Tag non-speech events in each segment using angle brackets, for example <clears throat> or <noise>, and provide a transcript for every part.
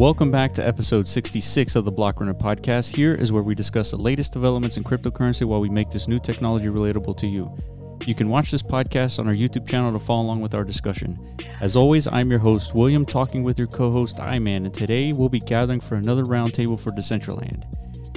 Welcome back to episode 66 of the Blockrunner podcast. Here is where we discuss the latest developments in cryptocurrency while we make this new technology relatable to you. You can watch this podcast on our YouTube channel to follow along with our discussion. As always, I'm your host, William, talking with your co host, Iman, and today we'll be gathering for another roundtable for Decentraland.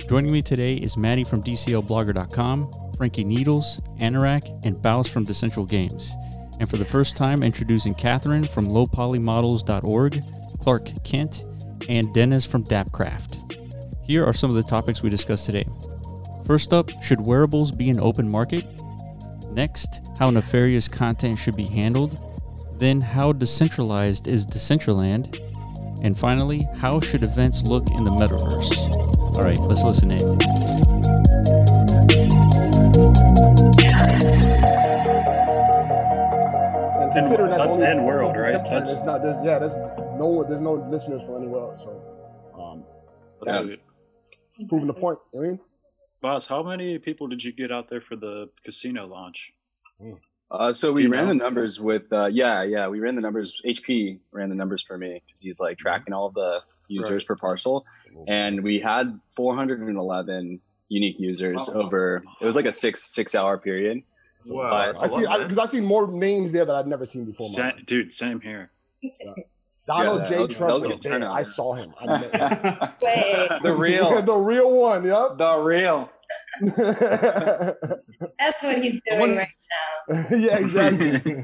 Joining me today is Maddie from DCLblogger.com, Frankie Needles, Anorak, and Baus from Decentral Games. And for the first time, introducing Catherine from lowpolymodels.org, Clark Kent, and Dennis from DappCraft. Here are some of the topics we discussed today. First up, should wearables be an open market? Next, how nefarious content should be handled. Then, how decentralized is Decentraland? And finally, how should events look in the metaverse? All right, let's listen in. Considering that's, that's only end world, right? That's That's- there's not. There's, yeah, there's no. There's no listeners for anywhere else. So, um, That's that's it's proving the point. I mean, Baus, how many people did you get out there for the casino launch? Uh, so we ran know? the numbers with, uh, yeah, yeah, we ran the numbers. HP ran the numbers for me because he's like tracking all the users per parcel, and we had 411 unique users Oh. over. It was like a six six hour period. So- Wow. I see because I, see more names there that I've never seen before. Sa- dude, same here. <laughs> Donald Yeah, J. was- Trump was was, there. turnout. I saw him. I. <laughs> Wait, The real, <laughs> the real one. Yep. the real. that's what he's doing wouldn't- right yeah, exactly.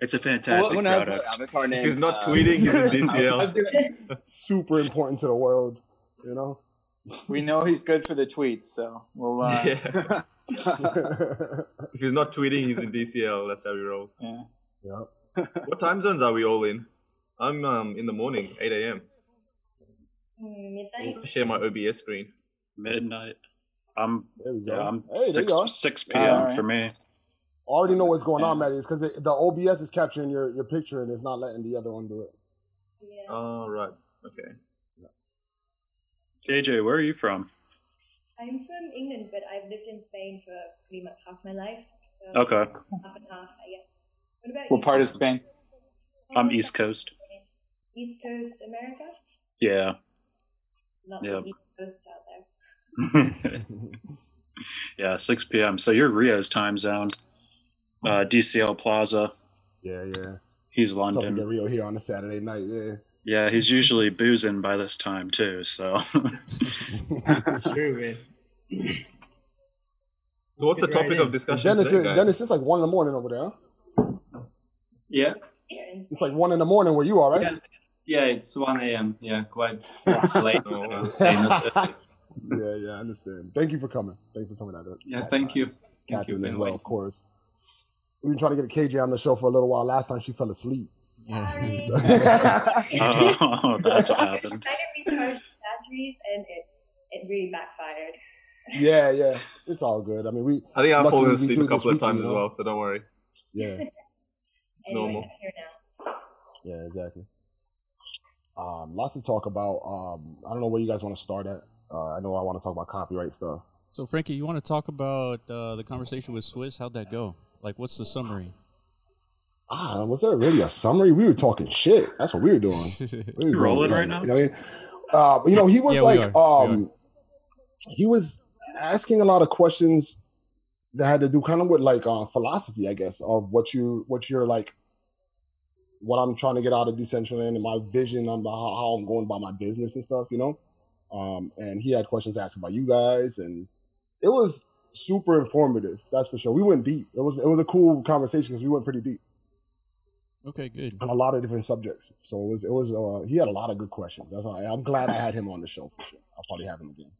It's a fantastic Someone has an product. avatar name. He's not uh, tweeting, he's in I gonna- Super important to the world. You know. we know he's good for the tweets, so we'll. Uh, Yeah. If he's not tweeting, he's in DCL. That's how he rolls. yeah. yeah. What time zones are we all in? I'm um, in the morning, 8 a.m. now. I need to share my OBS screen. Midnight. I'm There we go. yeah, I'm hey, there six six p.m. Alright. for me. I already know what's going on, Yeah. Maddie. It's because the OBS is capturing your, your picture and it's not letting the other one do it. Yeah. Oh, right. Okay. KJ, where are you from? I'm from England, but I've lived in Spain for pretty much half my life. So Okay, Half and half, I guess. What about What you? part of Spain? I'm East Coast. East Coast America? Yeah. Lots Yep. East Coast out there. <laughs> yeah, six p.m. So you're Rio's time zone. Uh, DCL Plaza. Yeah, yeah. He's It's tough to get London. real here on a Saturday night. Yeah. Yeah, he's usually boozing by this time too. So It's <laughs> true, man. So, what's the Fit right topic of discussion Dennis, today, guys? Dennis, it's like one in the morning over there. Yeah. It's like one in the morning where you are, right? Yeah, it's- yeah, it's 1 a.m. Yeah, quite <laughs> late. I wow. would say, not that- <laughs> yeah, yeah, I understand. Thank you for coming. Thank you for coming out. at yeah, thank time. you. Thank you Catherine as well, inviting of course. We've been trying to get KJ on the show for a little while. Last time she fell asleep. Sorry. <laughs> <laughs> Oh, that's what happened. I tried to recharge batteries and it, it really backfired. yeah, yeah, it's all good. I mean, we I think I've Luckily, fallen asleep a couple of weekly, times you as well, so don't worry. yeah, <laughs> Anyway, normal. Now. yeah, exactly. Um, lots to talk about. Um, I don't know where you guys want to start at. Uh, I know I want to talk about copyright stuff. So, Frankie, you want to talk about uh, the conversation with Swiss? How'd that go? Like, what's the summary? Ah, was there really a summary? We were talking shit. That's what we were doing. <laughs> We were You rolling going, right like, now? I mean, uh, you know, he was Yeah, like, um, he was asking a lot of questions that had to do kind of with like uh, philosophy, I guess, of what you what you're like, what I'm trying to get out of Decentraland and my vision on how, how I'm going about my business and stuff, you know. Um, and he had questions asked about you guys, and it was super informative. That's for sure. We went deep. It was it was a cool conversation because we went pretty deep okay, good. on a lot of different subjects. So it was it was uh, he had a lot of good questions. That's why I'm glad I had him on the show for sure. I'll probably have him again.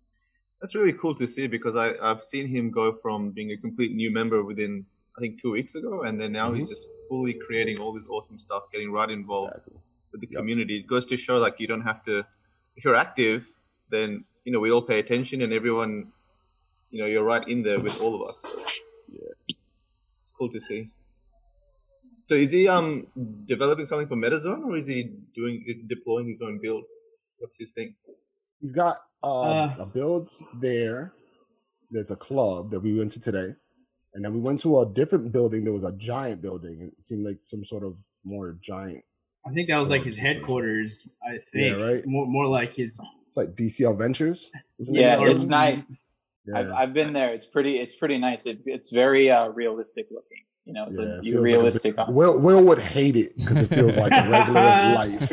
That's really cool to see because I, I've seen him go from being a complete new member within, I think, two weeks ago, and then now Mhm. he's just fully creating all this awesome stuff, getting right involved Exactly. with the Yep. community. It goes to show like you don't have to, if you're active, then you know we all pay attention and everyone, you know, you're right in there with all of us. So, Yeah. it's cool to see. So is he um developing something for MetaZone or is he doing deploying his own build? What's his thing? He's got uh, Uh. a build there. There's a club that we went to today, and then we went to a different building. There was a giant building. It seemed like some sort of more giant I think that was like his headquarters. I think Yeah, right. more more like his. It's like DCL Ventures. Isn't it? Yeah, Or- it's nice. Yeah. I've, I've been there. It's pretty. It's pretty nice. It, it's very uh, realistic looking. You know, it's Yeah, a it feels like a realistic. Will Will would hate it because it feels like a regular <laughs> life.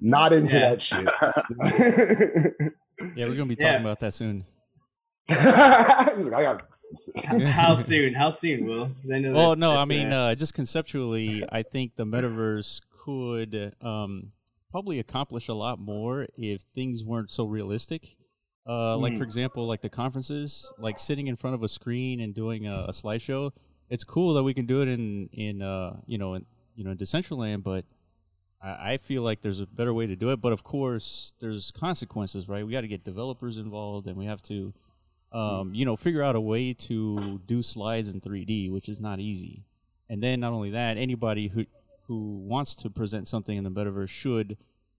Not into Yeah. that shit. <laughs> Yeah, we're gonna be Yeah. talking about that soon. <laughs> Like, How soon? How soon, Will? I know. Well, no, I mean, uh, uh, just conceptually, I think the metaverse could um, probably accomplish a lot more if things weren't so realistic. Uh, Like, Mhm. for example, like the conferences, like sitting in front of a screen and doing a, a slideshow. It's cool that we can do it in in uh, you know in you know in Decentraland, but I, I feel like there's a better way to do it. But of course, there's consequences, right? We got to get developers involved, and we have to um, you know, figure out a way to do slides in 3D, which is not easy. And then not only that, anybody who who wants to present something in the metaverse should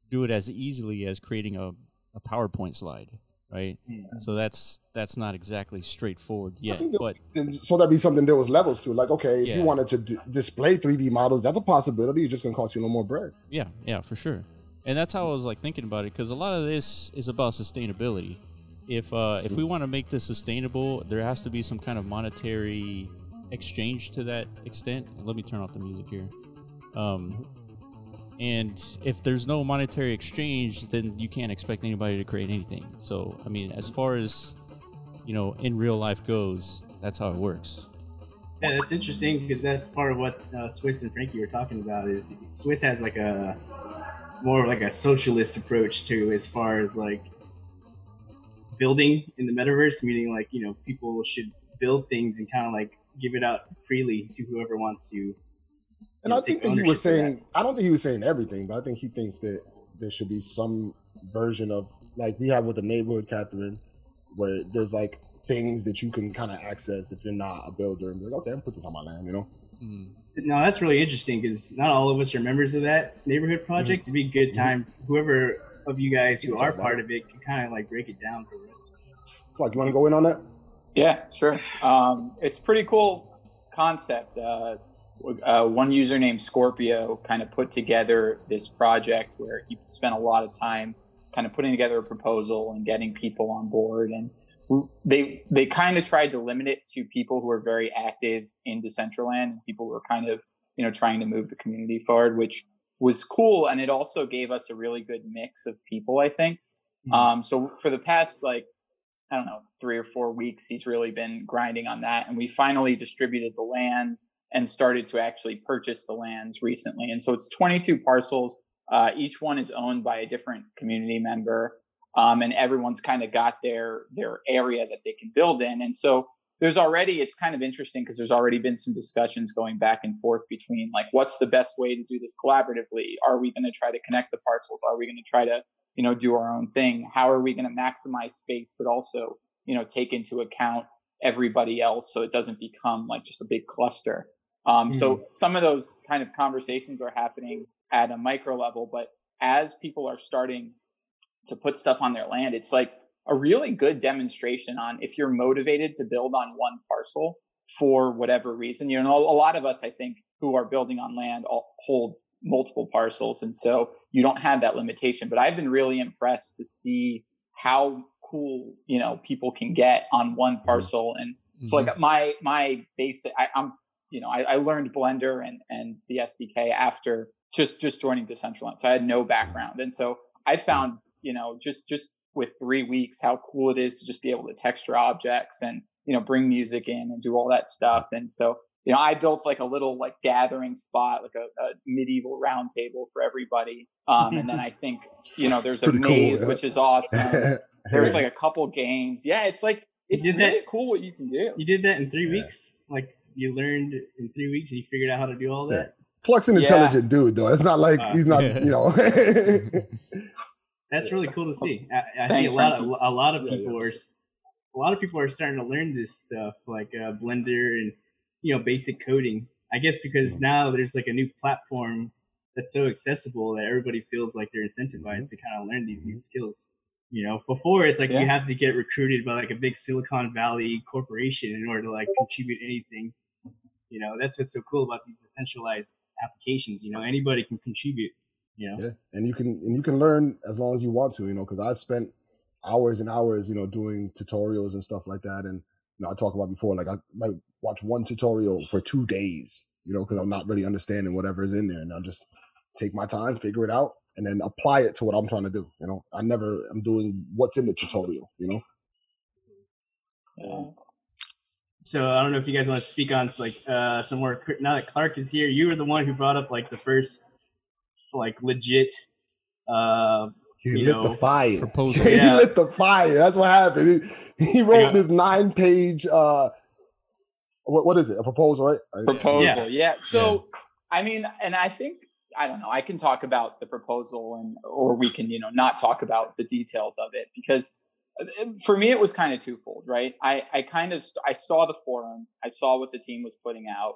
do it as easily as creating a, a PowerPoint slide, right? So that's that's not exactly straightforward yet, that- but so that'd be something there was levels to. Like, okay, if Yeah. you wanted to d- display 3D models, that's a possibility. It's just gonna cost you a little more bread. Yeah, yeah, for sure. And that's how I was like thinking about it because a lot of this is about sustainability. If uh, if we want to make this sustainable, there has to be some kind of monetary exchange to that extent. Let me turn off the music here. Um, and if there's no monetary exchange, then you can't expect anybody to create anything. So, I mean, as far as you know, in real life goes, that's how it works. Yeah, that's interesting because that's part of what uh, Swiss and Frankie were talking about. Is Swiss has like a more like a socialist approach to as far as like building in the metaverse, meaning like you know people should build things and kind of like give it out freely to whoever wants to. You And I think that he was saying, I don't think he was saying everything, but I think he thinks that there should be some version of like we have with the neighborhood, Catherine, where there's like things that you can kind of access if you're not a builder and be like, okay, I'm put this on my land, you know? Mm. No, that's really interesting because not all of us are members of that neighborhood project. It'd be a good time. Whoever of you guys who are part about of it can kind of like break it down for the rest of us. Like, you want to go in on that? Yeah, sure. Um, it's pretty cool concept. Uh, uh, one user named Scorpio kind of put together this project where he spent a lot of time kind of putting together a proposal and getting people on board. And they they kind of tried to limit it to people who are very active in Decentraland and people who are kind of you know trying to move the community forward, which was cool. And it also gave us a really good mix of people, I think. Um, so for the past like I don't know, three or four weeks, he's really been grinding on that. And we finally distributed the lands and started to actually purchase the lands recently. And so it's 22 parcels. Uh, each one is owned by a different community member. Um, and everyone's kind of got their, their area that they can build in. And so there's already, it's kind of interesting because there's already been some discussions going back and forth between like, what's the best way to do this collaboratively? Are we going to try to connect the parcels? Are we going to try to you know do our own thing how are we going to maximize space but also you know take into account everybody else so it doesn't become like just a big cluster um, so mm-hmm. some of those kind of conversations are happening at a micro level but as people are starting to put stuff on their land it's like a really good demonstration on if you're motivated to build on one parcel for whatever reason. You know a lot of us i think who are building on land all hold multiple parcels and so you don't have that limitation. But i've been really impressed to see how cool you know people can get on one mm-hmm. parcel. And so like mm-hmm. my my basic I, i'm you know I, I learned blender and and the sdk after just just joining decentraland so i had no background and so i found you know just just with three weeks how cool it is to just be able to texture objects and you know bring music in and do all that stuff and so you know, I built like a little like gathering spot, like a, a medieval round table for everybody. Um, and then I <laughs> think, you know, there's a pretty cool, maze, yeah. which is awesome. <laughs> There's like a couple games. Yeah, it's like it's really that- cool what you can do. You did that in three Yeah. weeks. Like you learned in three weeks, and you figured out how to do all Yeah. that. Pluck's an Yeah. intelligent dude, though. It's not like Uh, he's not, yeah. <laughs> you know. That's really cool to see. I, I Thanks, see a lot of a lot of people yeah. are s- a lot of people are starting to learn this stuff like uh, Blender and you know basic coding. I guess because now there's like a new platform that's so accessible that everybody feels like they're incentivized to kind of learn these new skills. You know, before it's like you have to get recruited by like a big Silicon Valley corporation in order to like contribute anything. You know, that's what's so cool about these decentralized applications. You know, anybody can contribute. You know? Yeah, and you can and you can learn as long as you want to, you know, because I've spent hours and hours, you know, doing tutorials and stuff like that. And you know, I talked about before, like I might watch one tutorial for two days, you know, because I'm not really understanding whatever is in there, and I'll just take my time, figure it out, and then apply it to what I'm trying to do. You know, I never I'm doing what's in the tutorial. You know. Mm-hmm. Yeah. So I don't know if you guys want to speak on like uh, some more. Now that Clark is here, you were the one who brought up like the first like legit. Uh, He you lit know, the fire. proposal. <laughs> he lit the fire. That's what happened. He, he wrote got- this nine page. uh what, what is it? A proposal, right? Proposal yeah, so i mean and i think i don't know i can talk about the proposal and or we can you know not talk about the details of it because for me it was kind of twofold right i i kind of i saw the forum i saw what the team was putting out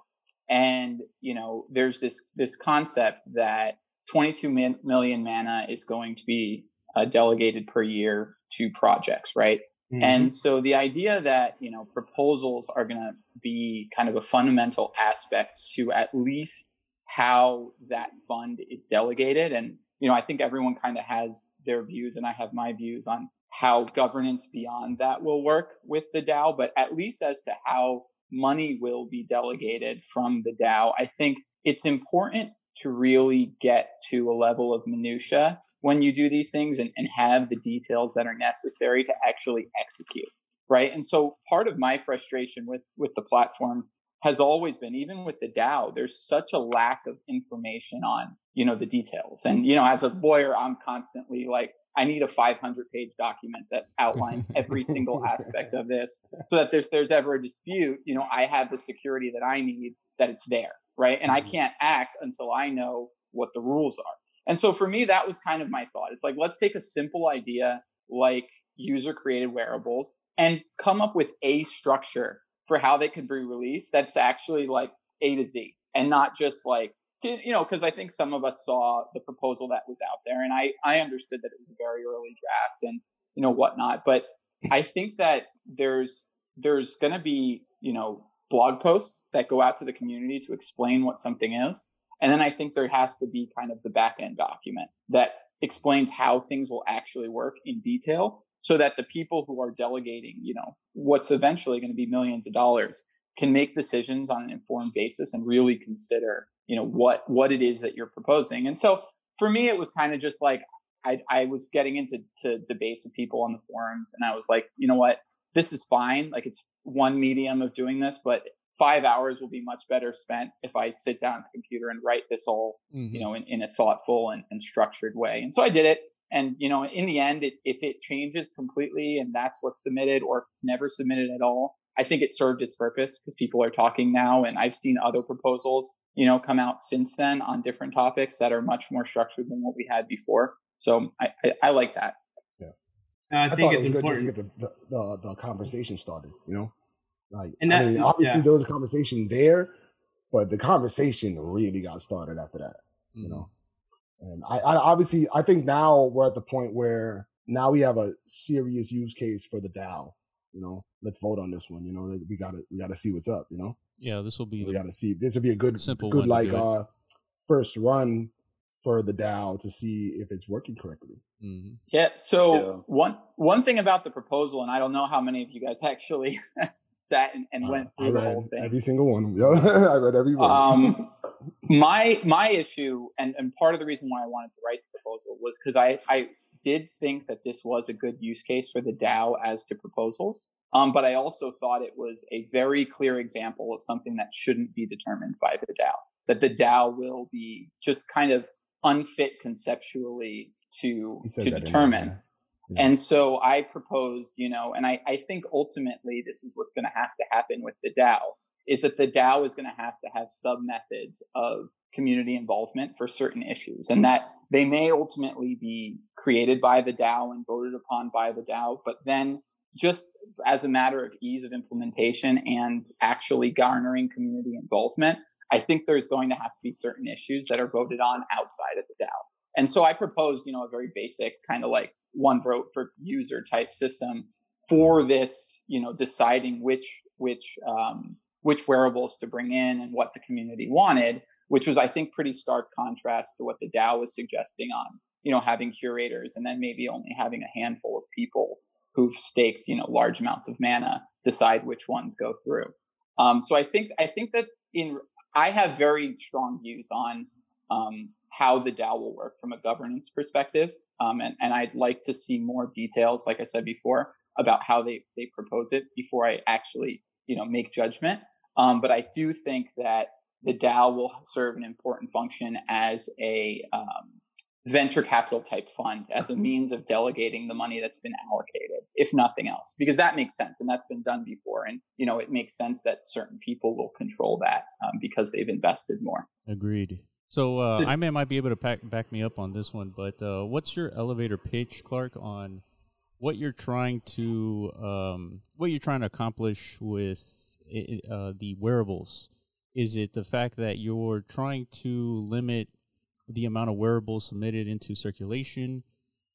and you know there's this this concept that 22 min- million mana is going to be uh, delegated per year to projects right mhm. and so the idea that you know proposals are going to be kind of a fundamental aspect to at least how that fund is delegated, and you know I think everyone kind of has their views, and I have my views on how governance beyond that will work with the DAO, but at least as to how money will be delegated from the DAO, I think it's important to really get to a level of minutia when you do these things and, and have the details that are necessary to actually execute right? And so part of my frustration with with the platform has always been even with the dao there's such a lack of information on you know the details. And you know as a lawyer i'm constantly like i need a 500 page document that outlines every single <laughs> aspect of this so that if there's ever a dispute you know i have the security that i need that it's there right? And i mm-hmm. can't act until i know what the rules are. And so for me, that was kind of my thought. It's like, let's take a simple idea like user created wearables and come up with a structure for how they could be released that's actually like A to Z and not just like, you know, because I think some of us saw the proposal that was out there and I, I understood that it was a very early draft and, you know, whatnot. But hmm. I think that there's, there's going to be, you know, blog posts that go out to the community to explain what something is. And then I think there has to be kind of the back end document that explains how things will actually work in detail so that the people who are delegating, you know, what's eventually going to be millions of dollars can make decisions on an informed basis and really consider, you know, what what it is that you're proposing. And so for me, it was kind of just like I, I was getting into to debates with people on the forums, and I was like, you know what, this is fine. Like it's one medium of doing this, but five hours will be much better spent if I sit down at the computer and write this all, Mhm. you know, in, in a thoughtful and, and structured way. And so I did it. And, you know, in the end, it, if it changes completely and that's what's submitted or if it's never submitted at all, I think it served its purpose because people are talking now. And I've seen other proposals, you know, come out since then on different topics that are much more structured than what we had before. So I, I, I like that. I I think thought it it's important. good just to get the, the, the, the conversation started, you know? Like, And I mean, obviously yeah. there was a conversation there, but the conversation really got started after that, Mm-hmm. you know? And I, I obviously, I think now we're at the point where now we have a serious use case for the DAO, you know? Let's vote on this one, you know? We gotta, we gotta see what's up, you know? Yeah, this will be We gotta see, this would be a good, Simple good, like, do uh, first run for the DAO to see if it's working correctly. Mhm. Yeah. So Yeah. one one thing about the proposal, and I don't know how many of you guys <laughs> actually sat and, and I- went I through the whole thing. every single one. Yeah, <laughs> I read every one. Um, my my issue, and, and part of the reason why I wanted to write the proposal was because I I did think that this was a good use case for the DAO as to proposals. Um, but I also thought it was a very clear example of something that shouldn't be determined by the DAO. That the DAO will be just kind of unfit conceptually to to that in there, determine. Yeah. And so I proposed, you know, and I, I think ultimately this is what's going to have to happen with the DAO is that the DAO is going to have to have sub methods of community involvement for certain issues and that they may ultimately be created by the DAO and voted upon by the DAO, but then just as a matter of ease of implementation and actually garnering community involvement, I think there's going to have to be certain issues that are voted on outside of the DAO. And so I proposed, you know, a very basic kind of like one vote for user type system for this, you know, deciding which which um, which wearables to bring in and what the community wanted. which was, I think, pretty stark contrast to what the DAO was suggesting on, you know, having curators and then maybe only having a handful of people who've staked, you know, large amounts of mana decide which ones go through. Um, so I think I think that in I have very strong views on um, how the DAO will work from a governance perspective, um, and and I'd like to see more details, like I said before, about how they they propose it before I actually you know make judgment. Um, but I do think that the DAO will serve an important function as a um, venture capital type fund as a means of delegating the money that's been allocated if nothing else because that makes sense and that's been done before and you know it makes sense that certain people will control that um, because they've invested more. Agreed. So uh, I may might be able to pack, back me up on this one, but uh, what's your elevator pitch, Clark, on what you're trying to um, what you're trying to accomplish with uh, the wearables? Is it the fact that you're trying to limit the amount of wearables submitted into circulation?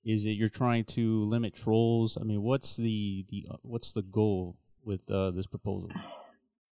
Is it you're trying to limit trolls? I mean, what's the the uh, what's the goal with uh, this proposal?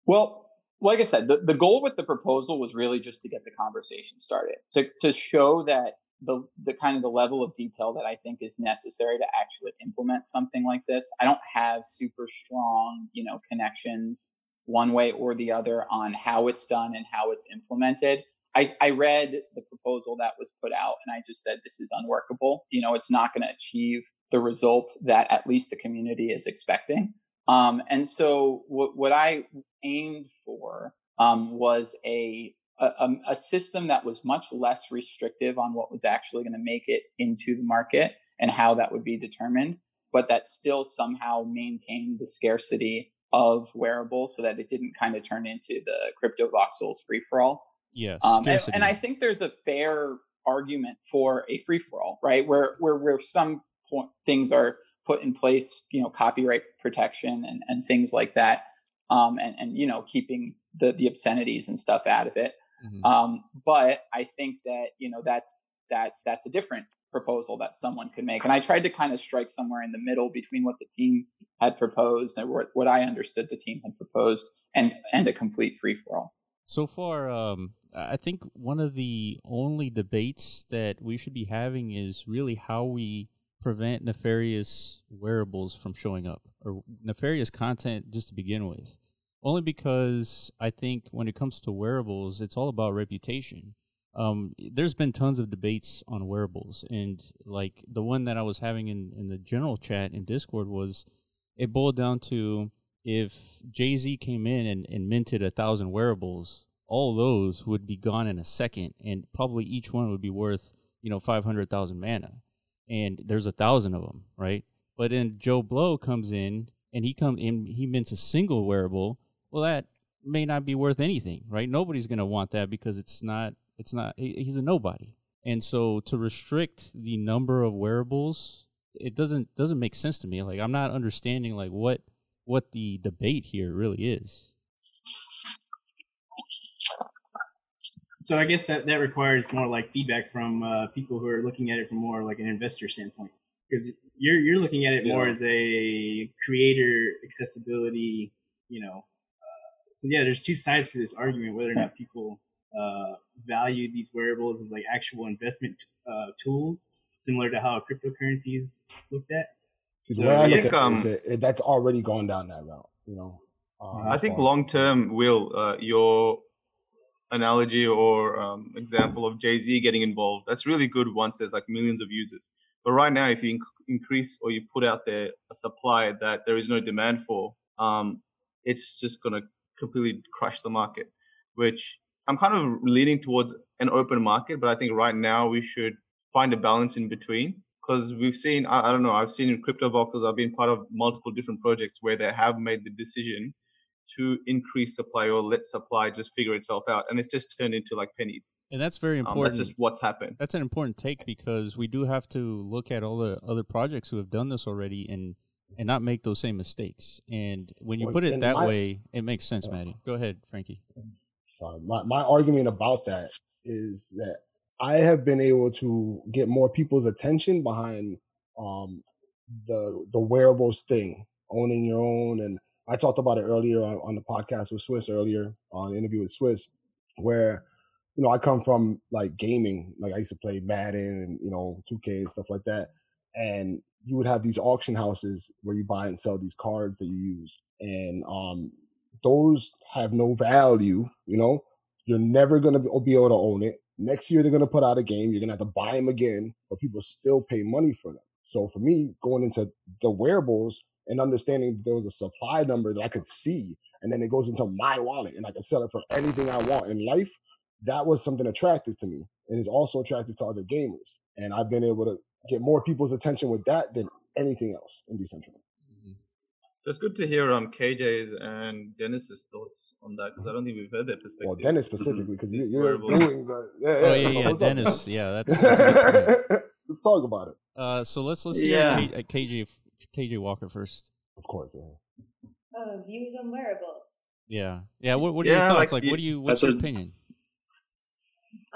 Well, like I said, the, the goal with the proposal was really just to get the conversation started, to to show that the the kind of the level of detail that I think is necessary to actually implement something like this. I don't have super strong, you know, connections one way or the other on how it's done and how it's implemented. I, I read the proposal that was put out and I just said this is unworkable. You know, it's not going to achieve the result that at least the community is expecting. Um, and so what, what I aimed for um, was a, a, a system that was much less restrictive on what was actually going to make it into the market and how that would be determined, but that still somehow maintained the scarcity of wearables so that it didn't kind of turn into the Cryptovoxels free for all. Yes. Um, and, and, I think there's a fair argument for a free for all, right? Where, where, where some point, things are put in place, you know, copyright protection and, and things like that. Um, and, and, you know, keeping the, the obscenities and stuff out of it. Mm-hmm. Um, but I think that, you know, that's, that, that's a different proposal that someone could make. And I tried to kind of strike somewhere in the middle between what the team had proposed and what, what I understood the team had proposed and, and a complete free for all. So far, um, I think one of the only debates that we should be having is really how we prevent nefarious wearables from showing up or nefarious content just to begin with. Only because I think when it comes to wearables, it's all about reputation. Um, there's been tons of debates on wearables, and like the one that I was having in, in the general chat in Discord was it boiled down to if Jay Z came in and, and minted a thousand wearables, all those would be gone in a second, and probably each one would be worth you know five hundred thousand mana, and there's a thousand of them, right? But then Joe Blow comes in and he comes in, he mints a single wearable. Well, that may not be worth anything, right? Nobody's gonna want that because it's not, it's not. He's a nobody, and so to restrict the number of wearables, it doesn't doesn't make sense to me. Like I'm not understanding like what what the debate here really is. So I guess that that requires more like feedback from uh, people who are looking at it from more like an investor standpoint, because you're you're looking at it yeah. more as a creator accessibility, you know. Uh, so yeah, there's two sides to this argument: whether or not people uh, value these wearables as like actual investment uh, tools, similar to how cryptocurrencies looked at. See, the so, way I look at um, it is it, it, that's already gone down that route. You know, uh, I think long term, will uh, your analogy or um, example of Jay Z getting involved, that's really good once there's like millions of users. But right now, if you inc- increase or you put out there a supply that there is no demand for, um, it's just gonna completely crush the market. Which I'm kind of leaning towards an open market, but I think right now we should find a balance in between because we've seen I, I, don't know I've seen in Cryptovoxels I've been part of multiple different projects where they have made the decision to increase supply or let supply just figure itself out and it just turned into like pennies. And that's very important um, that's just what's happened. That's an important take because we do have to look at all the other projects who have done this already and and not make those same mistakes. And when you well, put it that my, way it makes sense uh, maddie. Go ahead frankie. Sorry my, my argument about that is that I have been able to get more people's attention behind um, the the wearables thing, owning your own. And I talked about it earlier on, on the podcast with Swiss earlier on the interview with Swiss, where you know, I come from like gaming. Like I used to play Madden and you know 2K and stuff like that. And you would have these auction houses where you buy and sell these cards that you use, and um, those have no value. You know, you're never gonna be able to own it. Next year they're gonna put out a game. You're gonna have to buy them again, but people still pay money for them. So for me, going into the wearables and understanding there was a supply number that I could see, and then it goes into my wallet, and I can sell it for anything I want in life that was something attractive to me and is also attractive to other gamers. And I've been able to get more people's attention with that than anything else in Decentraland. Mm-hmm. It's good to hear um, KJ's and Dennis's thoughts on that because I don't think we've heard their perspective. Well, Dennis <laughs> specifically because you, you're doing the yeah, yeah. Oh yeah, so yeah. Dennis, up? yeah, that's. <laughs> let's talk about it. Uh, so let's let's hear yeah. K, uh, KJ KJ Walker first. Of course, yeah. Oh, views on wearables. Yeah, yeah. What, what are yeah, your thoughts? Like, like what do you? What's your a, opinion?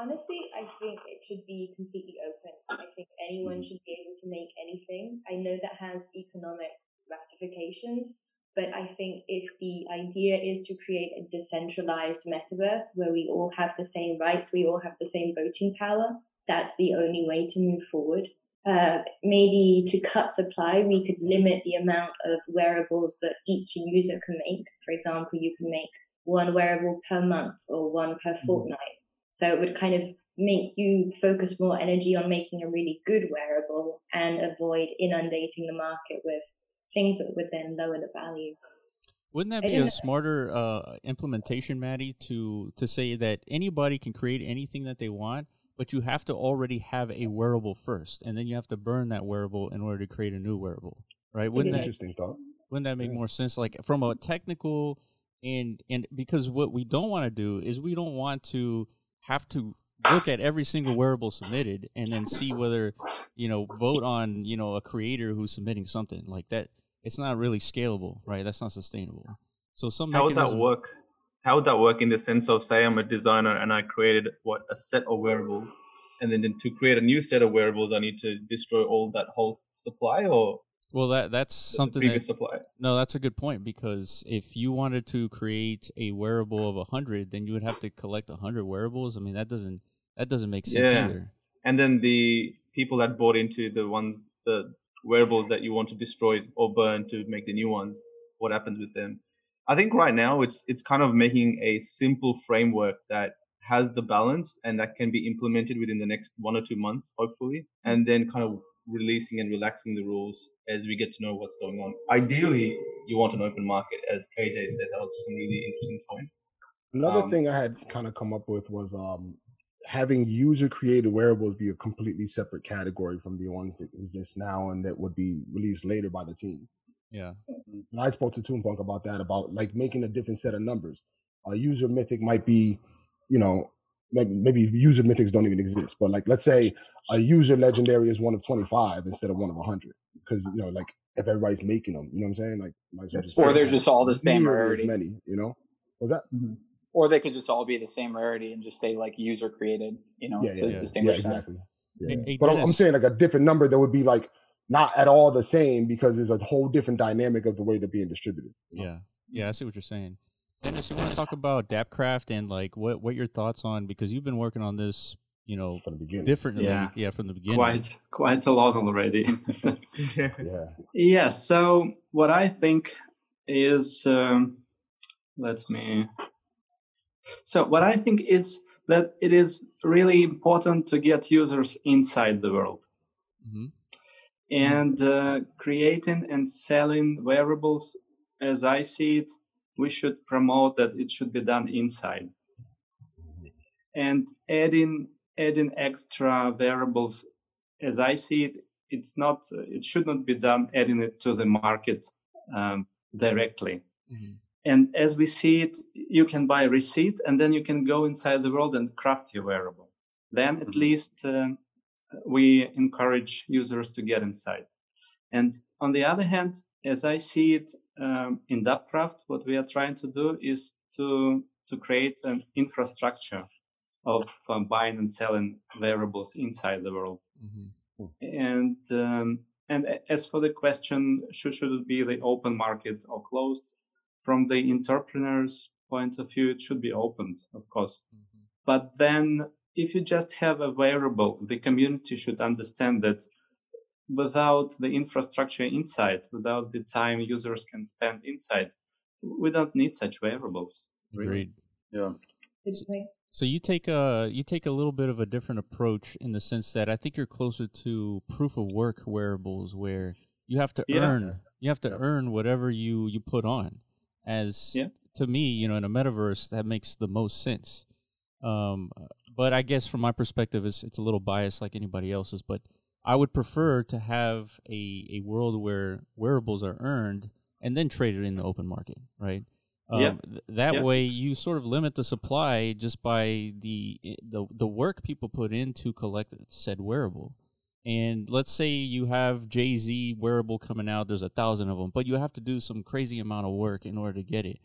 honestly, I think it should be completely open. I think anyone hmm. should be able to make anything. I know that has economic ramifications, but I think if the idea is to create a decentralized metaverse where we all have the same rights, we all have the same voting power, that's the only way to move forward. Uh, maybe to cut supply, we could limit the amount of wearables that each user can make. For example, you can make one wearable per month or one per mm-hmm. fortnight so it would kind of make you focus more energy on making a really good wearable and avoid inundating the market with things that would then lower the value. Wouldn't that be a smarter uh, implementation, Maddie, to to say that anybody can create anything that they want, but you have to already have a wearable first, and then you have to burn that wearable in order to create a new wearable, right? Wouldn't that, interesting thought. Wouldn't that make yeah. more sense? Like from a technical and and because what we don't want to do is we don't want to have to look at every single wearable submitted and then see whether you know vote on you know a creator who's submitting something like that it's not really scalable right that's not sustainable so some how would that work how would that work in the sense of say i'm a designer and i created what a set of wearables and then to create a new set of wearables i need to destroy all that whole supply or well, that that's something that supply. no, that's a good point because if you wanted to create a wearable of a hundred, then you would have to collect a hundred wearables. I mean, that doesn't that doesn't make sense yeah. either. And then the people that bought into the ones the wearables that you want to destroy or burn to make the new ones, what happens with them? I think right now it's it's kind of making a simple framework that has the balance and that can be implemented within the next one or two months, hopefully, and then kind of releasing and relaxing the rules as we get to know what's going on. Ideally, you want an open market, as KJ said. That was some really interesting points. Another um, thing I had kind of come up with was um, having user created wearables be a completely separate category from the ones that exist now and that would be released later by the team. Yeah. And I spoke to Toonpunk about that, about like making a different set of numbers. A user mythic might be, you know, maybe, maybe user mythics don't even exist, but like let's say a user legendary is one of 25 instead of one of 100 because you know like if everybody's making them you know what i'm saying like might as well just or they're just all the same rarity as many you know was that mm-hmm. or they could just all be the same rarity and just say like user created you know yeah, so yeah, yeah. yeah exactly yeah. Hey, but I'm, I'm saying like a different number that would be like not at all the same because there's a whole different dynamic of the way they're being distributed you know? yeah. Yeah i see what you're saying. Dennis, you want to talk about DappCraft and like what what your thoughts on because you've been working on this you know from the beginning. differently yeah. yeah from the beginning. Quite quite a lot already. <laughs> Yeah. Yeah so what i think is um, let me so what i think is that it is really important to get users inside the world. Mm-hmm. And uh, creating and selling wearables as i see it we should promote that it should be done inside and adding adding extra variables as i see it it's not it should not be done adding it to the market um, directly mm-hmm. and as we see it you can buy a receipt and then you can go inside the world and craft your wearable then at mm-hmm. least uh, we encourage users to get inside and on the other hand as i see it um, in DappCraft, what we are trying to do is to to create an infrastructure of um, buying and selling wearables inside the world. Mm-hmm. And um, and as for the question, should should it be the open market or closed? From the entrepreneur's point of view, it should be opened, of course. Mm-hmm. But then if you just have a wearable, the community should understand that without the infrastructure inside, without the time users can spend inside, we don't need such wearables. Really. Agreed. Yeah. So you take a you take a little bit of a different approach in the sense that I think you're closer to proof of work wearables where you have to Yeah. earn you have to earn whatever you you put on. As Yeah. to me, you know, in a metaverse that makes the most sense. Um, but I guess from my perspective, it's it's a little biased like anybody else's. But I would prefer to have a a world where wearables are earned and then traded in the open market, right? Um, Yeah. th- that Yeah. way, you sort of limit the supply just by the the the work people put in to collect said wearable. And let's say you have Jay Z wearable coming out. There's a thousand of them, but you have to do some crazy amount of work in order to get it.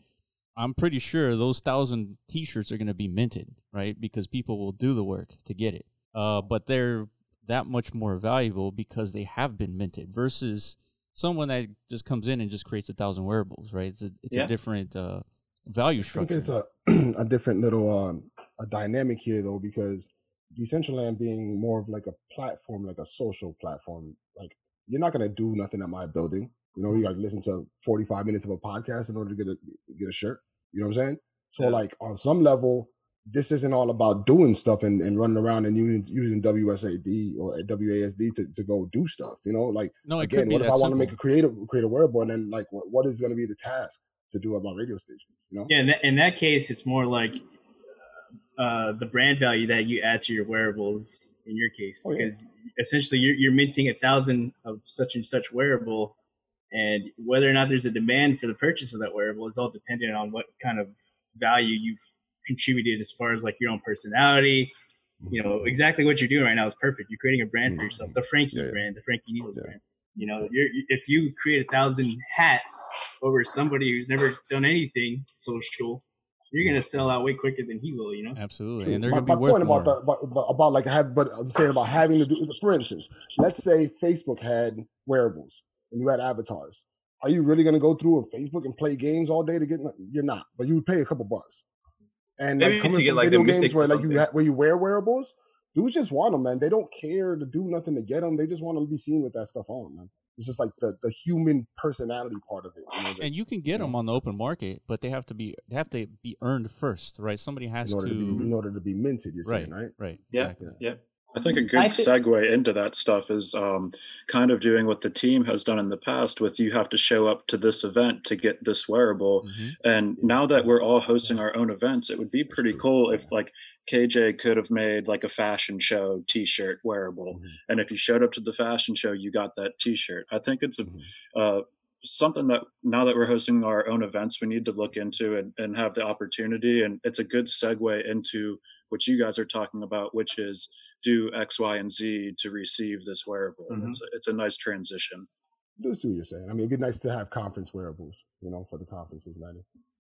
I'm pretty sure those thousand T-shirts are going to be minted, right? Because people will do the work to get it. Uh, but they're that much more valuable because they have been minted versus someone that just comes in and just creates a thousand wearables, right? It's a it's Yeah. a different uh, value structure. I think it's a <clears throat> a different little um a dynamic here though because Decentraland being more of like a platform, like a social platform, like you're not gonna do nothing at my building. You know, you got to listen to 45 minutes of a podcast in order to get a get a shirt. You know what I'm saying? So Yeah. like on some level, this isn't all about doing stuff and, and running around and using using WSAD or WASD to, to go do stuff. You know, like no, again, what if I want to make a creative create a wearable and then like what, what is going to be the task to do at my radio station? You know? Yeah, in that, in that case, it's more like uh, the brand value that you add to your wearables in your case, Oh, yeah. because essentially you're, you're minting a thousand of such and such wearable, and whether or not there's a demand for the purchase of that wearable is all dependent on what kind of value you've contributed as far as like your own personality. You know exactly what you're doing right now is perfect. You're creating a brand for yourself, the Frankie. Yeah, yeah. brand, the Frankie Needles Yeah. brand. You know, you're, if you create a thousand hats over somebody who's never done anything social, you're gonna sell out way quicker than he will. You know. Absolutely, True. and they're my, going to my be worth point more. about the about, about- about like have but I'm saying about having to do for instance, let's say Facebook had wearables and you had avatars. Are you really going to go through on Facebook and play games all day to get? You're not, but you would pay a couple bucks. And Maybe like to coming get, from like, the video games where like you ha- where you wear wearables, dudes just want them, man. They don't care to do nothing to get them. They just want to be seen with that stuff on, man. It's just like the the human personality part of it. You know, that- and you can get them on the open market, but they have to be they have to be earned first, right? Somebody has in order to, be in order to be minted. You're right, saying, right? right, Yeah, exactly. yeah. I think a good I thi- segue into that stuff is um, kind of doing what the team has done in the past with you have to show up to this event to get this wearable. Mhm. And now that we're all hosting our own events, it would be pretty cool if like KJ could have made like a fashion show t-shirt wearable. Mhm. And if you showed up to the fashion show, you got that t-shirt. I think it's a, Mhm. uh, something that now that we're hosting our own events, we need to look into and, and have the opportunity. And it's a good segue into what you guys are talking about, which is do X, Y, and Z to receive this wearable. Mhm. It's, a, it's a nice transition. do see what you're saying. I mean, it'd be nice to have conference wearables, you know, for the conferences, man.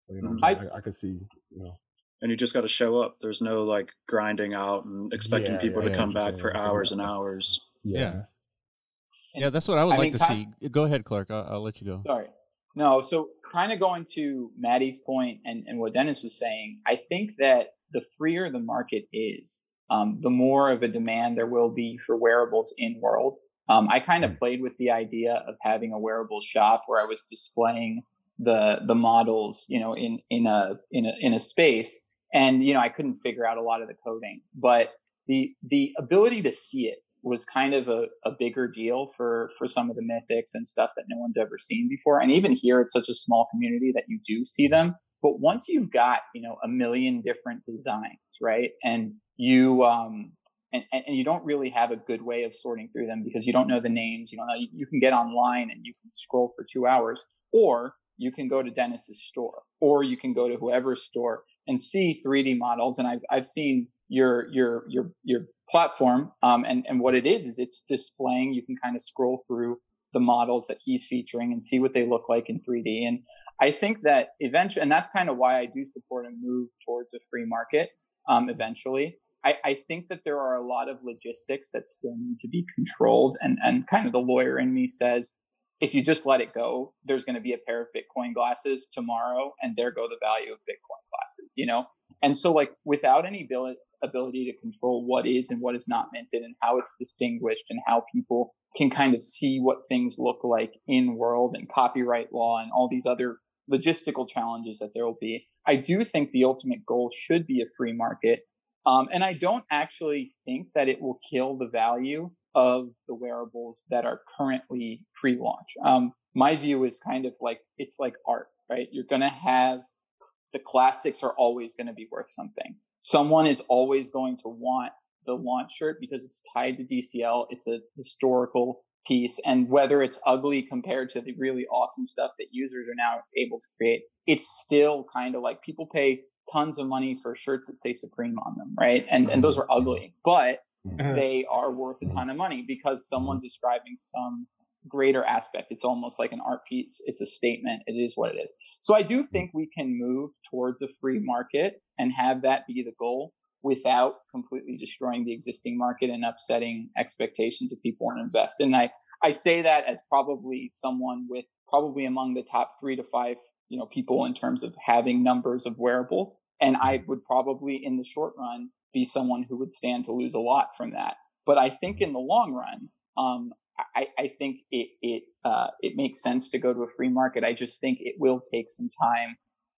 You know, what I'm? I, I could see, you know, And you just got to show up. There's no like grinding out and expecting Yeah, people yeah, to I come see what you're back for hours and hours. yeah. Yeah. Yeah, that's what I would I like mean, to kind- see. Go ahead, Clark. I'll, I'll let you go. Sorry. No, so kind of going to Maddie's point and, and what Dennis was saying, I think that the freer the market is, um, the more of a demand there will be for wearables in world. Um, I kind of played with the idea of having a wearable shop where I was displaying the the models, you know, in in a in a in a space, and you know I couldn't figure out a lot of the coding, but the the ability to see it was kind of a, a bigger deal for for some of the mythics and stuff that no one's ever seen before. And even here, it's such a small community that you do see them. But once you've got you know a million different designs, right, and you um and, and you don't really have a good way of sorting through them because you don't know the names. You don't know. You, you can get online and you can scroll for two hours, or you can go to Dennis's store, or you can go to whoever's store and see 3D models. And I've I've seen your your your your platform, um, and and what it is is it's displaying. You can kind of scroll through the models that he's featuring and see what they look like in 3D. And I think that eventually, and that's kind of why I do support a move towards a free market. Um, eventually, I, I think that there are a lot of logistics that still need to be controlled, and and kind of the lawyer in me says, if you just let it go, there's going to be a pair of Bitcoin glasses tomorrow, and there go the value of Bitcoin glasses. You know, And so, like, without any ability, ability to control what is and what is not minted and how it's distinguished and how people can kind of see what things look like in world and copyright law and all these other logistical challenges that there will be. I do think the ultimate goal should be a free market. Um, and I don't actually think that it will kill the value of the wearables that are currently pre launch. Um, my view is kind of like it's like art, right? You're going to have the classics are always going to be worth something. Someone is always going to want the launch shirt because it's tied to DCL. It's a historical piece. And whether it's ugly compared to the really awesome stuff that users are now able to create, it's still kind of like people pay tons of money for shirts that say Supreme on them, right? And and those mm. are ugly, but mm. uh-huh. they are worth a ton of money because someone's mm. ascribing some greater aspect. It's almost like an art piece. It's a statement. It is what it is. So I do think we can move towards a free market and have that be the goal without completely destroying the existing market and upsetting expectations of people want to invest. And I, I say that as probably someone with probably among the top three to five, you know, people in terms of having numbers of wearables. And I would probably in the short run be someone who would stand to lose a lot from that. But I think in the long run, um, I, I, think it it uh, it makes sense to go to a free market. I just think it will take some time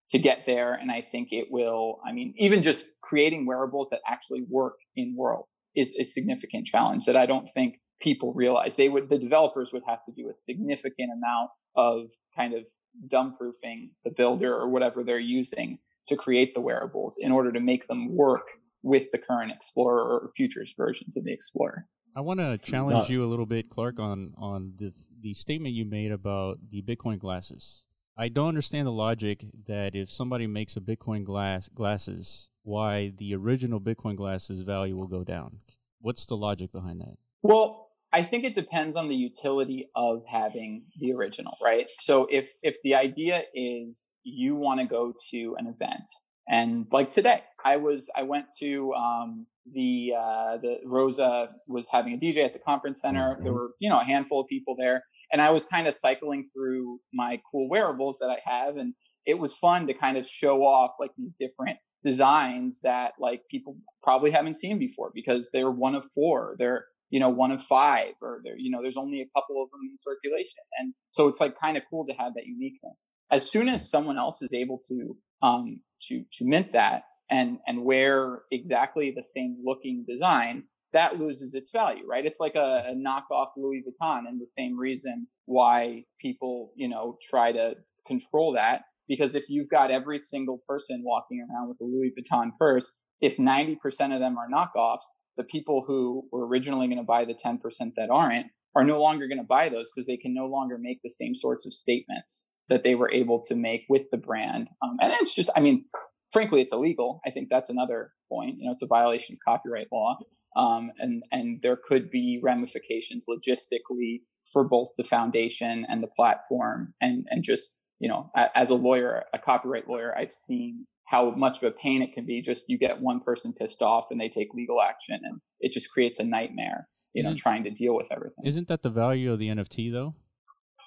to get there. And I think it will, I mean, even just creating wearables that actually work in world is a significant challenge that I don't think people realize. They would, the developers would have to do a significant amount of kind of dumb proofing the builder or whatever they're using to create the wearables in order to make them work with the current Explorer or futures versions of the Explorer. I want to challenge uh, you a little bit, Clark, on on the the statement you made about the Bitcoin glasses. I don't understand the logic that if somebody makes a Bitcoin glass glasses, why the original Bitcoin glasses value will go down. What's the logic behind that? Well, I think it depends on the utility of having the original, right? So if if the idea is you want to go to an event and like today, I was I went to um, the uh, the Rosa was having a DJ at the conference center. There mm-hmm. were you know a handful of people there, and I was kind of cycling through my cool wearables that I have, and it was fun to kind of show off like these different designs that like people probably haven't seen before because they're one of four, they're you know one of five, or they're you know there's only a couple of them in circulation, and so it's like kind of cool to have that uniqueness. As soon as someone else is able to um, to to mint that and and wear exactly the same looking design, that loses its value, right? It's like a, a knockoff Louis Vuitton, and the same reason why people, you know, try to control that. Because if you've got every single person walking around with a Louis Vuitton purse, if 90% of them are knockoffs, the people who were originally going to buy the 10% that aren't are no longer going to buy those because they can no longer make the same sorts of statements that they were able to make with the brand. Um, and it's just, I mean, frankly, it's illegal. I think that's another point. You know, it's a violation of copyright law um, and and there could be ramifications logistically for both the foundation and the platform and and just you know as a lawyer a copyright lawyer i've seen how much of a pain it can be just you get one person pissed off and they take legal action and it just creates a nightmare you isn't, know trying to deal with everything. isn't that the value of the nft though?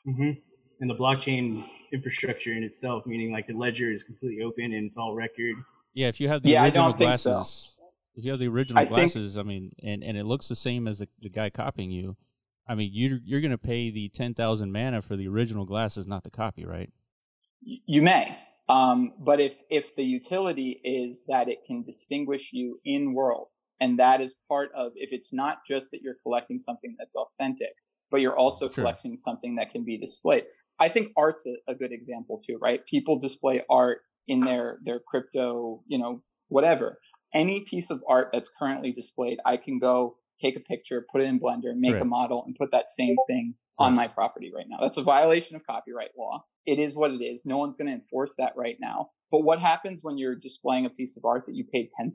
Mm-hmm. and the blockchain infrastructure in itself meaning like the ledger is completely open and it's all record. Yeah if you have the yeah, original glasses if you have the original I glasses, think, I mean, and, and it looks the same as the, the guy copying you, I mean, you you're going to pay the ten thousand mana for the original glasses, not the copy, right? You may, um, but if if the utility is that it can distinguish you in world, and that is part of if it's not just that you're collecting something that's authentic, but you're also sure. collecting something that can be displayed. I think art's a, a good example too, right? People display art in their their crypto, you know, whatever any piece of art that's currently displayed, I can go take a picture, put it in Blender, make right. a model, and put that same thing on my property right now. That's a violation of copyright law. It is what it is. No one's going to enforce that right now. But what happens when you're displaying a piece of art that you paid $10,000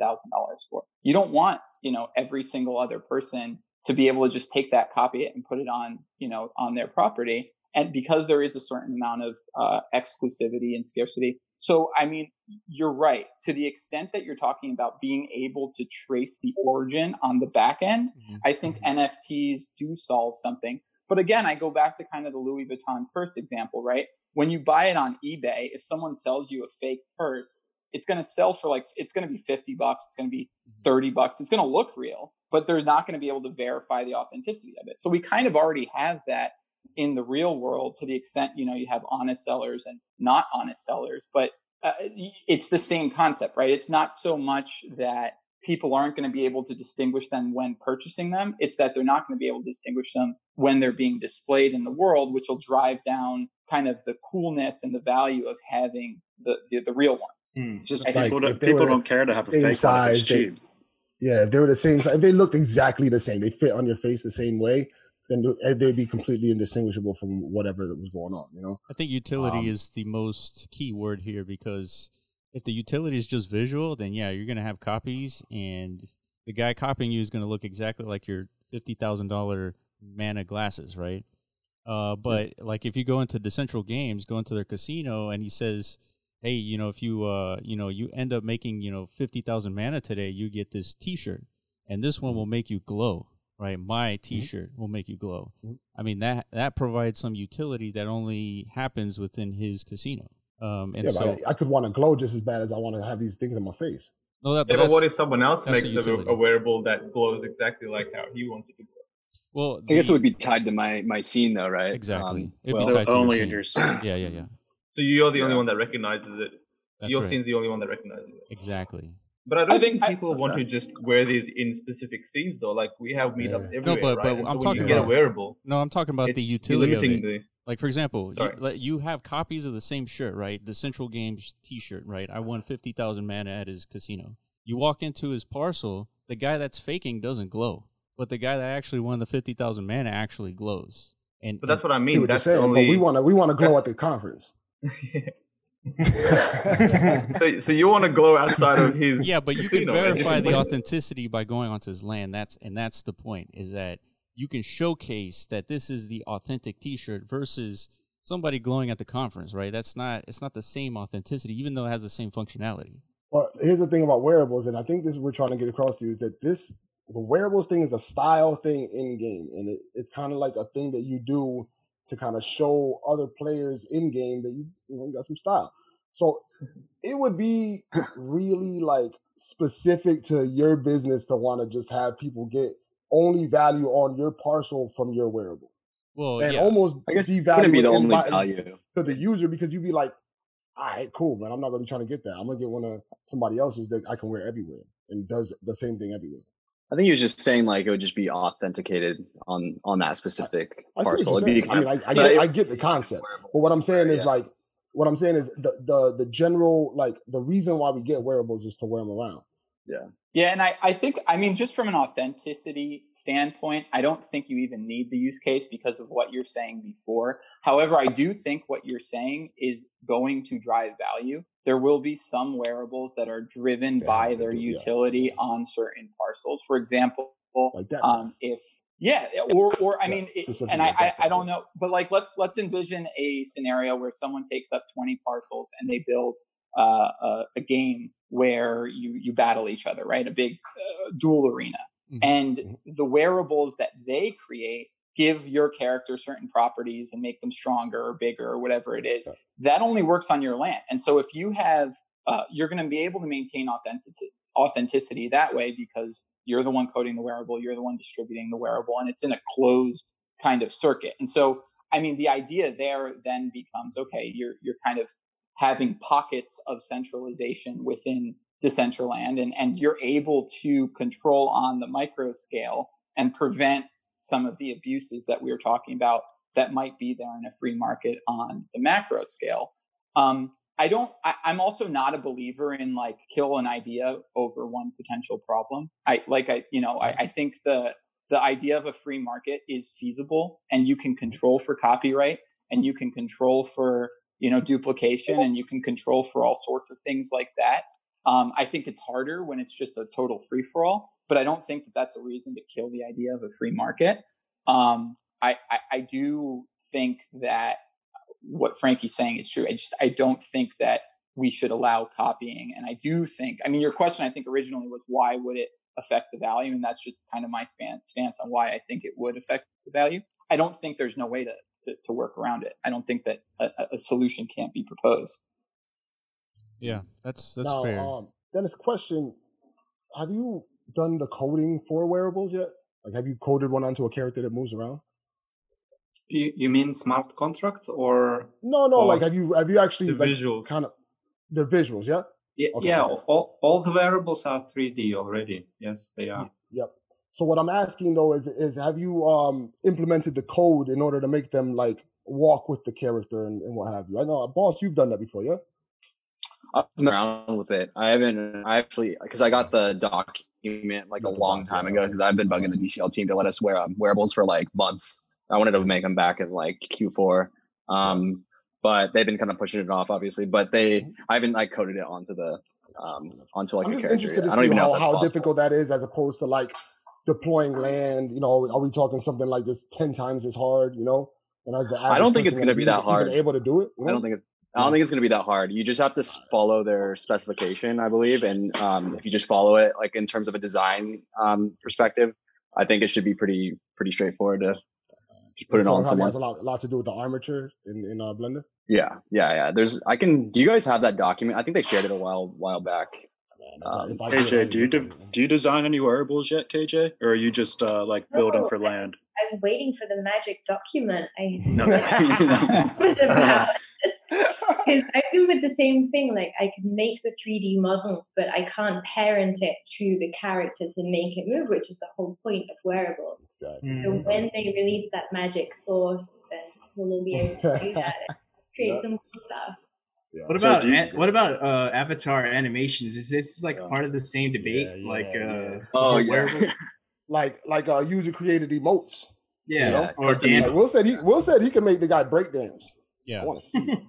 for? You don't want, you know, every single other person to be able to just take that, copy it and put it on, you know, on their property. And because there is a certain amount of uh, exclusivity and scarcity, so, I mean, you're right. To the extent that you're talking about being able to trace the origin on the back end, mm-hmm. I think mm-hmm. NFTs do solve something. But again, I go back to kind of the Louis Vuitton purse example, right? When you buy it on eBay, if someone sells you a fake purse, it's going to sell for like it's going to be 50 bucks it's going to be 30 bucks it's going to look real but they're not going to be able to verify the authenticity of it. So we kind of already have that in the real world to the extent you know you have honest sellers and not honest sellers but uh, it's the same concept right? It's not so much that people aren't going to be able to distinguish them when purchasing them. It's that they're not going to be able to distinguish them when they're being displayed in the world, which will drive down kind of the coolness and the value of having the the, the real one. Mm. Just like people, don't, people don't care to have a fake size, one they, Yeah, if they were the same size, if they looked exactly the same, they fit on your face the same way, then they'd be completely indistinguishable from whatever that was going on. You know, I think utility um, is the most key word here because if the utility is just visual, then yeah, you're gonna have copies, and the guy copying you is gonna look exactly like your fifty thousand dollar mana glasses, right? Uh, but yeah. like if you go into Decentral Games, go into their casino, and he says, "Hey, you know, if you uh, you know, you end up making you know fifty thousand mana today, you get this T-shirt, and this one will mm-hmm. make you glow." Right, my mm-hmm. T-shirt mm-hmm. will make you glow. Mm-hmm. I mean that that provides some utility that only happens within his casino. Um, and yeah, so I, I, could want to glow just as bad as I want to have these things on my face. No, that, but, yeah, but what if someone else makes a, a, wearable that glows exactly like how he wants it to glow? Well, the, I guess it would be tied to my my scene, though, right? Exactly. Um, well, so only in your <clears throat> scene. yeah, yeah, yeah. So you're the yeah. only one that recognizes it. That's your right. scene's the only one that recognizes it. Exactly. But I don't I think, think, people I, want to just wear these in specific scenes, though. Like we have meetups yeah. everywhere, no, but, right? but I'm talking about, get a wearable. No, I'm talking about the utility of it. The, like for example, you, you, have copies of the same shirt, right? Decentral Games T-shirt, right? I won fifty thousand mana at his casino. You walk into his parcel, the guy that's faking doesn't glow, but the guy that actually won the fifty thousand mana actually glows. And but that's what I mean. What that's saying, only... but we want to we want to glow at the conference. <laughs> so, so you want to glow outside of his? <laughs> Yeah, but you can verify the <laughs> authenticity by going onto his land. That's and that's the point. Is that you can showcase that this is the authentic T-shirt versus somebody glowing at the conference, right? That's not it's not the same authenticity, even though it has the same functionality. Well, here's the thing about wearables, and I think this is what we're trying to get across to you is that this the wearables thing is a style thing in game, and it, it's kind of like a thing that you do to kind of show other players in game that you you know you got some style. So it would be <laughs> really like specific to your business to want to just have people get only value on your parcel from your wearable. Well, and yeah. almost I guess devalue be the only value to the user because you'd be like, all right, cool, man. I'm not really trying to get that. I'm gonna get one of somebody else's that I can wear everywhere and does the same thing everywhere. I think he was just saying like it would just be authenticated on on that specific I, I parcel. I mean, I, I, get, I get the concept, but what I'm saying is yeah. like, what I'm saying is the the the general like the reason why we get wearables is to wear them around. Yeah. Yeah, and I, I think I mean just from an authenticity standpoint, I don't think you even need the use case because of what you're saying before. However, I do think what you're saying is going to drive value. There will be some wearables that are driven yeah, by their utility yeah. on certain parcels. For example, like um, if yeah, or or I yeah, mean, it, and I, I I don't know, but like let's let's envision a scenario where someone takes up 20 parcels and they build uh, a, a, game where you you battle each other, right? A big uh, duel arena, mm-hmm. and mm-hmm. the wearables that they create give your character certain properties and make them stronger or bigger or whatever it is. That only works on your land, and so if you have, uh, you're going to be able to maintain authenticity authenticity that way because you're the one coding the wearable, you're the one distributing the wearable, and it's in a closed kind of circuit. And so, I mean, the idea there then becomes okay, you're you're kind of having pockets of centralization within Decentraland, and, and you're able to control on the micro scale and prevent some of the abuses that we were talking about that might be there in a free market on the macro scale. Um, I don't. I, am also not a believer in like kill an idea over one potential problem. I like. I you know. I, I think the the idea of a free market is feasible, and you can control for copyright, and you can control for you know, duplication and you can control for all sorts of things like that. Um, I think it's harder when it's just a total free for all, but I don't think that that's a reason to kill the idea of a free market. Um, I, I, I do think that what Frankie's saying is true. I just, I don't think that we should allow copying. And I do think, I mean, your question, I think originally was why would it affect the value? And that's just kind of my stance on why I think it would affect the value. I don't think there's no way to to, to work around it. I don't think that a, a solution can't be proposed. Yeah, that's that's now, fair. um, Dennis, question: Have you done the coding for wearables yet? Like, have you coded one onto a character that moves around? You, you mean smart contracts or No, no. Or like, have you have you actually The like visuals. kind of the visuals? Yeah. yeah, Okay, yeah okay. all, all the wearables are 3D already. Yes, they are. Y- Yep. So what I'm asking though is is have you um implemented the code in order to make them like walk with the character and, and what have you? I know, Baus, you've done that before, yeah? I've been around with it. I haven't. I actually because I got the document like a long time ago because I've been bugging the DCL team to let us wear um, wearables for like months. I wanted to make them back in like Q4, um, but they've been kind of pushing it off, obviously. But they, I haven't like coded it onto the um onto like I'm a just character. interested yet. to I don't see how, how possible. difficult that is as opposed to like deploying land. You know, are we talking something like this ten times as hard? You know, and as the I don't think it's gonna be that hard. able to do it. You I don't think it's. I don't think it's going to be that hard. You just have to follow their specification, I believe, and um, if you just follow it, like in terms of a design um, perspective, I think it should be pretty pretty straightforward to just put it so on it probably has a lot, a lot to do with the armature in in uh, Blender. Yeah, yeah, yeah. There's, I can. Do you guys have that document? I think they shared it a while while back. Man, Um, if KJ, I'd do you look de- do you design any wearables yet, KJ, or are you just uh, like building for I- land? I'm waiting for the magic document. I <laughs> <laughs> No. <laughs> because I've been with the same thing. Like I can make the 3D model, but I can't parent it to the character to make it move, which is the whole point of wearables. Exactly. So when they release that magic source, then we'll all be able to do that. and Create Yeah. some cool stuff. Yeah. What about do you- what about uh, avatar animations? Is this like Yeah. part of the same debate? Yeah, like yeah, uh. Oh for yeah, wearables? <laughs> like like uh, user created emotes. yeah, you know? or dance. Like, Will said he Will said he can make the guy breakdance. yeah, I want to see. it.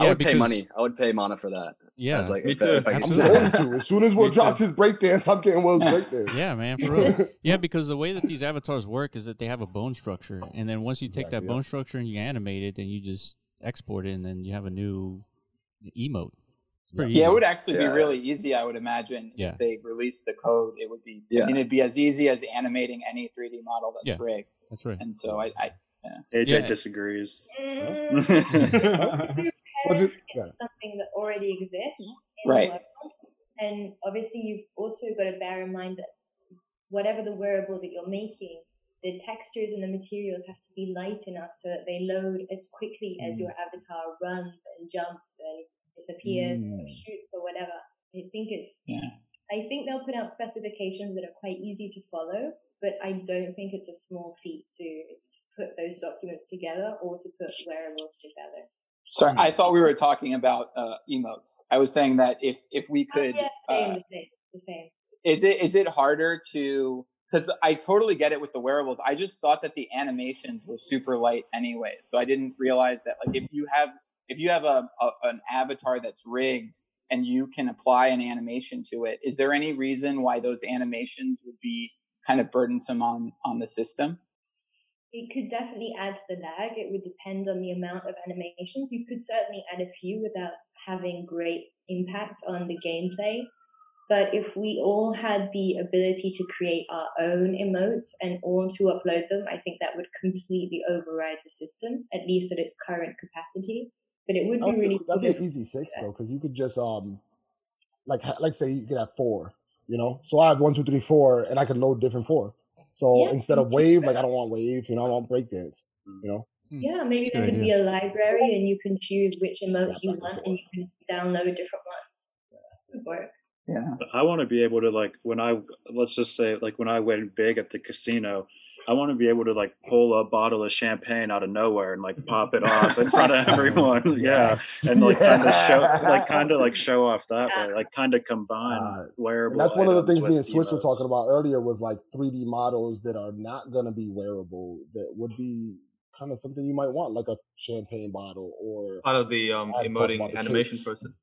I Yeah, would pay money. I would pay mana for that. yeah, As like Me if, too. if I I'm Absolutely. going to. As soon as <laughs> Will drops his breakdance, I'm getting Will's <laughs> breakdance. yeah, man, for real. Yeah, because the way that these avatars work is that they have a bone structure, and then once you take that Exactly, yeah. bone structure and you animate it, then you just export it, and then you have a new emote. It's pretty Yeah, it would actually Yeah. be really easy, I would imagine, Yeah. if they released the code. It would be, Yeah. I mean, it'd be as easy as animating any 3D model that's Yeah. rigged. That's right. And so I, I AJ Yeah. disagrees. Mm, What's it- yeah. something that already exists in Right. the world. And obviously, you've also got to bear in mind that whatever the wearable that you're making, the textures and the materials have to be light enough so that they load as quickly as your avatar runs and jumps and disappears or Mm. shoots or whatever. I think it's Yeah. I think they'll put out specifications that are quite easy to follow, but I don't think it's a small feat to, to put those documents together or to put wearables together. Sorry, I thought we were talking about uh, emotes. I was saying that if if we Oh, could, yeah, same, uh, the same, the same. is it is it harder to? Because I totally get it with the wearables. I just thought that the animations were super light anyway, so I didn't realize that like if you have if you have a, a an avatar that's rigged and you can apply an animation to it, is there any reason why those animations would be kind of burdensome on on the system? It could definitely add to the lag. It would depend on the amount of animations. You could certainly add a few without having great impact on the gameplay. But if we all had the ability to create our own emotes and all to upload them, I think that would completely override the system, at least at its current capacity. But it would be don't really that'd be an easy fix though, because you could just um, like like say you could have four, you know. So I have one, two, three, four, and I can load different four. So Yeah, instead of wave, like I don't want wave, you know, I want breakdance, you know. Yeah, maybe there good could be a library and you can choose which emotes you back and want and you can download different ones. Would work. Yeah. I want to be able to like when I let's just say like when I win big at the casino, I want to be able to like pull a bottle of champagne out of nowhere and like pop it off in front of <laughs> everyone. yeah. And like kind of show like kind of like show off that way, like kind of combine Uh, wearable. And that's one of the things me and Swiss were talking about earlier was like 3D models that are not gonna be wearable that would be kind of something you might want, like a champagne bottle or Part of the um, I've talked about emoting the animation cakes. process.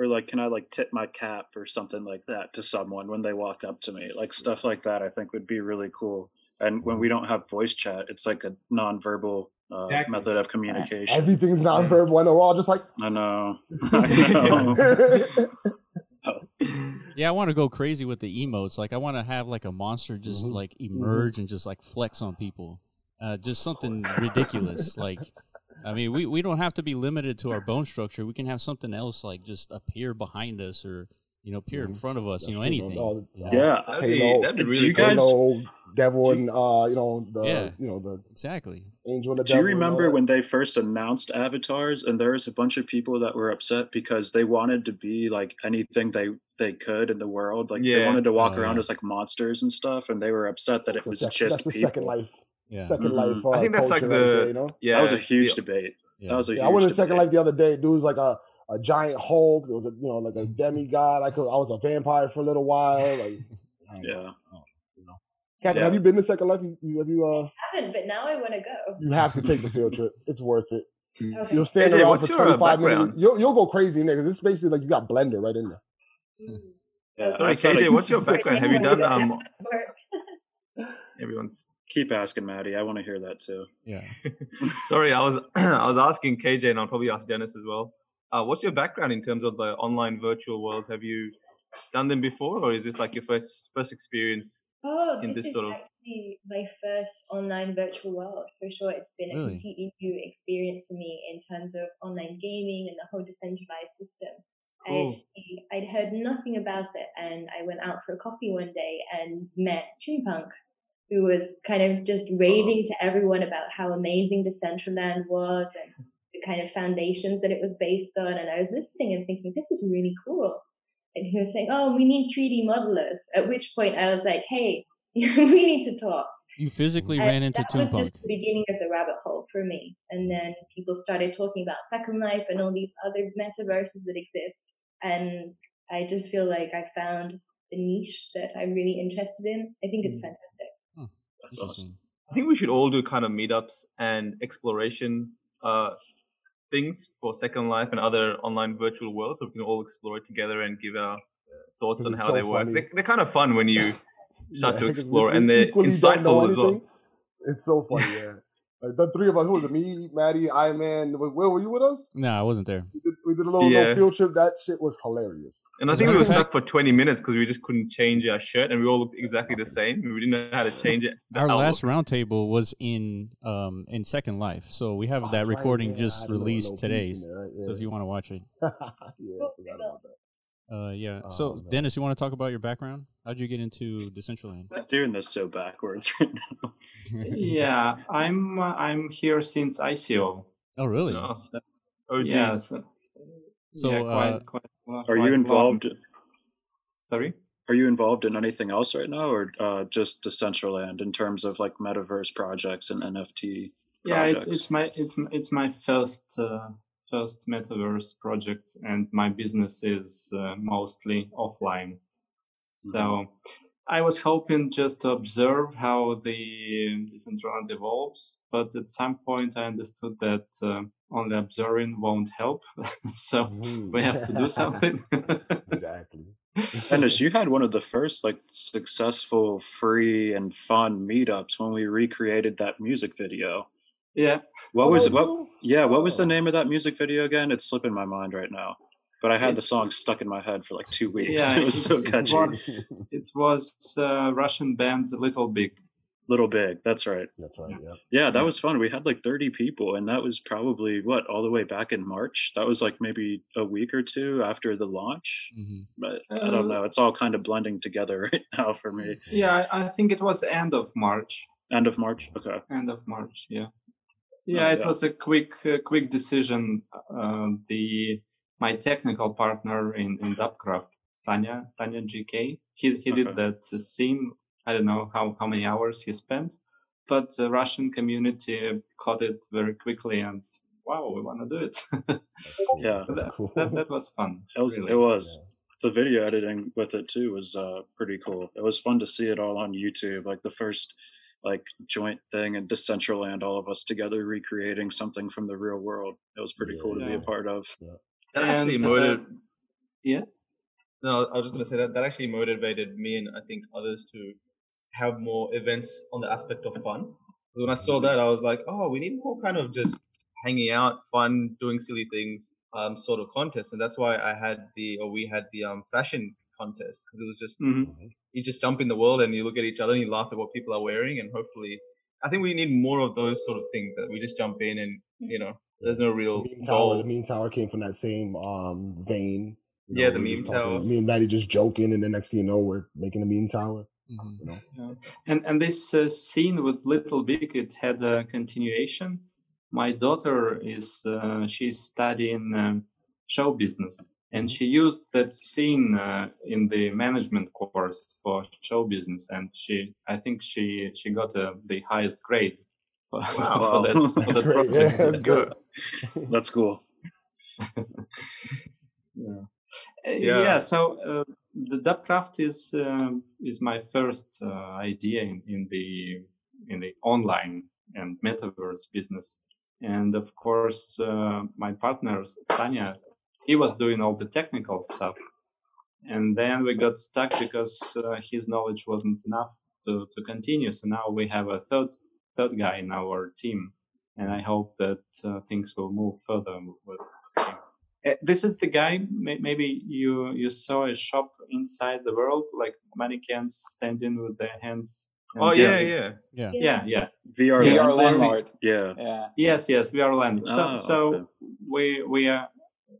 Or like, can I like tip my cap or something like that to someone when they walk up to me? Like stuff like that, I think would be really cool. And when we don't have voice chat, it's like a nonverbal uh, Exactly. method of communication. everything's nonverbal. I know we're all just like I know. <laughs> I know. <laughs> Yeah, I want to go crazy with the emotes. Like, I want to have like a monster just Mhm. like emerge and just like flex on people. Uh, just something ridiculous. Like, I mean, we, we don't have to be limited to our bone structure. We can have something else like just appear behind us or you know appear in Mhm. front of us. That's you know true, anything. All the- you? Yeah. That'd be, that'd be Do really you guys- Halo, devil, and uh, you know the Yeah. you know the exactly. angel and the Do you devil. and remember when they first announced avatars and there was a bunch of people that were upset because they wanted to be like anything they they could in the world? Like they wanted to walk Oh, around yeah. as like monsters and stuff, and they were upset that That's it was sec- just that's the people. second life, Yeah. second Mhm. life. Uh, I think that's like culture right there, the you know. yeah. that was a huge the- debate. Yeah. That was a Yeah, I went to Second. Life the other day. Dude was like a, a giant Hulk. There was a you know like a <laughs> demigod. I could I was a vampire for a little while. Like, <laughs> I don't know. Yeah. you know. Catherine, Yeah. have you been to Second Life? You, you have you uh haven't, but now I want to go. you have to take the field trip. It's worth it. <laughs> Okay. You'll stand AJ, around for uh, 25 minutes. You'll you'll go crazy in there because it's basically like you got Blender right in there. Mm. Yeah, Sorry, I KJ, like, what's your background? Have you done um everyone's keep asking Maddie. I want to hear that too. Yeah. <laughs> Sorry, I was <clears throat> I was asking KJ and I'll probably ask Dennis as well. Uh, what's your background in terms of the online virtual worlds? Have you done them before, or is this like your first first experience? Oh, in this, this is sort of- actually my first online virtual world for sure. It's been a completely new experience for me in terms of online gaming and the whole decentralized system. Cool. I'd, I'd heard nothing about it, and I went out for a coffee one day and met Chimpunk, who was kind of just raving to everyone about how amazing Decentraland was and the kind of foundations that it was based on. And I was listening and thinking, this is really cool. And he was saying, "Oh, we need 3D modelers." At which point, I was like, "Hey, <laughs> we need to talk." You physically And ran into that was just the beginning of the rabbit hole for me. And then people started talking about Second Life and all these other metaverses that exist. And I just feel like I found the niche that I'm really interested in. I think it's Mm. fantastic. That's awesome. Interesting. I think we should all do kind of meetups and exploration uh, things for Second Life and other online virtual worlds, so we can all explore it together and give our thoughts on how so they work. They're, they're kind of fun when you <laughs> start to 'cause we- explore, and they're equally don't know insightful as well. It's so funny, yeah. Like the three of us, who was it? Me, Maddie, Iron Man. Will, Will, were you with us? No, I wasn't there. We did, we did a little, Yeah. little field trip. That shit was hilarious. And I think we were stuck for 20 minutes because we just couldn't change our shirt, and we all looked exactly the same. We didn't know how to change it. Our outlook. last roundtable was in um in Second Life, so we have Oh, that that's right, recording yeah, just had a little- released today. there, right? So if you want to watch it, <laughs> yeah, yeah, I forgot about that. uh, yeah. Oh, so man. Dennis, you want to talk about your background? How'd you get into Decentraland? I'm <laughs> doing this so backwards <laughs> right now. yeah, I'm uh, I'm here since ICO. Oh, really? No. OG. Yeah, so, So, yeah, quite, uh, quite, Are quite you long. involved? Sorry. Are you involved in anything else right now, or uh, just Decentraland in terms of like metaverse projects and NFT? Yeah, it's projects? it's my it's it's my first uh, first metaverse project, and my business is uh, mostly offline. So Mhm. I was hoping just to observe how the Decentraland evolves, but at some point I understood that uh, only observing won't help. <laughs> so Mhm. we have to do something. <laughs> exactly. <laughs> Dennis, you had one of the first like successful, free, and fun meetups when we recreated that music video. Yeah. What was that it? What? you? Yeah, what was the Oh. name of that music video again? It's slipping my mind right now. But I had the song stuck in my head for like two weeks. Yeah, <laughs> it was so it catchy. was- <laughs> It was uh, Russian band Little Big. Little Big, that's right. That's right. Yeah. Yeah, that was fun. We had like 30 people, and that was probably what, all the way back in March? That was like maybe a week or two after the launch. hmm But I don't know. It's all kind of blending together <laughs> right now for me. Yeah, I I think it was end of March. End of March? Okay. End of March, yeah. Yeah, it was a quick, uh, quick decision. Uh, the my technical partner in in DappCraft, Sanya, Sanya GK, he he did that uh, scene. I don't know how how many hours he spent, but the Russian community caught it very quickly, and wow, we want to do it. That's cool. <laughs> Yeah. That's that, cool. that that was fun. It was, really. it was. The video editing with it too was uh, pretty cool. It was fun to see it all on YouTube, like the first like joint thing in Decentraland, all of us together recreating something from the real world. It was pretty cool to be a part of. That actually And, uh, motivated. yeah. No, I was just gonna say that that actually motivated me and I think others to have more events on the aspect of fun. 'Cause when I saw that, I was like, oh, we need more kind of just hanging out, fun, doing silly things, um, sort of contest, and that's why I had the or we had the um fashion contest because it was just hmm you just jump in the world and you look at each other and you laugh at what people are wearing and hopefully I think we need more of those sort of things that we just jump in and you know, there's no real The meme tower, the goal. meme tower came from that same um vein. You Yeah, know, the we just meme talking- tower. Me and Maddie just joking, and the next thing you know, we're making a meme tower. Mhm. You know, Yeah. And and this uh, scene with Little Big, it had a continuation. My daughter is uh, she's studying um, show business, and she used that scene uh, in the management course for show business, and she I think she she got uh, the highest grade for, <laughs> Wow. for that, <laughs> That's that project. Yeah, that's <laughs> good. That's cool. yeah. Uh, Yeah. yeah so uh, the DappCraft is um, is my first uh, idea in, in the in the online and metaverse business and of course uh, my partner sanya he was doing all the technical stuff and then we got stuck because uh, his knowledge wasn't enough to, to continue so now we have a third third guy in our team and i hope that uh, things will move further with, with him uh, this is the guy. Maybe you you saw a shop inside the world, like mannequins standing with their hands. Oh yeah, building. yeah. Yeah. yeah, yeah. VR, Yes. VR landlord. Yeah. Yeah. Yes, yes. We are landing. So Ah, so okay. we we are.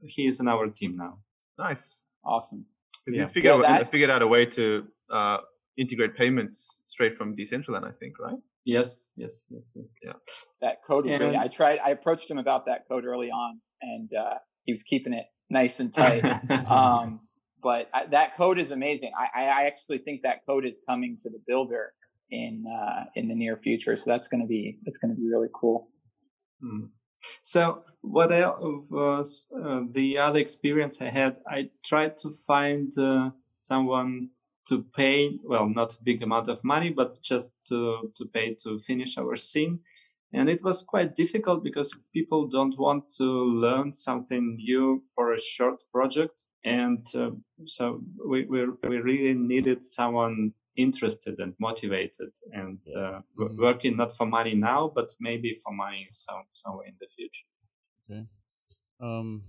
He is in our team now. Nice. Awesome. 'Cause Yeah. he's figured, Yeah, out, that- figured out a way to uh, integrate payments straight from Decentraland, I think, right? Yes, yes, yes, yes. Yeah. That code is really. I tried. I approached him about that code early on, and uh, he was keeping it nice and tight. <laughs> um, but I, that code is amazing. I, I I actually think that code is coming to the builder in uh, in the near future. So that's going to be that's going to be really cool. Mm. So what else was uh, the other experience I had? I tried to find uh, someone to pay, well, not a big amount of money, but just to, to pay to finish our scene. And it was quite difficult because people don't want to learn something new for a short project. And uh, so we, we, we really needed someone interested and motivated and uh, Mhm. working not for money now, but maybe for money some, somewhere in the future. Okay. Um,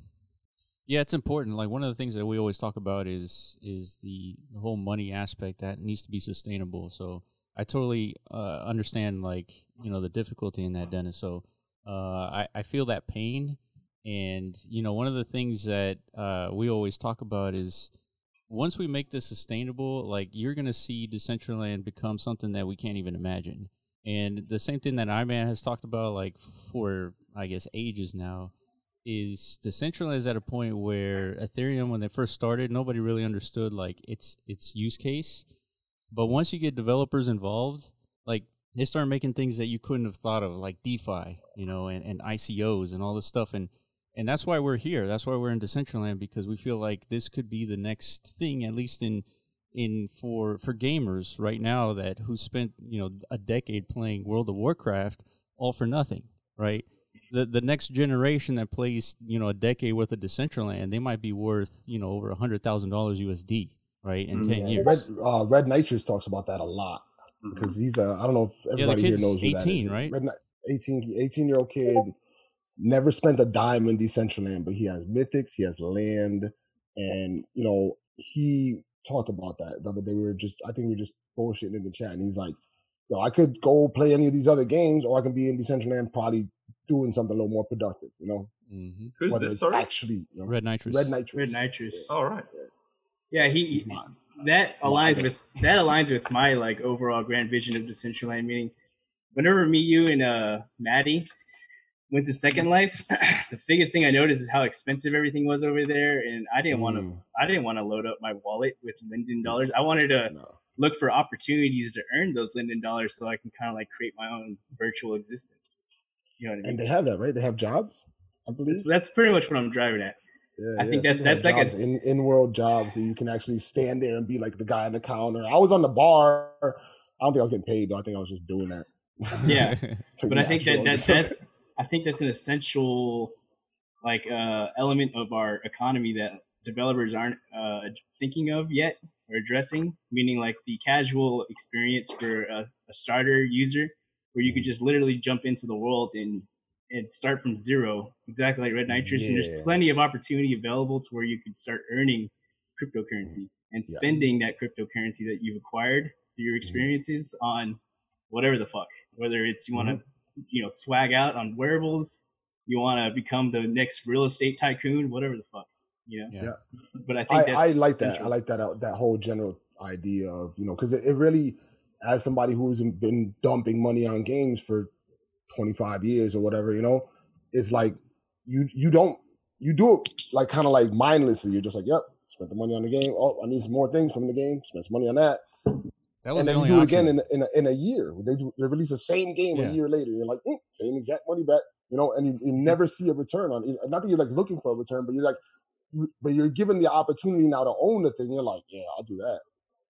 yeah, it's important. Like one of the things that we always talk about is is the, the whole money aspect that needs to be sustainable. So I totally uh, understand like you know the difficulty in that, Dennis. So uh, I I feel that pain, and you know one of the things that uh, we always talk about is once we make this sustainable, like you're gonna see Decentraland become something that we can't even imagine. And the same thing that Iman has talked about, like for I guess ages now, is Decentraland is at a point where Ethereum, when they first started, nobody really understood like its its use case. But once you get developers involved, like they start making things that you couldn't have thought of, like DeFi, you know, and, and ICOs and all this stuff. And and that's why we're here. That's why we're in Decentraland because we feel like this could be the next thing, at least in in for for gamers right now that who spent you know a decade playing World of Warcraft all for nothing, right? The the next generation that plays you know a decade worth of Decentraland, they might be worth you know over a hundred thousand dollars USD, right? In Mm. ten Yeah, years. Red uh, Red Nitrous talks about that a lot Mhm. because he's a I don't know if everybody here knows who that 18, is. right? Red 18, 18 year old kid, never spent a dime in Decentraland, but he has mythics, he has land, and you know he talked about that the other day. We were just I think we were just bullshitting in the chat, and he's like, "Yo, I could go play any of these other games, or I can be in Decentraland, probably doing something a little more productive. You know, hmm Who's whether this? it's Sorry. actually you know, Red nitrous. Red Nitrous. Red nitrous. All right. Yeah, he Mod. that aligns Mod. with that aligns with my like overall grand vision of Decentraland. Meaning, whenever me, you, and uh Maddie went to Second Life, <clears throat> the biggest thing I noticed is how expensive everything was over there, and I didn't want to. Mm, I didn't want to load up my wallet with Linden dollars. I wanted to no. look for opportunities to earn those Linden dollars so I can kind of like create my own virtual existence. You know what I mean? And they have that, right? They have jobs, I believe. That's, that's pretty much what I'm driving at. Yeah, I think yeah. that- They have that's like a- in in world jobs that you can actually stand there and be like the guy on the counter. I was on the bar. I don't think I was getting paid though. I think I was just doing that. Yeah. <laughs> But I think that, that <laughs> that's I think that's an essential like uh, element of our economy that developers aren't uh, thinking of yet or addressing. Meaning like the casual experience for a, a starter user, where you could just literally jump into the world and and start from zero, exactly like Red Nitrous. And there's plenty of opportunity available to where you could start earning cryptocurrency and Yeah. spending that cryptocurrency that you've acquired through your experiences on whatever the fuck. Whether it's you want to, you know, swag out on wearables, you want to become the next real estate tycoon, whatever the fuck, you know. Yeah. But I think I, that's I like that. I like that uh, that whole general idea of you know because it, it really, as somebody who's been dumping money on games for twenty five years or whatever, you know, it's like you you don't you do it like kind of like mindlessly. You're just like, yep, spent the money on the game. Oh, I need some more things from the game. Spent some money on that. That was and the then you do it option. again in a, in a, in a year. They do they release the same game Yeah. a year later. You're like, "Mm, same exact money back, you know, and you, you never see a return on it. Not that you're like looking for a return, but you're like, you, but you're given the opportunity now to own the thing. You're like, yeah, I'll do that.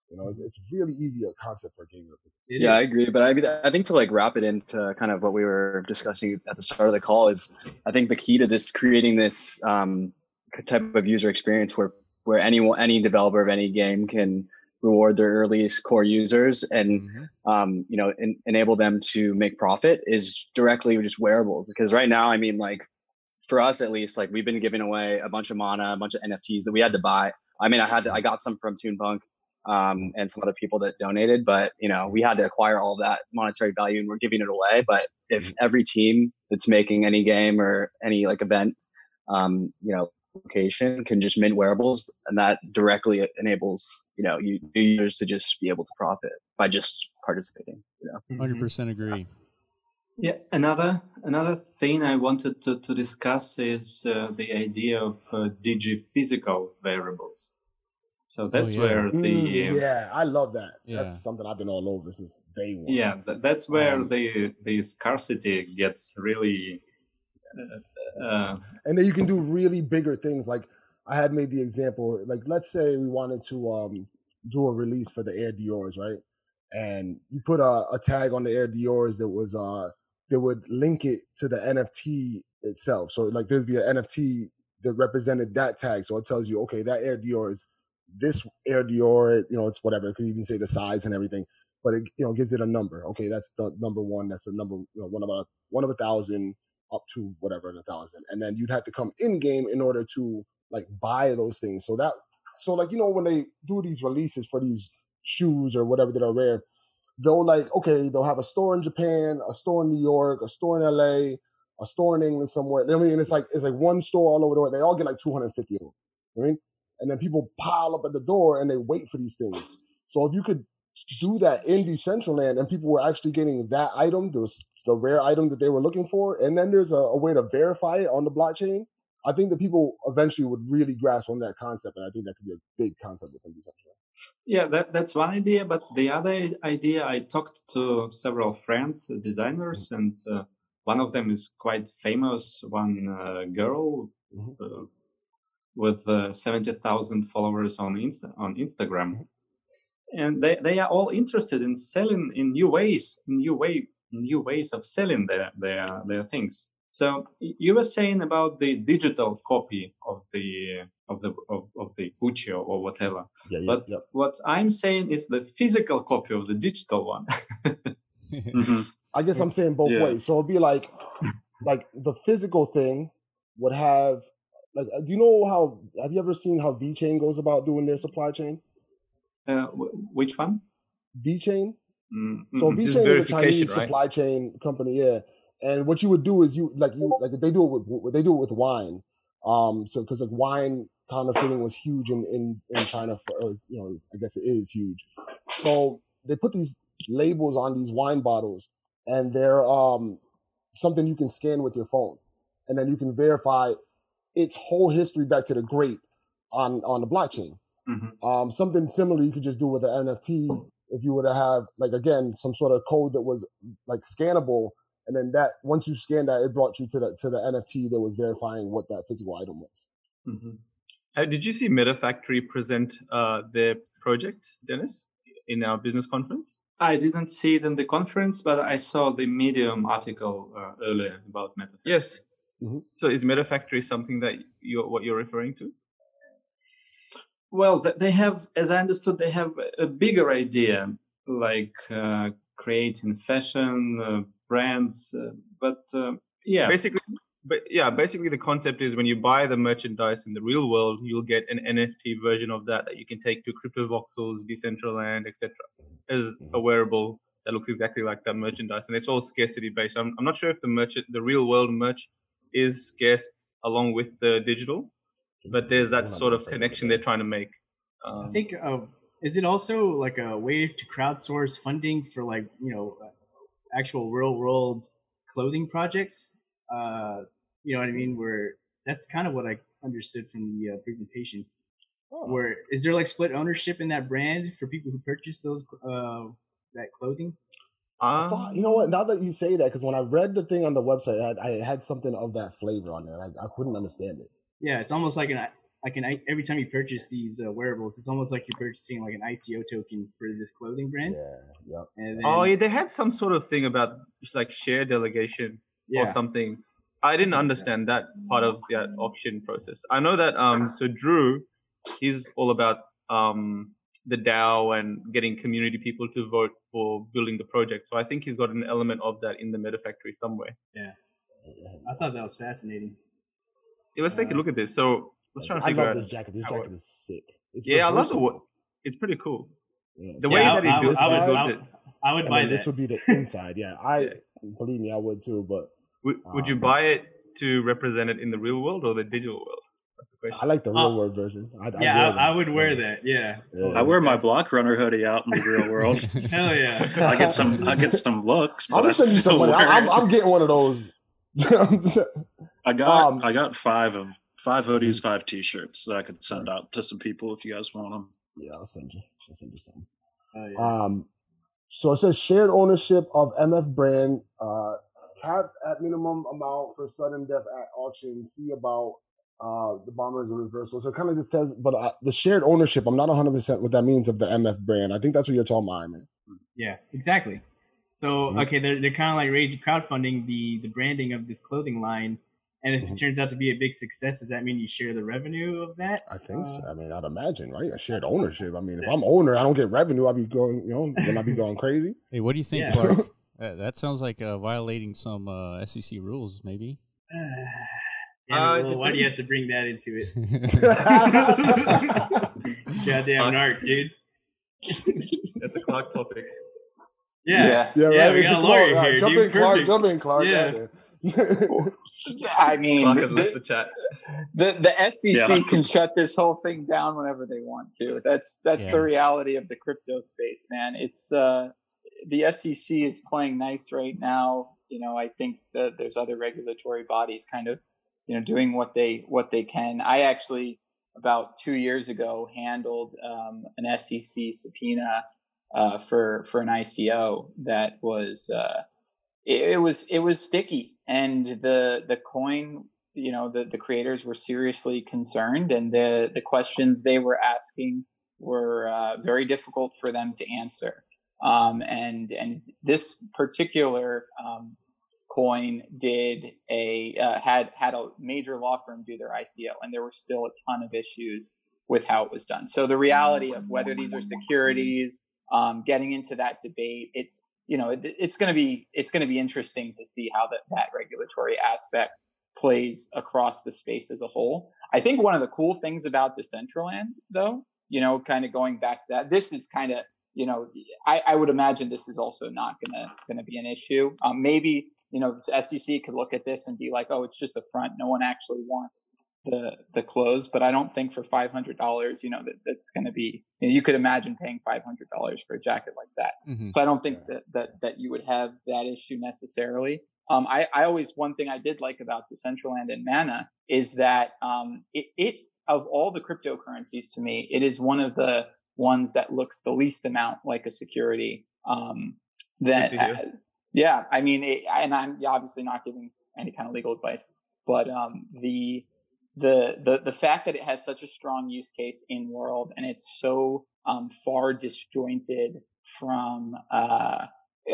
You know, it's, it's really easy a concept for a gamer. It yeah, I agree. But I, mean, I think to like wrap it into kind of what we were discussing at the start of the call is, I think the key to this creating this um, type of user experience where where anyone any developer of any game can reward their earliest core users and Mhm. um, you know en- enable them to make profit is directly just wearables. Because right now, I mean, like for us at least, like we've been giving away a bunch of mana, a bunch of NFTs that we had to buy. I mean, I had to, I got some from Toonpunk um, and some other people that donated, but you know, we had to acquire all that monetary value and we're giving it away. But if every team that's making any game or any like event, um, you know, location can just mint wearables and that directly enables, you know, you new users to just be able to profit by just participating, you know? Mm-hmm. Hundred percent agree. Yeah, another another thing I wanted to, to discuss is uh, the idea of uh, digi-physical wearables. So that's yeah. where the Mm, yeah, I love that. Yeah. That's something I've been all over since day one. yeah, that's where Um, the the scarcity gets really Uh, and then you can do really bigger things. Like I had made the example, like let's say we wanted to um do a release for the Air Dior's, right? And you put a, a tag on the Air Dior's that was uh that would link it to the NFT itself. So like there'd be an NFT that represented that tag. So it tells you, okay, that Air Dior is this Air Dior, you know, it's whatever. It could even say the size and everything, but it you know gives it a number. Okay, that's the number one. That's the number you know, one of a one of a thousand up to whatever a thousand, and then you'd have to come in game in order to like buy those things. So that so like you know when they do these releases for these shoes or whatever that are rare, they'll like okay they'll have a store in Japan, a store in New York, a store in LA, a store in England somewhere. I mean, it's like it's like one store all over the world. They all get like two hundred fifty of them. I mean, and then people pile up at the door and they wait for these things. So if you could do that in Decentraland and people were actually getting that item, those the rare item that they were looking for, and then there's a, a way to verify it on the blockchain. I think that people eventually would really grasp on that concept, and I think that could be a big concept within Decentraland. Yeah, that, that's one idea. But the other idea, I talked to several friends, uh, designers, and uh, one of them is quite famous. One uh, girl Mhm. uh, with uh, seventy thousand followers on Insta- on Instagram, and they, they are all interested in selling in new ways, new way, new ways of selling their their their things. So you were saying about the digital copy of the of the of, of the Ucho or whatever. Yeah, yeah, But yep. what I'm saying is the physical copy of the digital one. <laughs> Mhm. I guess I'm saying both Yeah. ways. So it'd be like, like the physical thing would have, like, uh, do you know how? Have you ever seen how VeChain goes about doing their supply chain? Uh, wh- which one? VeChain. Mm, So mm, V Just Chain is a Chinese right? supply chain company, yeah. And what you would do is you like you like they do it with they do it with wine. Um, so because like wine counterfeiting was huge in in in China for or, you know I guess it is huge. So they put these labels on these wine bottles, and they're um something you can scan with your phone, and then you can verify its whole history back to the grape on on the blockchain. mhm. Um, something similar you could just do with an NFT if you were to have like again some sort of code that was like scannable, and then that once you scan that, it brought you to the to the NFT that was verifying what that physical item was. Mhm. Uh, did you see MetaFactory present uh, their project, Dennis, in our business conference? I didn't see it in the conference, but I saw the Medium article uh, earlier about MetaFactory. Yes. Mhm. So is MetaFactory something that you're what you're referring to? Well, they have, as I understood, they have a bigger idea, like uh, creating fashion uh, brands. Uh, but uh, yeah, Basically, but yeah, basically the concept is when you buy the merchandise in the real world, you'll get an NFT version of that that you can take to Cryptovoxels, Decentraland, etc. as a wearable that looks exactly like that merchandise, and it's all scarcity based. I'm, I'm not sure if the merchant, the real world merch, is scarce along with the digital, but there's that sort of connection they're trying to make. Um, I think uh, is it also like a way to crowdsource funding for like you know actual real world clothing projects? Uh, you know what I mean? Where that's kind of what I understood from the uh, presentation. Oh. Where is there like split ownership in that brand for people who purchase those uh, that clothing? I thought, you know what? Now that you say that, because when I read the thing on the website, I had, I had something of that flavor on there. I, I couldn't understand it. Yeah, it's almost like an like an every time you purchase these uh, wearables, it's almost like you're purchasing like an ICO token for this clothing brand. Yeah, yep. And then, Oh yeah, they had some sort of thing about just like share delegation or something. I didn't understand that part of that auction process. I know that um so Drew, he's all about um the DAO and getting community people to vote for building the project. So I think he's got an element of that in the Meta Factory somewhere. yeah, I thought that was fascinating. Yeah, let's take a look at this. So let's try to figure I figure love out. this jacket. This jacket is sick. It's yeah, I love the. reversible. wo- It's pretty cool. Yeah, The so way Yeah, that I, he I, built, I would, side, I would, I would and buy then that. this would be the <laughs> inside. Yeah, I believe me, I would too. But would, would you Um, buy it to represent it in the real world or the digital world? That's the question. I like the real Uh, world version. I'd, I'd yeah, wear I, that. I would wear Yeah. that. Yeah, Yeah. I wear my block runner hoodie out in the real world. <laughs> hell yeah. I get some I get some looks, I'm but I gonna send you some money. wear I, I'm, it. I'm getting one of those. <laughs> I got um, I got five of five hoodies, five t-shirts that I could send out to some people if you guys want them. yeah, I'll send you. I'll send you some. Oh, yeah. Um, so it says shared ownership of MF brand, uh, capped at minimum amount for sudden death at auction. See about uh, the bombers and reversal. So it kind of just says, but uh, the shared ownership, I'm not 100% what that means of the MF brand. I think that's what you're talking about, man. Yeah, exactly. So Mhm. okay, they're they're kind of like raising crowdfunding the the branding of this clothing line, and if Mhm. it turns out to be a big success, does that mean you share the revenue of that? I think so. Uh, I mean, I'd imagine, right? A shared ownership. I mean, if I'm owner, I don't get revenue. I'd be going, you know, wouldn't I be going crazy? <laughs> Hey, what do you think, Yeah. Clark? <laughs> Uh, that sounds like uh, violating some uh, SEC rules, maybe. <sighs> Damn Uh, it, it why do you have to bring that into it? <laughs> Goddamn narc, dude. That's a clock topic. Yeah. Yeah, Yeah, right. we got a Come lawyer on, here, Jump dude. in, Clark. Perfect. Jump in, Clark. Yeah. Goddamn. <laughs> I mean, Clark has left the, the chat. the, the SEC Yeah. can shut this whole thing down whenever they want to. That's that's Yeah. the reality of the crypto space, man. It's uh, the SEC is playing nice right now. You know, I think that there's other regulatory bodies kind of, you know, doing what they what they can. I actually about two years ago handled um, an SEC subpoena uh, for for an ICO that was uh, it, it was it was sticky, and the the coin, you know, the the creators were seriously concerned, and the the questions they were asking were uh, very difficult for them to answer. Um, and and this particular um, coin did a uh, had had a major law firm do their ICO, and there were still a ton of issues with how it was done. So the reality of whether these are securities, um, getting into that debate, it's you know it, it's going to be it's going to be interesting to see how that that regulatory aspect plays across the space as a whole. I think one of the cool things about Decentraland, though, you know, kind of going back to that, this is kind of you know I, I would imagine this is also not gonna gonna be an issue. Um, maybe you know the SEC could look at this and be like, oh, it's just a front. No one actually wants the the clothes, but I don't think for five hundred dollars, you know, that that's going to be. You, know, you could imagine paying five hundred dollars for a jacket like that. Mhm. So I don't think that that that you would have that issue necessarily. Um, I, I always one thing I did like about Decentraland and Mana is that um, it, it of all the cryptocurrencies to me, it is one of the ones that looks the least amount like a security. Um, that Good to hear. uh, yeah, I mean, it, and I'm obviously not giving any kind of legal advice, but um, the the the the fact that it has such a strong use case in world and it's so um, far disjointed from uh,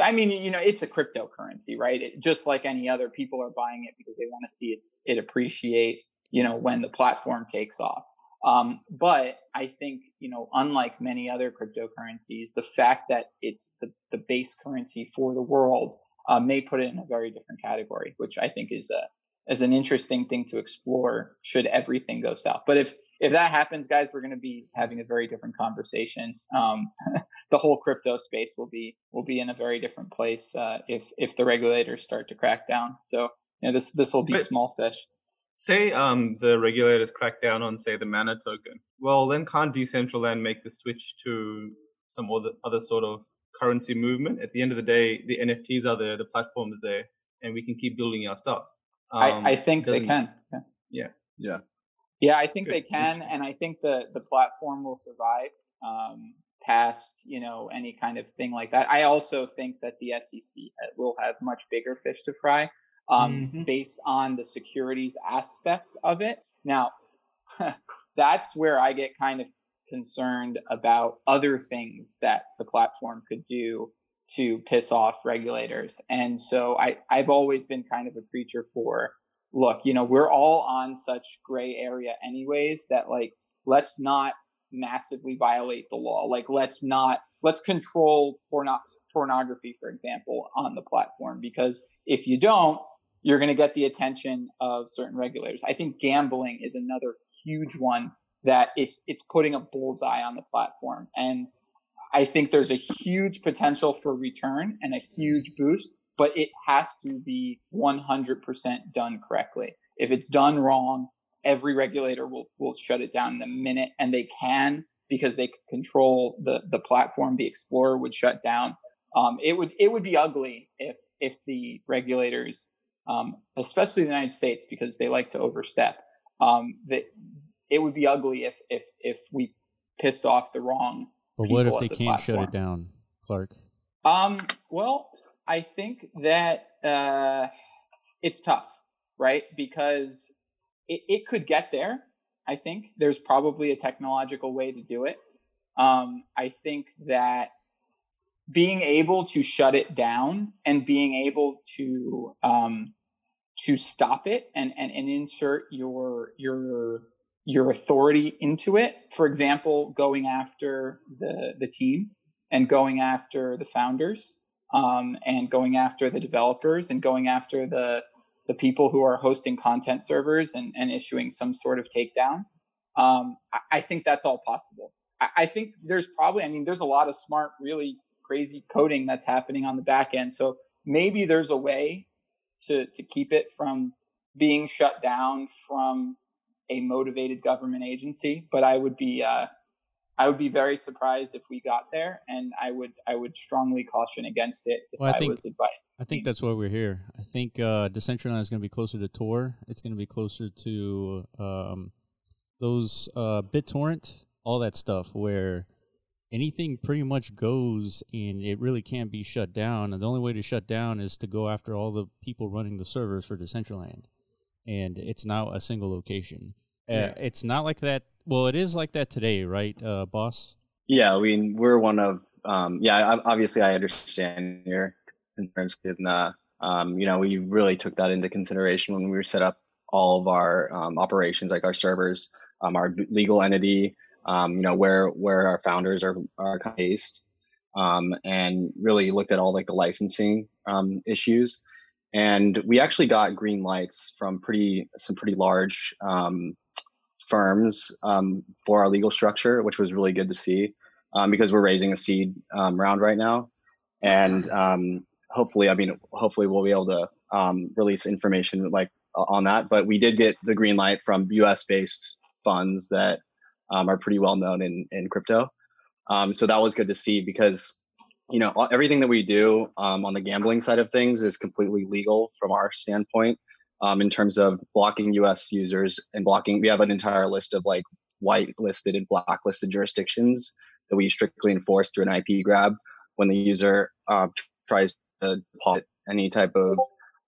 I mean, you know, it's a cryptocurrency, right? It, just like any other, people are buying it because they want to see it, it appreciate, you know, when the platform takes off. Um, but I think, you know, unlike many other cryptocurrencies, the fact that it's the, the base currency for the world uh, may put it in a very different category, which I think is a is an interesting thing to explore should everything go south. But if if that happens, guys, we're going to be having a very different conversation. Um, <laughs> the whole crypto space will be will be in a very different place uh, if if the regulators start to crack down. So you know, this this will be But- small fish. Say um the regulators crack down on say the mana token. Well, then can't Decentraland make the switch to some other other sort of currency movement? At the end of the day, the NFTs are there, the platform is there, and we can keep building our stuff. Um, I, I think they can. Yeah. Yeah. Yeah. Yeah, I think Good. they can, and I think the the platform will survive um, past you know any kind of thing like that. I also think that the SEC will have much bigger fish to fry um, Mhm. based on the securities aspect of it. Now, <laughs> that's where I get kind of concerned about other things that the platform could do to piss off regulators. And so I, I've always been kind of a preacher for look, you know, we're all on such gray area anyways that like let's not massively violate the law. Like let's not let's control porno- pornography, for example, on the platform because if you don't, you're going to get the attention of certain regulators. I think gambling is another huge one that it's it's putting a bullseye on the platform and I think there's a huge potential for return and a huge boost, but it has to be 100% done correctly. If it's done wrong, every regulator will, will shut it down in a minute and they can because they control the, the platform. The Explorer would shut down. Um, it would, it would be ugly if, if the regulators, um, especially the United States, because they like to overstep, um, that it would be ugly if, if, if we pissed off the wrong But what if they can't shut it down, Clark? Um, well, I think that uh, it's tough, right? Because it, it could get there. I think there's probably a technological way to do it. Um, I think that being able to shut it down and being able to um, to stop it and, and, and insert your your your authority into it. For example, going after the the team and going after the founders um, and going after the developers and going after the the people who are hosting content servers and, and issuing some sort of takedown. Um, I, I think that's all possible. I, I think there's probably, I mean, there's a lot of smart, really crazy coding that's happening on the back end. So maybe there's a way to to keep it from being shut down from a motivated government agency. But I would be uh, I would be very surprised if we got there, and I would I would strongly caution against it if Well, I I, think- was advised. I think that's why we're here. I think uh, Decentraland is going to be closer to Tor. It's going to be closer to um, those uh, BitTorrent, all that stuff, where anything pretty much goes and it really can't be shut down. And the only way to shut down is to go after all the people running the servers for Decentraland. And it's now a single location. Uh, Yeah. It's not like that. Well, it is like that today, right, uh, Baus? Yeah, I mean, we're one of, um, yeah, obviously I understand your concerns. And, uh, um, you know, we really took that into consideration when we set up all of our um, operations, like our servers, um, our legal entity, um, you know, where where our founders are are based, um, and really looked at all like the licensing um, issues. And we actually got green lights from pretty some pretty large um, firms um, for our legal structure, which was really good to see um, because we're raising a seed um, round right now, and um, hopefully, I mean, hopefully we'll be able to um, release information like on that. But we did get the green light from U.S. based funds that are pretty well known in in crypto. So that was good to see because you know everything that we do um, on the gambling side of things is completely legal from our standpoint um, in terms of blocking U.S. users and blocking. We have an entire list of like white listed and blacklisted jurisdictions that we strictly enforce through an IP grab when the user uh, tries to deposit any type of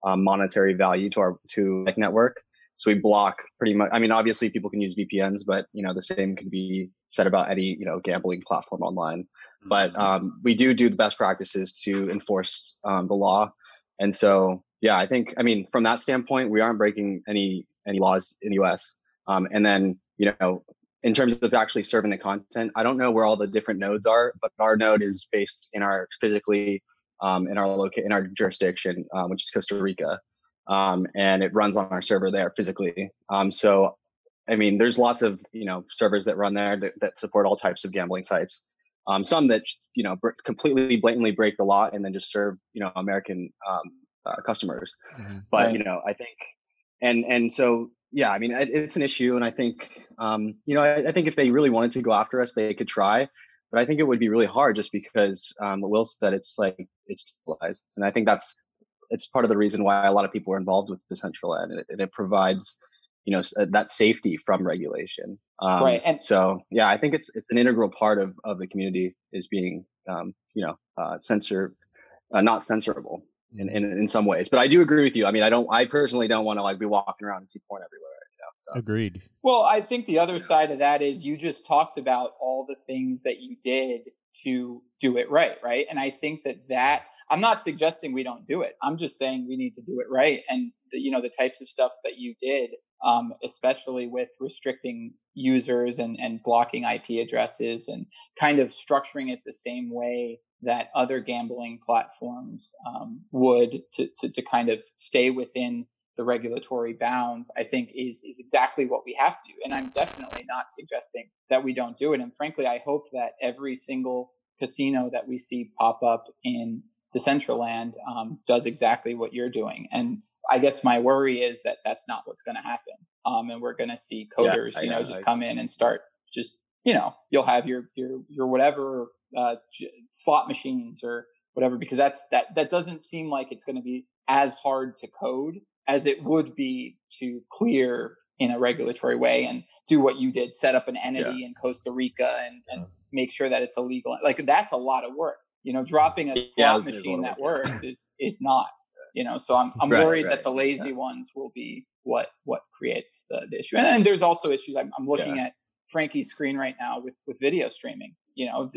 um, monetary value to our to like network. So we block pretty much. I mean, obviously people can use VPNs, but you know the same can be said about any you know gambling platform online. But um, we do do the best practices to enforce um, the law, and so yeah, I think I mean from that standpoint, we aren't breaking any any laws in the U.S. Um, and then you know in terms of actually serving the content, I don't know where all the different nodes are, but our node is based in our physically um, in our loca- in our jurisdiction, um, which is Costa Rica, um, and it runs on our server there physically. Um, so I mean, there's lots of you know servers that run there that, that support all types of gambling sites. Um, some that you know completely blatantly break the law and then just serve you know American um, uh, customers. Mm-hmm. But right. you know, I think and and so yeah, I mean, it, it's an issue, and I think um, you know, I, I, think if they really wanted to go after us, they could try. But I think it would be really hard just because um, what Will said, it's like it's centralized, and I think that's it's part of the reason why a lot of people are involved with Decentraland, and it, and it provides you know uh, that safety from regulation. Um, right. And so yeah, I think it's it's an integral part of of the community is being um, you know uh, censor uh, not censorable in, in in some ways. But I do agree with you. I mean, I don't. I personally don't want to like be walking around and see porn everywhere. You know, so. Agreed. Well, I think the other side of that is you just talked about all the things that you did to do it right, right? And I think that that I'm not suggesting we don't do it. I'm just saying we need to do it right. And the, you know the types of stuff that you did, um, especially with restricting users and and blocking IP addresses and kind of structuring it the same way that other gambling platforms um, would to, to, to kind of stay within the regulatory bounds, I think is is exactly what we have to do. And I'm definitely not suggesting that we don't do it. And frankly, I hope that every single casino that we see pop up in Decentraland um, does exactly what you're doing. And I guess my worry is that that's not what's going to happen. Um, and we're going to see coders, yeah, you know, know, just come in and start just, you know, you'll have your your your whatever uh, slot machines or whatever, because that's that that doesn't seem like it's going to be as hard to code as it would be to clear in a regulatory way and do what you did, set up an entity yeah. in Costa Rica and, and make sure that it's illegal. Like that's a lot of work. You know, dropping a slot yeah, machine that works is is not. You know, so I'm I'm right, worried right. that the lazy yeah. ones will be what what creates the, the issue. And, and, there's also issues. I'm, I'm looking at Frankie's screen right now with with video streaming. You know,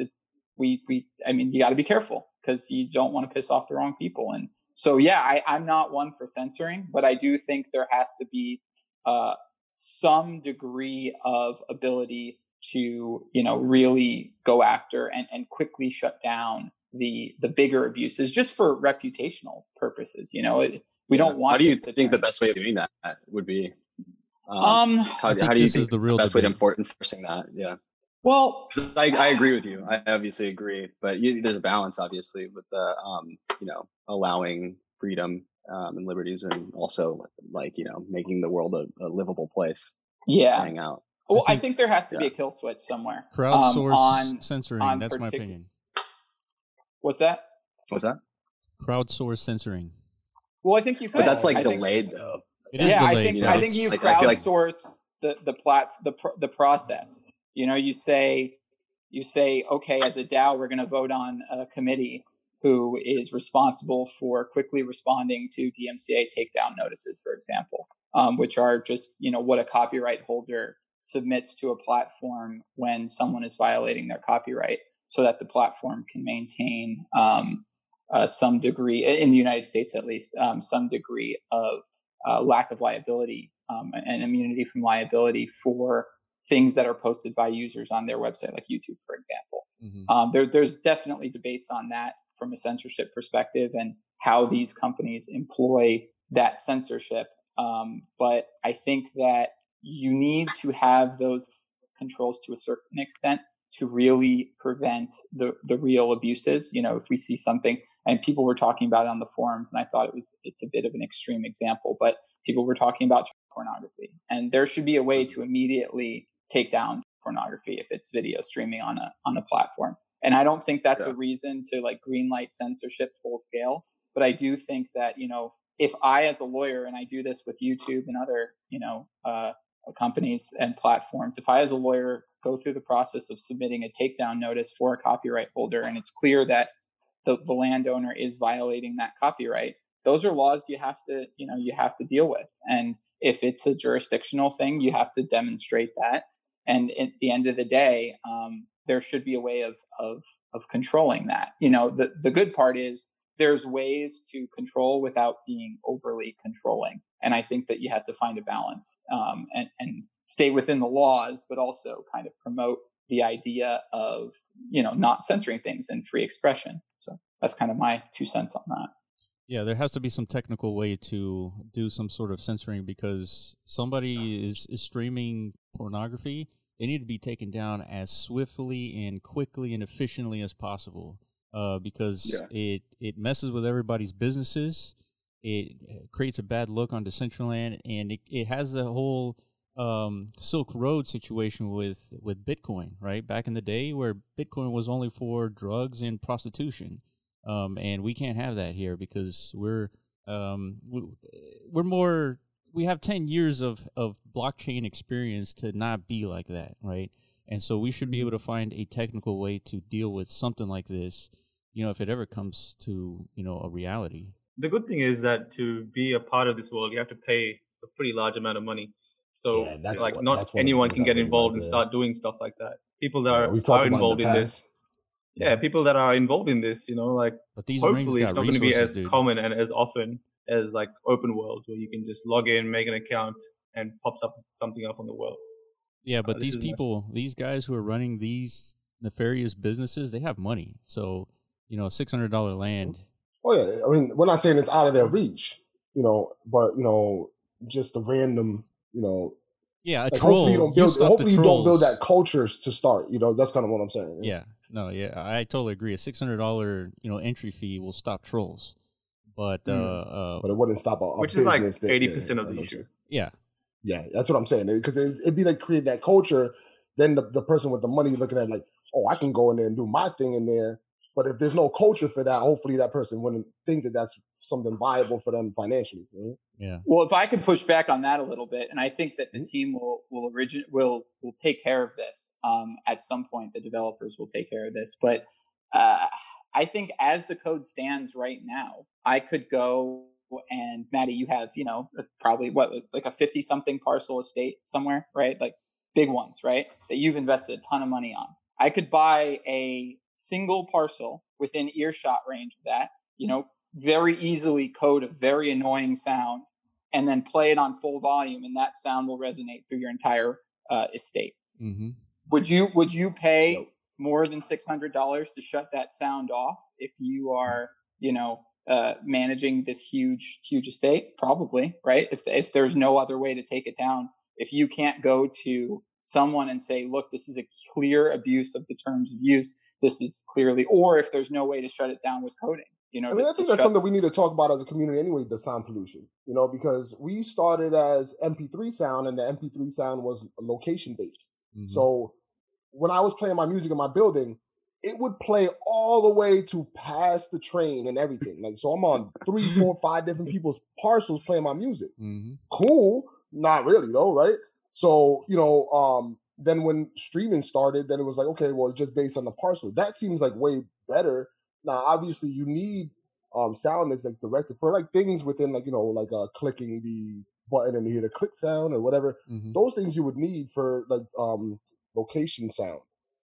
we we I mean, you got to be careful because you don't want to piss off the wrong people. And so, yeah, I, I'm not one for censoring, but I do think there has to be uh, some degree of ability to you know really go after and, and quickly shut down the the bigger abuses just for reputational purposes you know it, we don't want how do you think the best way of doing that would be um, um how, how do you think is the real best debate. way of enforcing that yeah well I, I agree with you i obviously agree but you, there's a balance obviously with the um you know allowing freedom um, and liberties and also like you know making the world a, a livable place yeah hang out well, I think, I think there has to yeah. be a kill switch somewhere. Crowdsource um, on, censoring. On that's partic- my opinion. What's that? What's that? Crowdsource censoring. Well, I think you could. But that's like I delayed think, though. yeah, delayed, I think you know? I think you like, crowdsource like... the the plat the the process. You know, you say you say, okay, as a DAO, we're going to vote on a committee who is responsible for quickly responding to DMCA takedown notices, for example, um, which are just you know what a copyright holder submits to a platform when someone is violating their copyright so that the platform can maintain um, uh, some degree, in the United States at least, um, some degree of uh, lack of liability um, and immunity from liability for things that are posted by users on their website, like YouTube, for example. Mm-hmm. Um, there, there's definitely debates on that from a censorship perspective and how these companies employ that censorship. Um, but I think that you need to have those controls to a certain extent to really prevent the the real abuses. You know, if we see something and people were talking about it on the forums, and I thought it was it's a bit of an extreme example, but people were talking about pornography, and there should be a way to immediately take down pornography if it's video streaming on a on a platform. And I don't think that's yeah. a reason to like greenlight censorship full scale, but I do think that you know if I as a lawyer and I do this with YouTube and other you know uh, companies and platforms. If I, as a lawyer, go through the process of submitting a takedown notice for a copyright holder and it's clear that the, the landowner is violating that copyright, those are laws you have to, you know, you have to deal with. And if it's a jurisdictional thing, you have to demonstrate that. And at the end of the day, um, there should be a way of, of, of controlling that. You know, the, the good part is there's ways to control without being overly controlling. And I think that you have to find a balance um, and, and stay within the laws, but also kind of promote the idea of, you know, not censoring things and free expression. So that's kind of my two cents on that. Yeah, there has to be some technical way to do some sort of censoring because somebody is, is streaming pornography. They need to be taken down as swiftly and quickly and efficiently as possible uh, because Yeah. it, it messes with everybody's businesses. It creates a bad look on Decentraland, and it, it has the whole um, Silk Road situation with, with Bitcoin, right? Back in the day where Bitcoin was only for drugs and prostitution um, and we can't have that here because we're um, we, we're more we have 10 years of, of blockchain experience to not be like that right and so we should be able to find a technical way to deal with something like this you know if it ever comes to you know a reality The good thing is that to be a part of this world, you have to pay a pretty large amount of money. So Yeah, that's like what- not that's one of the anyone can get involved and start doing stuff like that. People that Yeah, are, we've are involved in in this, past. yeah, people that are involved in this, you know, like but these rings hopefully it's not going to be as dude common and as often as like open world where you can just log in, make an account, and pops up something up on the world. yeah uh, but this these is much- people these guys who are running these nefarious businesses they have money so you know $600 land Oh yeah, I mean, we're not saying it's out of their reach, you know, but you know, just a random, you know, yeah a like troll hopefully you don't build, stop the hopefully you don't build that culture to start. You know, that's kind of what I'm saying. Yeah, no, yeah, I totally agree. A six hundred dollar, you know, entry fee will stop trolls, but uh, Mm. uh but it wouldn't stop a, a Which is like eighty yeah, percent yeah, of the know issue. yeah, Yeah, that's what I'm saying. Because it, it'd be like creating that culture. Then the, the person with the money looking at it like, oh, I can go in there and do my thing in there. But if there's no culture for that, hopefully that person wouldn't think that that's something viable for them financially. you know? yeah, Well, if I could push back on that a little bit, and I think that the Mm-hmm. team will will origin will will take care of this. Um, at some point, the developers will take care of this. But uh, I think as the code stands right now, I could go and Maddie, you have you know probably what like a fifty something parcel estate somewhere, right? Like big ones, right? That you've invested a ton of money on. I could buy a single parcel within earshot range of that. You know, very easily code a very annoying sound and then play it on full volume and that sound will resonate through your entire uh, estate mm-hmm. would you would you pay more than $600 to shut that sound off if you are you know uh, managing this huge huge estate probably right if if there's no other way to take it down if you can't go to someone and say look this is a clear abuse of the terms of use this is clearly or if there's no way to shut it down with coding you know I mean, to- I think that's shut- something we need to talk about as a community anyway, the sound pollution, you know, because we started as MP3 sound and the MP3 sound was location based. Mm-hmm. So when I was playing my music in my building, it would play all the way to past the train and everything. Like, so I'm on three, <laughs> four, five different people's parcels playing my music. Mm-hmm. Cool. Not really though, right? So, you know, um, then when streaming started, then it was like, okay, well, it's just based on the parcel. That seems like way better. Now, obviously, you need um sound as like directed for like things within like you know like uh clicking the button and you hear the click sound or whatever. Mm-hmm. Those things you would need for like um location sound.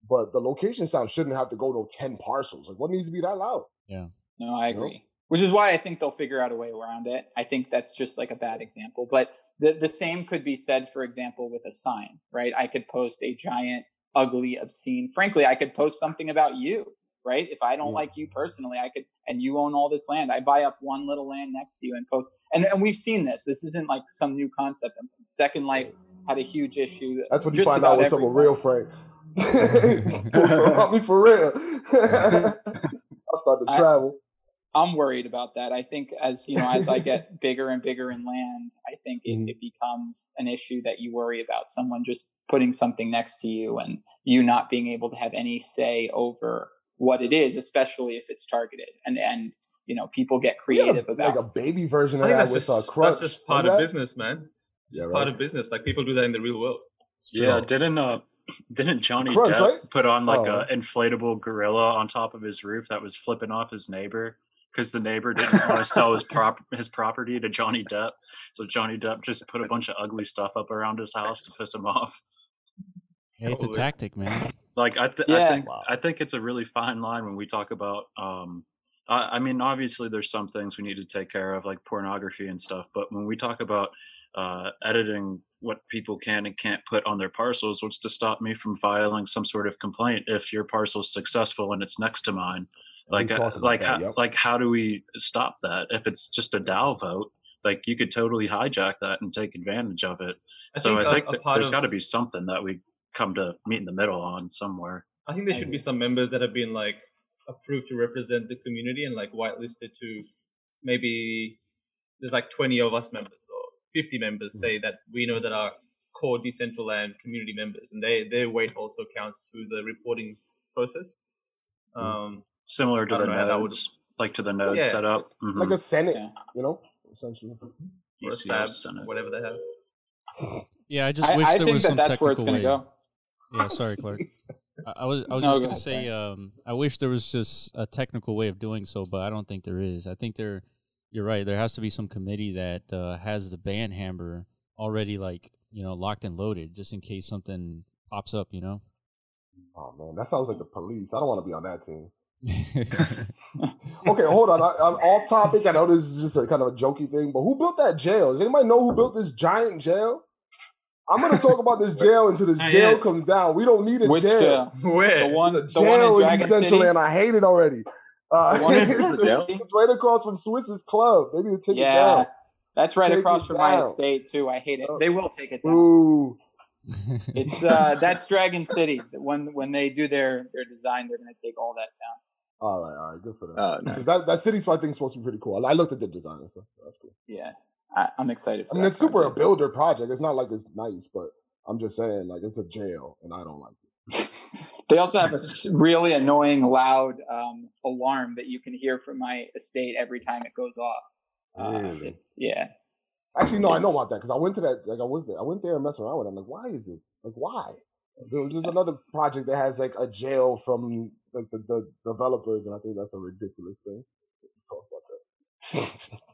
But the location sound shouldn't have to go to ten parcels. Like, what needs to be that loud? yeah, No, I You know? agree. Which is why I think they'll figure out a way around it. I think that's just like a bad example. But the the same could be said, for example, with a sign, right? I could post a giant, ugly, obscene. Frankly, I could post something about you, right? If I don't like you personally, I could, and you own all this land. I buy up one little land next to you and post. And and we've seen this. This isn't like some new concept. Um, Second Life had a huge issue. That's what you find out what's up with real Frank. <laughs> Post about me for real. <laughs> <laughs> I'll start to I- travel. I'm worried about that. I think as you know, as I get <laughs> bigger and bigger in land, I think it, Mhm. it becomes an issue that you worry about someone just putting something next to you and you not being able to have any say over what it is, especially if it's targeted. And and you know, people get We had a- creative about like a baby version of that with just, uh, Crunch. that's just part Remember of that? business, man. It's Yeah, just part right. of business. Like people do that in the real world. Yeah, Sure. didn't uh <clears throat> didn't Johnny Crunch, Depp right? put on like Oh. a inflatable gorilla on top of his roof that was flipping off his neighbor because the neighbor didn't <laughs> want to sell his prop his property to Johnny Depp, so Johnny Depp just put a bunch of ugly stuff up around his house to piss him off. Hey, it's a tactic, man. Like I, th- I Yeah. think I think it's a really fine line when we talk about. Um, I, I mean, obviously, there's some things we need to take care of, like pornography and stuff. But when we talk about uh, editing what people can and can't put on their parcels, what's to stop me from filing some sort of complaint if your parcel's successful and it's next to mine? Like, uh, like, that, how, yep. like, how do we stop that? If it's just a DAO vote, like you could totally hijack that and take advantage of it. I so think I a- think a that part there's of- got to be something that we come to meet in the middle on somewhere. I think there should be some members that have been like approved to represent the community and like whitelisted to maybe there's like 20 of us members or 50 members say that we know that are core Decentraland community members and they their weight also counts to the reporting process. Um, Similar to the don't know how that would- like to the nodes Yeah. setup. Mhm. like a senate, Yeah. you know, essentially. or a DCS Senate. whatever they have. Yeah, I just I, wish I there think was that some that's where it's technical going to way. go. Yeah, sorry, Clark. <laughs> I, I was I was No, just gonna say um I wish there was just a technical way of doing so, but I don't think there is. I think there you're right. There has to be some committee that uh, has the ban hammer already like you know locked and loaded just in case something pops up. You know. Oh man, that sounds like the police. I don't want to be on that team. <laughs> Okay, hold on. I, I'm off topic. I know this is just a kind of a jokey thing, but who built that jail? Does anybody know who built this giant jail? I'm going to talk about this <laughs> jail until this jail comes down. We don't need a Which jail. jail? <laughs> Where? The one, There's the a one in jail in Dragon Central City. and I hate it already. Uh, The one it's, it's right across from Swiss's club. They need to take it Yeah, down. that's right Take across it from my estate too. I hate it. Oh. They will take it down. Ooh. It's uh, that's Dragon City. When when they do their their design, they're going to take all that down. All right, all right, good for them. Oh, <laughs> nice. that, that city spot thing's supposed to be pretty cool. I looked at the design and stuff. That's cool. Yeah, I, I'm excited. For I mean, that it's super a builder project. It's not like it's nice, but I'm just saying, like, it's a jail, and I don't like it. <laughs> They also have a really annoying, loud um, alarm that you can hear from my estate every time it goes off. Uh, it's, yeah, Actually, no, I know about that because I went to that. Like, I was there. I went there and messed around with it. I'm like, why is this? Like, why? There was just <laughs> another project that has like a jail from like the, the developers, and I think that's a ridiculous thing. Talk about that. <laughs>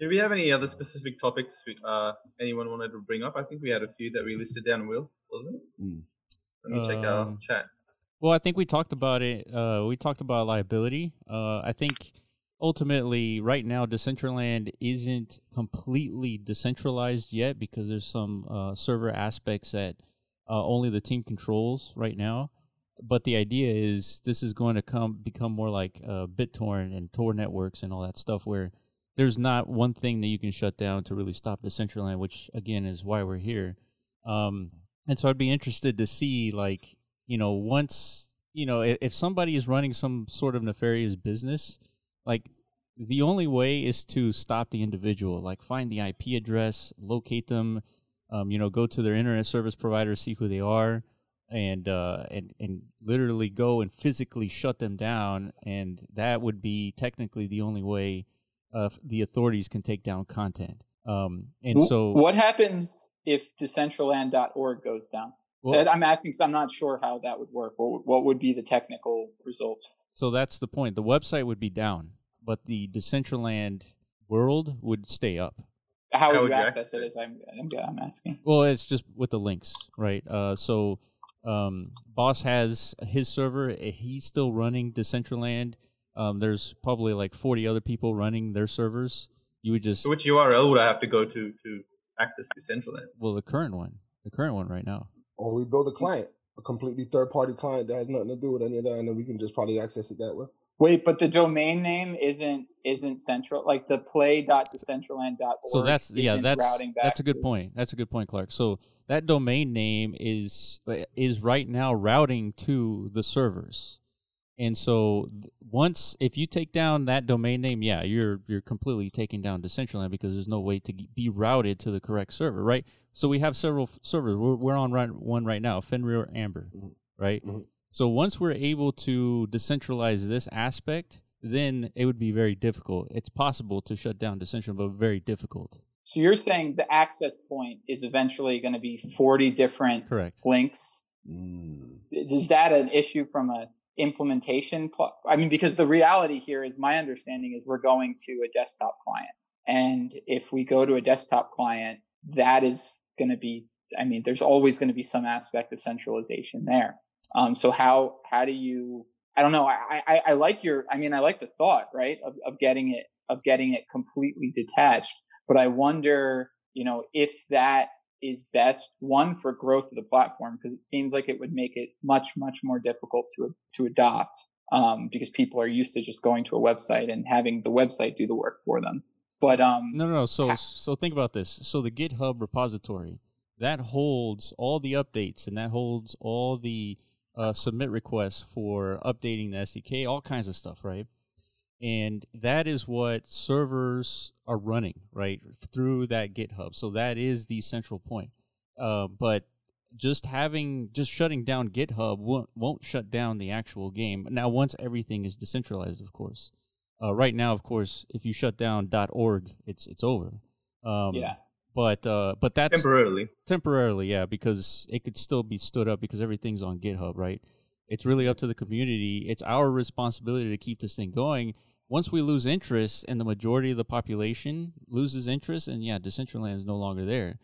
Do we have any other specific topics uh, anyone wanted to bring up? I think we had a few that we listed down, Will, wasn't it? Mm. Let me check our Um, chat. Well, I think we talked about it. Uh, we talked about liability. Uh, I think ultimately, right now, Decentraland isn't completely decentralized yet because there's some uh, server aspects that uh, only the team controls right now. But the idea is this is going to come become more like uh, BitTorrent and Tor networks and all that stuff, where there's not one thing that you can shut down to really stop Decentraland, which again is why we're here. Um, and so I'd be interested to see, like, you know, once you know, if, if somebody is running some sort of nefarious business, like the only way is to stop the individual, like find the IP address, locate them, um, you know, go to their internet service provider, see who they are, and uh, and and literally go and physically shut them down, and that would be technically the only way uh, the authorities can take down content. Um, and so what happens if Decentraland.org goes down? well, I'm asking because I'm not sure how that would work. What, would- what would be the technical results? So that's the point. The website would be down, but the Decentraland world would stay up. How How would would you you access access it? it? Is I'm, I'm, I'm asking. Well, it's just with the links, right? Uh, so um, Baus has his server. uh, He's still running Decentraland. Um, there's probably like 40 other people running their servers. You would just So which URL would I have to go to to access Decentraland? well the current one, the current one right now. Or we build a client, a completely third party client that has nothing to do with any of that, and then we can just probably access it that way. Wait, but the domain name isn't isn't central. Like the play play.decentraland.org. So that's yeah, that's routing back that's a good to- point. That's a good point, Clark. So that domain name is is right now routing to the servers, and so once if you take down that domain name, yeah, you're you're completely taking down Decentraland because there's no way to be routed to the correct server, right? So we have several f- servers. We're, we're on right, one right now, Fenrir Amber, Mhm. right? Mhm. So once we're able to decentralize this aspect, then it would be very difficult. It's possible to shut down Decentraland, but very difficult. So you're saying the access point is eventually going to be 40 different Correct. links. Mm. Is that an issue from a implementation? Pl- I mean, because the reality here is my understanding is we're going to a desktop client, and if we go to a desktop client, that is going to be. I mean, there's always going to be some aspect of centralization there. Um, so how how do you? I don't know. I, I I like your. I mean, I like the thought, right, of of getting it of getting it completely detached. But I wonder, you know, if that is best one for growth of the platform because it seems like it would make it much much more difficult to to adopt um, because people are used to just going to a website and having the website do the work for them. But um, no, no, no. So, so think about this. So the GitHub repository that holds all the updates and that holds all the uh, submit requests for updating the SDK, all kinds of stuff, right? And that is what servers are running, right, through that GitHub. So that is the central point. Uh, but just having just shutting down GitHub won't won't shut down the actual game. Now, once everything is decentralized, of course. Uh, right now, of course, if you shut down .org, it's it's over. Um, yeah. But uh, but that's temporarily. Temporarily, yeah, because it could still be stood up because everything's on GitHub, right? It's really up to the community. It's our responsibility to keep this thing going. Once we lose interest and the majority of the population loses interest, and yeah, Decentraland is no longer there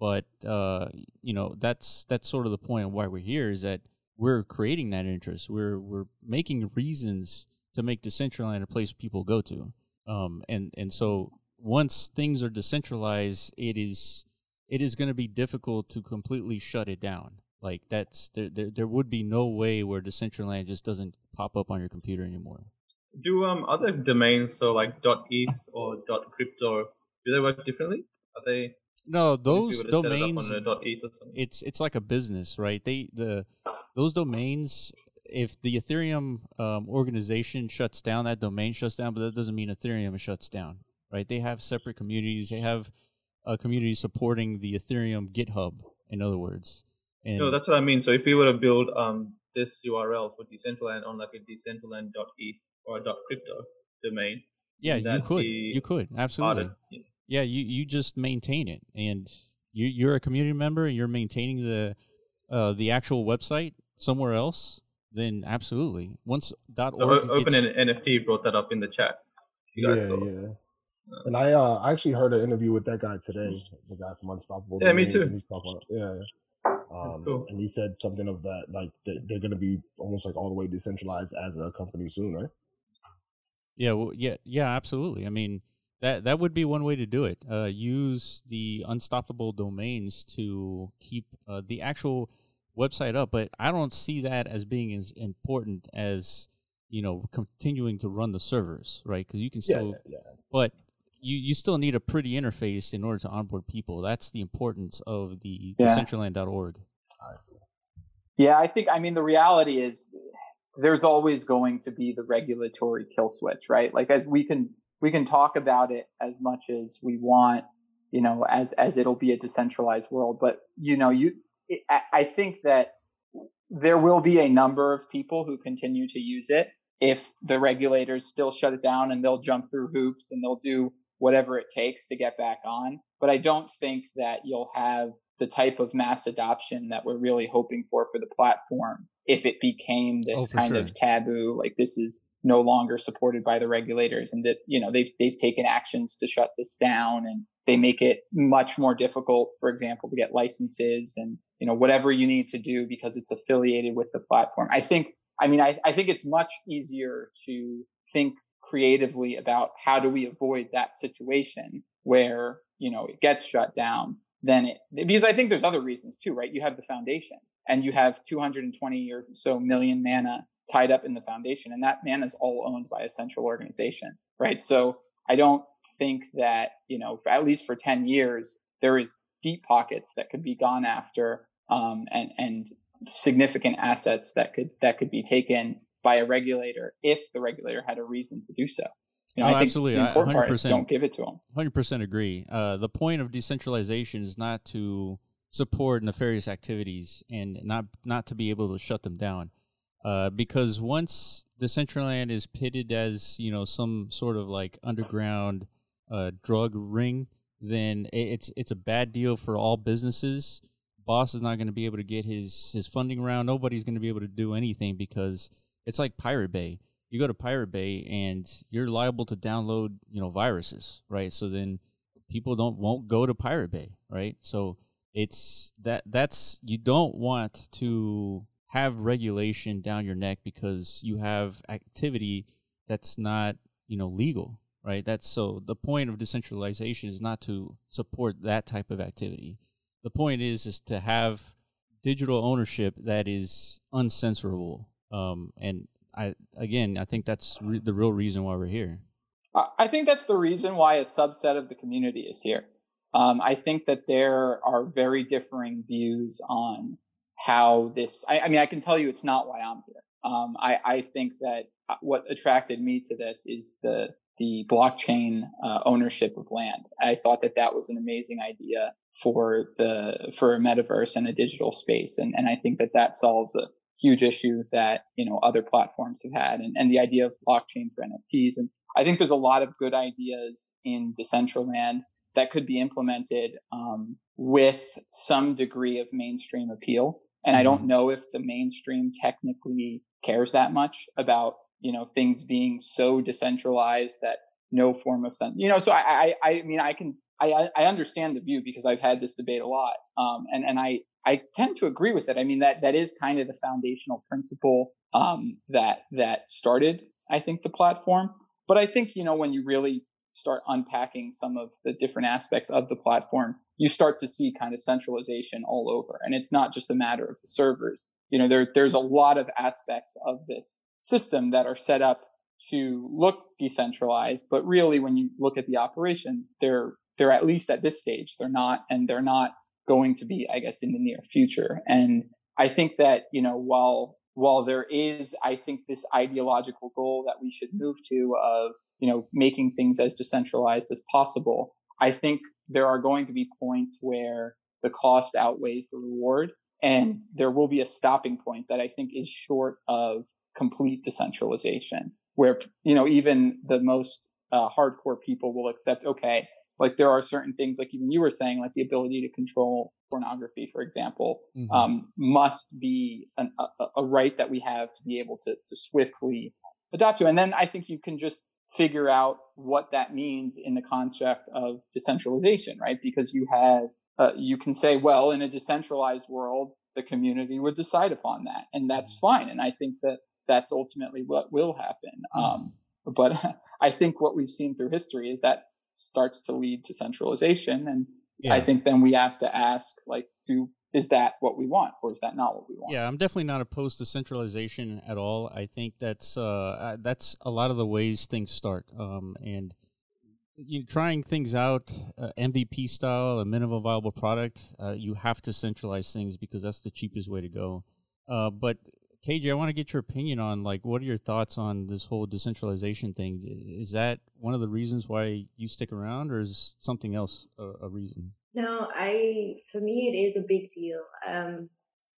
but uh, you know that's that's sort of the point of why we're here is that we're creating that interest. We're we're making reasons to make Decentraland a place people go to. Um, and and so once things are decentralized, it is it is going to be difficult to completely shut it down. Like that's there, there there would be no way where Decentraland just doesn't pop up on your computer anymore. Do um other domains so like .eth or .crypto do they work differently? Are they no, those domains. It it's it's like a business, right? They the those domains. If the Ethereum um, organization shuts down, that domain shuts down, but that doesn't mean Ethereum shuts down, right? They have separate communities. They have a community supporting the Ethereum GitHub. In other words, and no, that's what I mean. So if we were to build um this URL for Decentraland on like a Decentraland.eth or a .crypto domain, yeah, you could, you could absolutely. Yeah, you, you just maintain it, and you you're a community member, and you're maintaining the uh, the actual website somewhere else. Then absolutely, once dot so open gets... an NFT brought that up in the chat. Yeah, yeah. And I uh, I actually heard an interview with that guy today, the guy from Unstoppable. Yeah, me too. And he's talking, yeah. Um, cool. And he said something of that, like they're going to be almost like all the way decentralized as a company soon, right? Yeah, well, yeah, yeah, absolutely. I mean, that that would be one way to do it. Uh, use the unstoppable domains to keep uh, the actual website up, but I don't see that as being as important as you know continuing to run the servers, right? Because you can still, yeah, yeah. but you you still need a pretty interface in order to onboard people. That's the importance of the yeah. decentraland.org. I see. Yeah, I think. I mean, the reality is there's always going to be the regulatory kill switch, right? Like as we can we can talk about it as much as we want, you know, as as it'll be a decentralized world. But you know, you I think that there will be a number of people who continue to use it if the regulators still shut it down and they'll jump through hoops and they'll do whatever it takes to get back on. But I don't think that you'll have the type of mass adoption that we're really hoping for for the platform if it became this oh, kind sure. of taboo like this is no longer supported by the regulators and that you know they've they've taken actions to shut this down and they make it much more difficult for example to get licenses and you know whatever you need to do because it's affiliated with the platform i think i mean i, I think it's much easier to think creatively about how do we avoid that situation where you know it gets shut down then it because i think there's other reasons too right? You have the foundation and you have 220 or so million mana tied up in the foundation and that mana is all owned by a central organization right? So i don't think that you know at least for 10 years there is deep pockets that could be gone after um, and and significant assets that could that could be taken by a regulator if the regulator had a reason to do so you know, oh, I think absolutely. the important part is don't give it to them. Hundred percent agree. Uh, the point of decentralization is not to support nefarious activities and not not to be able to shut them down. Uh, because once Decentraland is pitted as you know some sort of like underground uh, drug ring, then it's it's a bad deal for all businesses. Baus is not going to be able to get his his funding round. Nobody's going to be able to do anything because it's like Pirate Bay. You go to Pirate Bay and you're liable to download you know viruses, right? So then people don't won't go to Pirate Bay, right? So it's that that's you don't want to have regulation down your neck because you have activity that's not you know legal right that's so the point of decentralization is not to support that type of activity the point is is to have digital ownership that is uncensorable. Um, and I again, I think that's re- the real reason why we're here. I think that's the reason why a subset of the community is here. Um, I think that there are very differing views on how this. I, I, mean, I can tell you it's not why I'm here. Um, I, I, think that uh, what attracted me to this is the the blockchain uh, ownership of land. I thought that that was an amazing idea for the for a metaverse and a digital space, and and I think that that solves a huge issue that you know other platforms have had, and, and the idea of blockchain for NFTs. And I think there's a lot of good ideas in Decentraland that could be implemented um, with some degree of mainstream appeal. And I don't mm-hmm. know if the mainstream technically cares that much about you know things being so decentralized that no form of sense. You know, so I I, I mean I can I I understand the view because I've had this debate a lot, um, and and I I tend to agree with it. I mean that that is kind of the foundational principle um, that that started I think the platform. But I think you know when you really start unpacking some of the different aspects of the platform, you start to see kind of centralization all over. And it's not just a matter of the servers. You know, there, there's a lot of aspects of this system that are set up to look decentralized, but really when you look at the operation, they're, they're at least at this stage, they're not, and they're not going to be, I guess, in the near future. And I think that, you know, while, while there is, I think this ideological goal that we should move to of you know, making things as decentralized as possible. I think there are going to be points where the cost outweighs the reward and there will be a stopping point that I think is short of complete decentralization where, you know, even the most uh, hardcore people will accept, okay, like there are certain things, like even you were saying, like the ability to control pornography, for example, mm-hmm. um, must be an, a, a, right that we have to be able to, to swiftly adopt to. And then I think you can just figure out what that means in the concept of decentralization, right? Because you have, uh, you can say, well, in a decentralized world, the community would decide upon that, and that's mm-hmm. fine. And I think that that's ultimately what will happen. Mm-hmm. Um, but <laughs> I think what we've seen through history is that starts to lead to centralization, and yeah. I think then we have to ask, like, do is that what we want or is that not what we want? Yeah i'm definitely not opposed to centralization at all. I think that's uh that's a lot of the ways things start um and you know, trying things out uh, mvp style a minimum viable product uh, you have to centralize things because that's the cheapest way to go. Uh but KJ, I want to get your opinion on like what are your thoughts on this whole decentralization thing? Is that one of the reasons why you stick around, or is something else a, a reason? No, I for me it is a big deal. Um,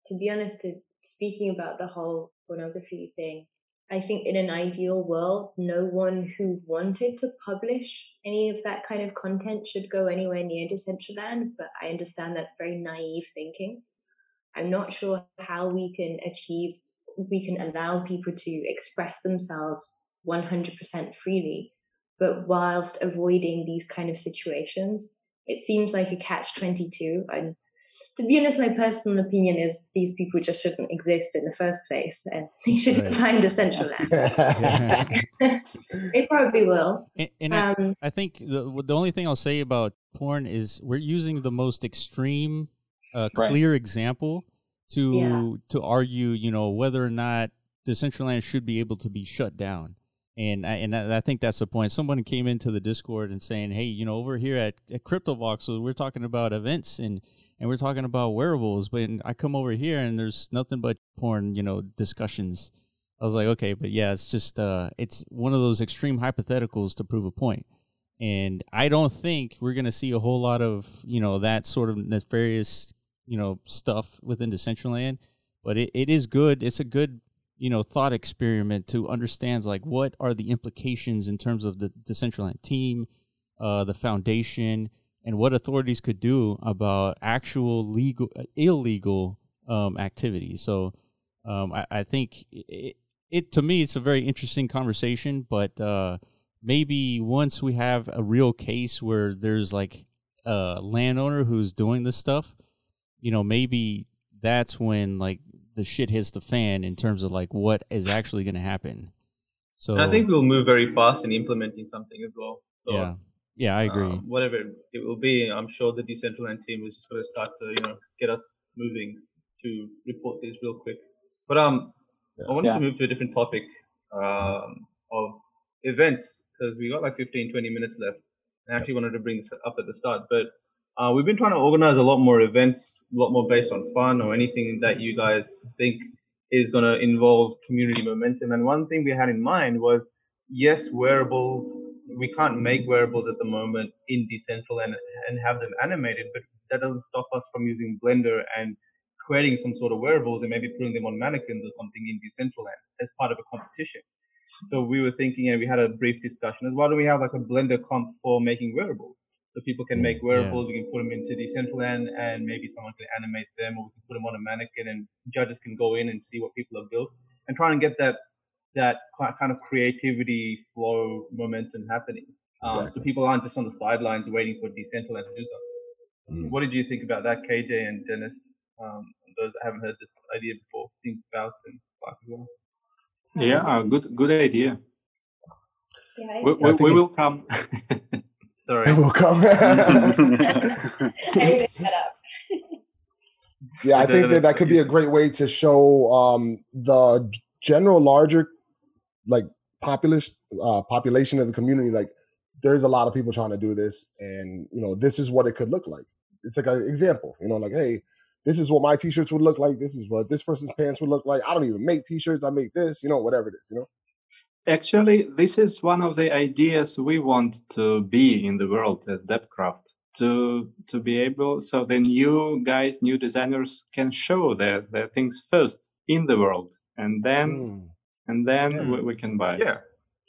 to be honest, to, speaking about the whole pornography thing, I think in an ideal world, no one who wanted to publish any of that kind of content should go anywhere near Decentraland. But I understand that's very naive thinking. I'm not sure how we can achieve, we can allow people to express themselves 100% freely, but whilst avoiding these kind of situations it seems like a catch 22 and to be honest my personal opinion is these people just shouldn't exist in the first place and <laughs> they should right. find a central <laughs> land <laughs> they probably will. And, and um, I, I, think the, the only thing i'll say about porn is we're using the most extreme uh, clear right. example to yeah. to argue you know whether or not Decentraland should be able to be shut down and I, and I think that's the point. Someone came into the Discord and saying, "Hey, you know, over here at, at CryptoVoxels, we're talking about events and and we're talking about wearables, but I come over here and there's nothing but porn, you know, discussions." I was like, "Okay, but yeah, it's just uh, it's one of those extreme hypotheticals to prove a point." And I don't think we're gonna see a whole lot of you know that sort of nefarious you know stuff within Decentraland, but it, it is good. It's a good you know thought experiment to understand like what are the implications in terms of the Decentraland team, uh, the foundation, and what authorities could do about actual legal illegal um, activity. So um, I, I, think it, it, to me it's a very interesting conversation, but uh, maybe once we have a real case where there's like a landowner who's doing this stuff, you know, maybe that's when like the shit hits the fan in terms of like what is actually going to happen. So I think we'll move very fast in implementing something as well. So yeah. Yeah, I agree. um, whatever it will be, I'm sure the Decentraland team is just going to start to, you know, get us moving to report this real quick. But um, I wanted Yeah. to move to a different topic um, of events because we got like 15, 20 minutes left. I actually wanted to bring this up at the start, but uh, we've been trying to organize a lot more events, a lot more based on fun or anything that you guys think is going to involve community momentum. And one thing we had in mind was, yes, wearables. We can't make wearables at the moment in Decentraland and have them animated, but that doesn't stop us from using Blender and creating some sort of wearables and maybe putting them on mannequins or something in Decentraland as part of a competition. So we were thinking, and we had a brief discussion, is why don't we have like a Blender comp for making wearables? So people can make wearables, we can put them into Decentraland, and maybe someone can animate them, or we can put them on a mannequin, and judges can go in and see what people have built, and try and get that that kind of creativity flow momentum happening. Um, So people aren't just on the sidelines waiting for Decentraland to do something. What did you think about that, KJ and Dennis? Um, those that haven't heard this idea before, think about and Clark as well. Yeah, good good idea. Yeah, We, we, we will come. <laughs> Sorry. I will come. <laughs> Anyway, shut up. <laughs> Yeah, I think that that could be a great way to show um, the general larger like population uh, population of the community. Like, there's a lot of people trying to do this, and you know, this is what it could look like. It's like an example, you know, like, hey, this is what my t-shirts would look like. This is what this person's pants would look like. I don't even make t-shirts. I make this, you know, whatever it is, you know. Actually, this is one of the ideas we want to be in the world as DappCraft. To to be able, so the new guys, new designers can show their, their things first in the world, and then hmm. and then we, we can buy. Yeah.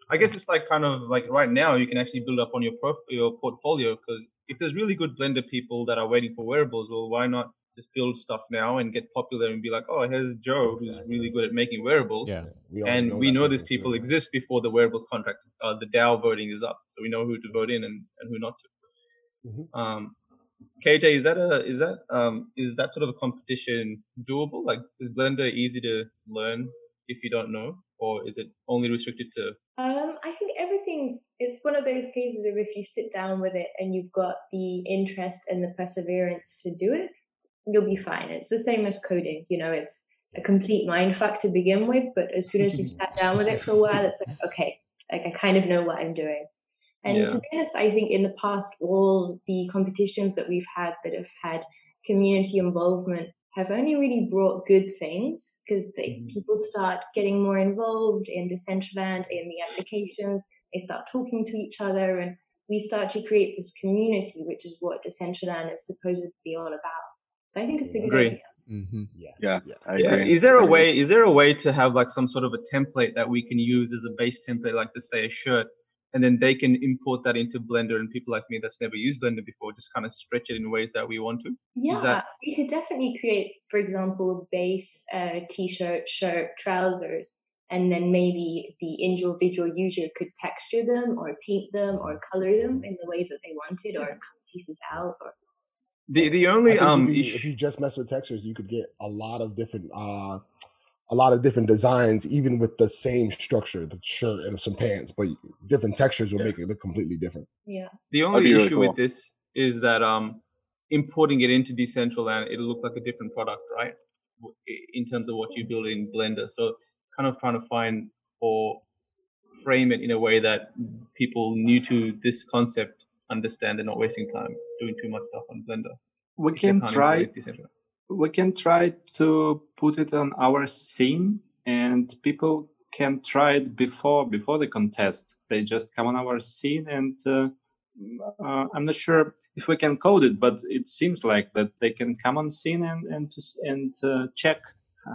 I guess it's like kind of like right now you can actually build up on your prof- your portfolio because if there's really good Blender people that are waiting for wearables, well, why not just build stuff now and get popular and be like, oh, here's Joe who's really good at making wearables. Yeah. We and know we know these people good. exist before the wearables contract, uh, the DAO voting is up, so we know who to vote in and, and who not to. Mhm. Um, KJ, is that a is that um is that sort of a competition doable? Like, is Blender easy to learn if you don't know, or is it only restricted to? Um, I think everything's it's one of those cases of if you sit down with it and you've got the interest and the perseverance to do it, you'll be fine. It's the same as coding, you know, it's a complete mind fuck to begin with, but as soon as you've sat <laughs> down with it for a while, it's like, okay, like I kind of know what I'm doing. And Yeah. to be honest, I think in the past, all the competitions that we've had that have had community involvement have only really brought good things because mm-hmm. people start getting more involved in Decentraland, in the applications, they start talking to each other, and we start to create this community, which is what Decentraland is supposedly all about. So I think it's a good Agree. idea. Mm-hmm. Yeah. Yeah, I Yeah. agree. Is there a way? Is there a way to have like some sort of a template that we can use as a base template, like to say a shirt, and then they can import that into Blender, and people like me that's never used Blender before just kind of stretch it in ways that we want to. Yeah, that- we could definitely create, for example, base uh, t-shirt, shirt, trousers, and then maybe the individual user could texture them or paint them or color them in the way that they wanted or cut pieces out or The the I only think um if, you, ish- if you just mess with textures, you could get a lot of different, uh, a lot of different designs, even with the same structure, the shirt and some pants, but different textures will Yeah. make it look completely different. yeah. The only be really issue cool. with this is that um, importing it into Decentraland, it'll look like a different product, right? In terms of what you build in Blender. So kind of trying to find or frame it in a way that people new to this concept understand and not wasting time doing too much stuff on Blender. We can try import it Decentraland. we can try to put it on our scene and people can try it before before the contest they just come on our scene and uh, uh, i'm not sure if we can code it but it seems like that they can come on scene and and just and uh, check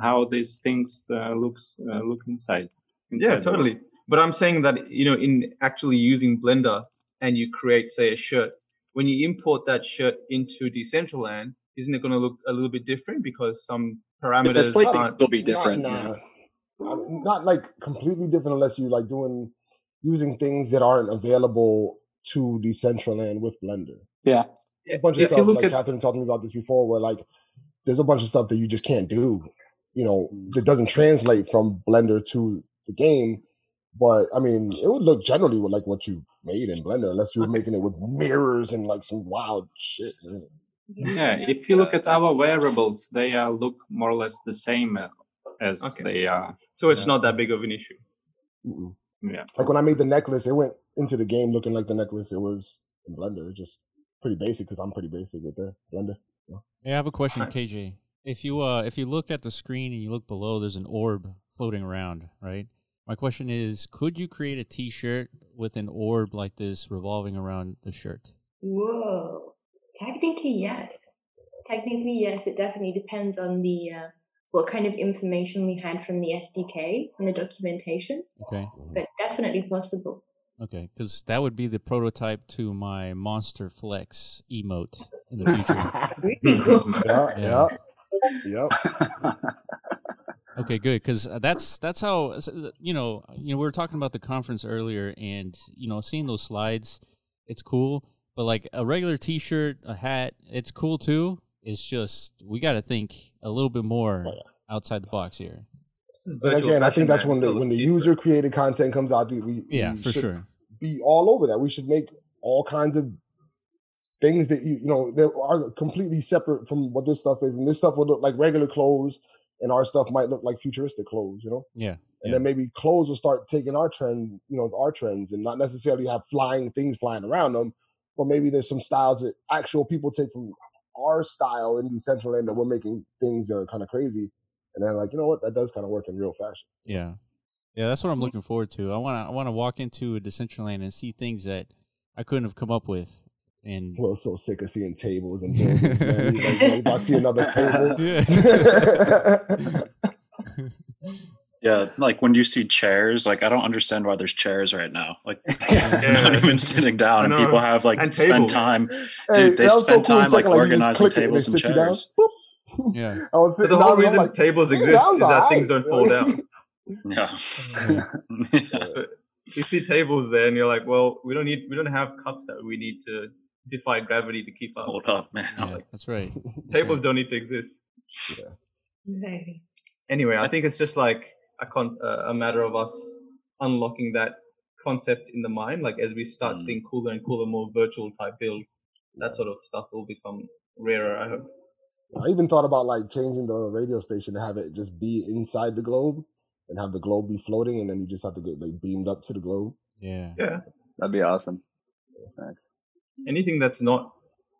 how these things uh, looks uh, look inside, Yeah, inside world. totally. But I'm saying that, you know, in actually using Blender and you create, say, a shirt, when you import that shirt into Decentraland, isn't it going to look a little bit different because some parameters The slate things aren't will be Not, different. nah. I mean, not like completely different unless you like doing using things that aren't available to Decentraland with Blender. Yeah. A bunch of If you stuff look like at- Catherine talked to me about this before, where like there's a bunch of stuff that you just can't do. You know, that doesn't translate from Blender to the game But I mean, it would look generally like what you made in Blender, unless you were making it with mirrors and like some wild shit. Yeah, if you look at our wearables, they uh, look more or less the same uh, as Okay. they are. So it's Yeah. not that big of an issue. Mm-mm. Yeah. Like when I made the necklace, it went into the game looking like the necklace. It was in Blender, just pretty basic because I'm pretty basic with the Blender. Hey, I have a question, Nice. KJ. If you uh if you look at the screen and you look below, there's an orb floating around, right? My question is, could you create a T-shirt with an orb like this revolving around the shirt? Whoa. Technically, yes. Technically, yes. It definitely depends on the uh, what kind of information we had from the SDK and the documentation, Okay, but definitely possible. okay, because that would be the prototype to my Monster Flex emote in the future. <laughs> Really cool. <laughs> Yeah, Yeah. yeah, yep. <laughs> Okay, good. Because uh, that's that's how uh, you know you know we were talking about the conference earlier, and you know seeing those slides, it's cool. But like a regular T-shirt, a hat, it's cool too. It's just we got to think a little bit more Oh, yeah. outside the box here. And Virtual again, I think that's when the when the user created content comes out. We Yeah, we for sure. be all over that. We should make all kinds of things that you you know that are completely separate from what this stuff is, and this stuff would look like regular clothes, and our stuff might look like futuristic clothes. You know. Yeah, and Yeah. then maybe clothes will start taking our trend, you know, our trends, and not necessarily have flying things flying around them, or maybe there's some styles that actual people take from our style in Decentraland that we're making things that are kind of crazy, and then like, you know what, that does kind of work in real fashion. yeah, yeah. That's what I'm mm-hmm. looking forward to. I want to I want to walk into a Decentraland and see things that I couldn't have come up with. And Will's so sick of seeing tables and buildings, man. He's like, "Yo, if I see another table, <laughs> <laughs> Yeah, like when you see chairs, like I don't understand why there's chairs right now. Like <laughs> Yeah. not even sitting down, and people have like And spend tables. time. Hey, Dude, they that was so spend cool time like like, organizing click and tables and sit down. chairs. Yeah, I was So the whole down, reason like, tables exist is that alright. things don't fall down. Yeah. you see tables there, and you're like, well, we don't need, we don't have cups that we need to defy gravity to keep up. Hold up, man. yeah, that's right. That's Tables right. don't need to exist. Yeah. Exactly. Anyway, I think it's just like a con- uh, a matter of us unlocking that concept in the mind. Like as we start Mm. seeing cooler and cooler, more virtual type builds, that sort of stuff will become rarer. I hope. I even thought about like changing the radio station to have it just be inside the globe and have the globe be floating, and then you just have to get like beamed up to the globe. Yeah, Yeah. That'd be awesome. Nice. Anything that's not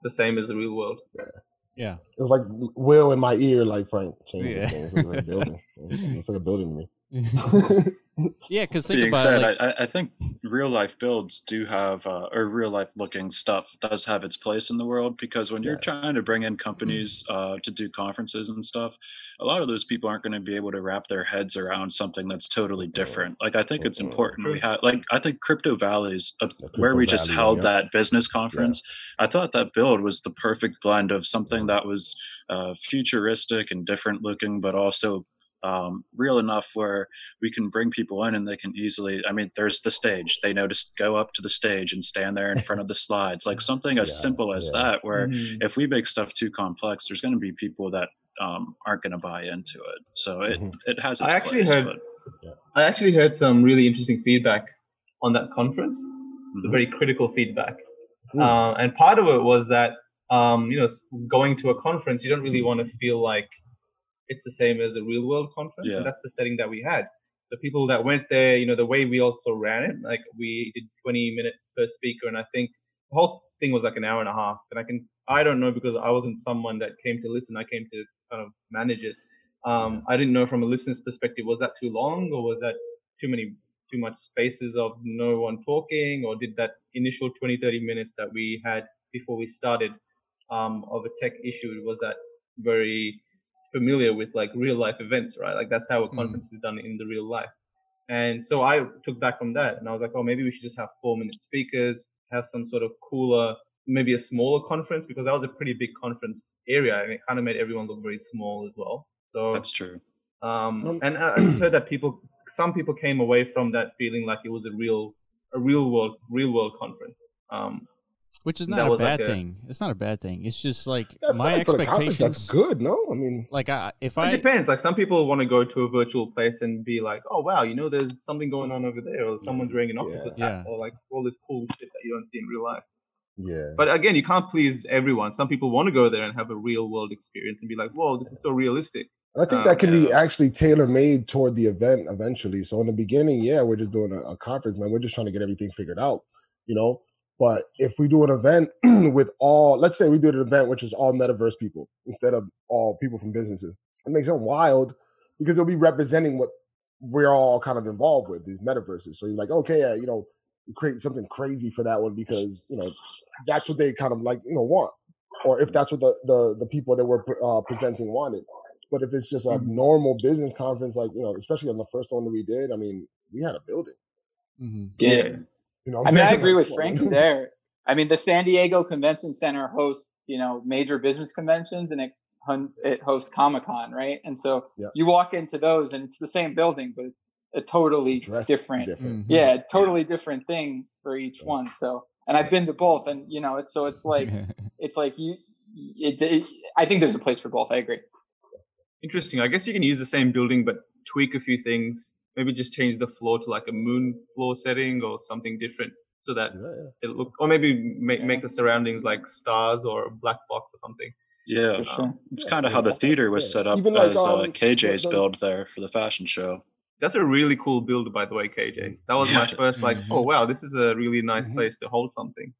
the same as the real world. yeah. yeah. It was like Will in my ear, like Frank, change Yeah. this thing. It's like a <laughs> building. It's like a building to me. <laughs> yeah, because think Being about said, it. Like, I, I think real life builds do have, uh, or real life looking stuff does have its place in the world because when you're trying to bring in companies uh, to do conferences and stuff, a lot of those people aren't going to be able to wrap their heads around something that's totally different. Like, I think it's Mhm. important we True. have, like, I think Crypto Valley's uh, The where we just Valley, held yeah. that business conference. I thought that build was the perfect blend of something that was uh, futuristic and different looking, but also um, real enough where we can bring people in and they can easily. I mean, there's the stage. They know to go up to the stage and stand there in front of the slides, like <laughs> something as Yeah, simple as yeah. that. Where Mhm. if we make stuff too complex, there's going to be people that um, aren't going to buy into it. So it Mhm. it has I actually place. heard- but I actually heard some really interesting feedback on that conference. Some Mhm. very critical feedback. Mm. Uh, and part of it was that, um, you know, going to a conference, you don't really want to feel like it's the same as a real world conference. Yeah. And that's the setting that we had. The people that went there, you know, the way we also ran it, like we did 20 minutes per speaker. And I think the whole thing was like an hour and a half. And I can, I don't know because I wasn't someone that came to listen. I came to kind of manage it. Um, I didn't know from a listener's perspective, was that too long or was that too many, too much spaces of no one talking or did that initial 20, 30 minutes that we had before we started, um, of a tech issue, was that very familiar with like real life events, right? Like that's how a Mhm. conference is done in the real life. And so I took back from that and I was like, oh, maybe we should just have four minute speakers, have some sort of cooler, maybe a smaller conference because that was a pretty big conference area and it kind of made everyone look very small as well. So, that's true. um, Um, and I I just heard that people, some people came away from that feeling like it was a real, a real world, real world conference. Um, which is not a was like bad a- thing. It's not a bad thing. It's just like Yeah, my like for the conference, expectations. that's good. No, I mean, Like I, if It I depends. Like some people want to go to a virtual place and be like, oh wow, you know, there's something going on over there, or someone's wearing an octopus Yeah. hat, or like all this cool shit that you don't see in real life. yeah. But again, you can't please everyone. Some people want to go there and have a real world experience and be like, whoa, this is so realistic. And I think Um, that can be actually tailor made toward the event eventually. So in the beginning, yeah, we're just doing a, a conference, man. We're just trying to get everything figured out, you know. But if we do an event <clears throat> with all, let's say we do an event which is all metaverse people instead of all people from businesses, it makes it wild because they'll be representing what we're all kind of involved with these metaverses. So you're like, okay, yeah, you know, create something crazy for that one because you know that's what they kind of like, you know, want, or if that's what the the, the people that were uh, presenting wanted. But if it's just a Mm-hmm. normal business conference, like you know, especially on the first one that we did, I mean, we had a building. Mhm. Yeah. You know, what I I'm mean, I agree with come. Frankie there. I mean, the San Diego Convention Center hosts, you know, major business conventions and it it hosts Comic Con, right? And so Yeah. you walk into those and it's the same building, but it's a totally Dressed different, different. Mhm. yeah, totally different thing for each one. So, and I've been to both, and you know, it's so it's <laughs> like it's like you, it, it. I think there's a place for both. I agree. Interesting. I guess you can use the same building but tweak a few things. Maybe just change the floor to like a moon floor setting or something different so that Yeah, yeah. it look, or maybe make, make the surroundings like stars or a black box or something. Yeah, For sure. it's Yeah, kind of how the theater was yeah. set up Even like, as uh, um, KJ's the- the- build there for the fashion show. That's a really cool build, by the way, KJ. That was Yeah, my <laughs> first like, oh Mhm. wow, this is a really nice Mhm. place to hold something.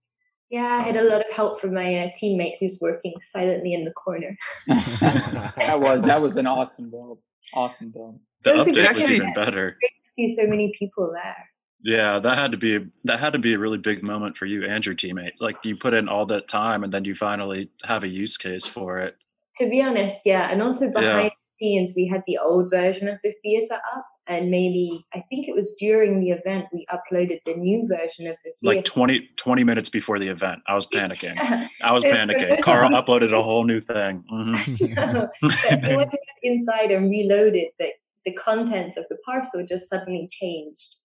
Yeah, I had a lot of help from my uh, teammate who's working silently in the corner. <laughs> <laughs> that was that was an awesome build. Awesome build. The That's update great was even better. Great to see so many people there. Yeah, that had to be that had to be a really big moment for you and your teammate. Like you put in all that time and then you finally have a use case for it. To be honest, yeah, and also behind the we had the old version of the theater up, and maybe I think it was during the event we uploaded the new version of the theater. Like 20, 20 minutes before the event, I was panicking. Yeah. <laughs> I was So- panicking. Carl uploaded a whole new thing. <laughs> hmm No, when we went inside and reloaded, the, the contents of the parcel just suddenly changed.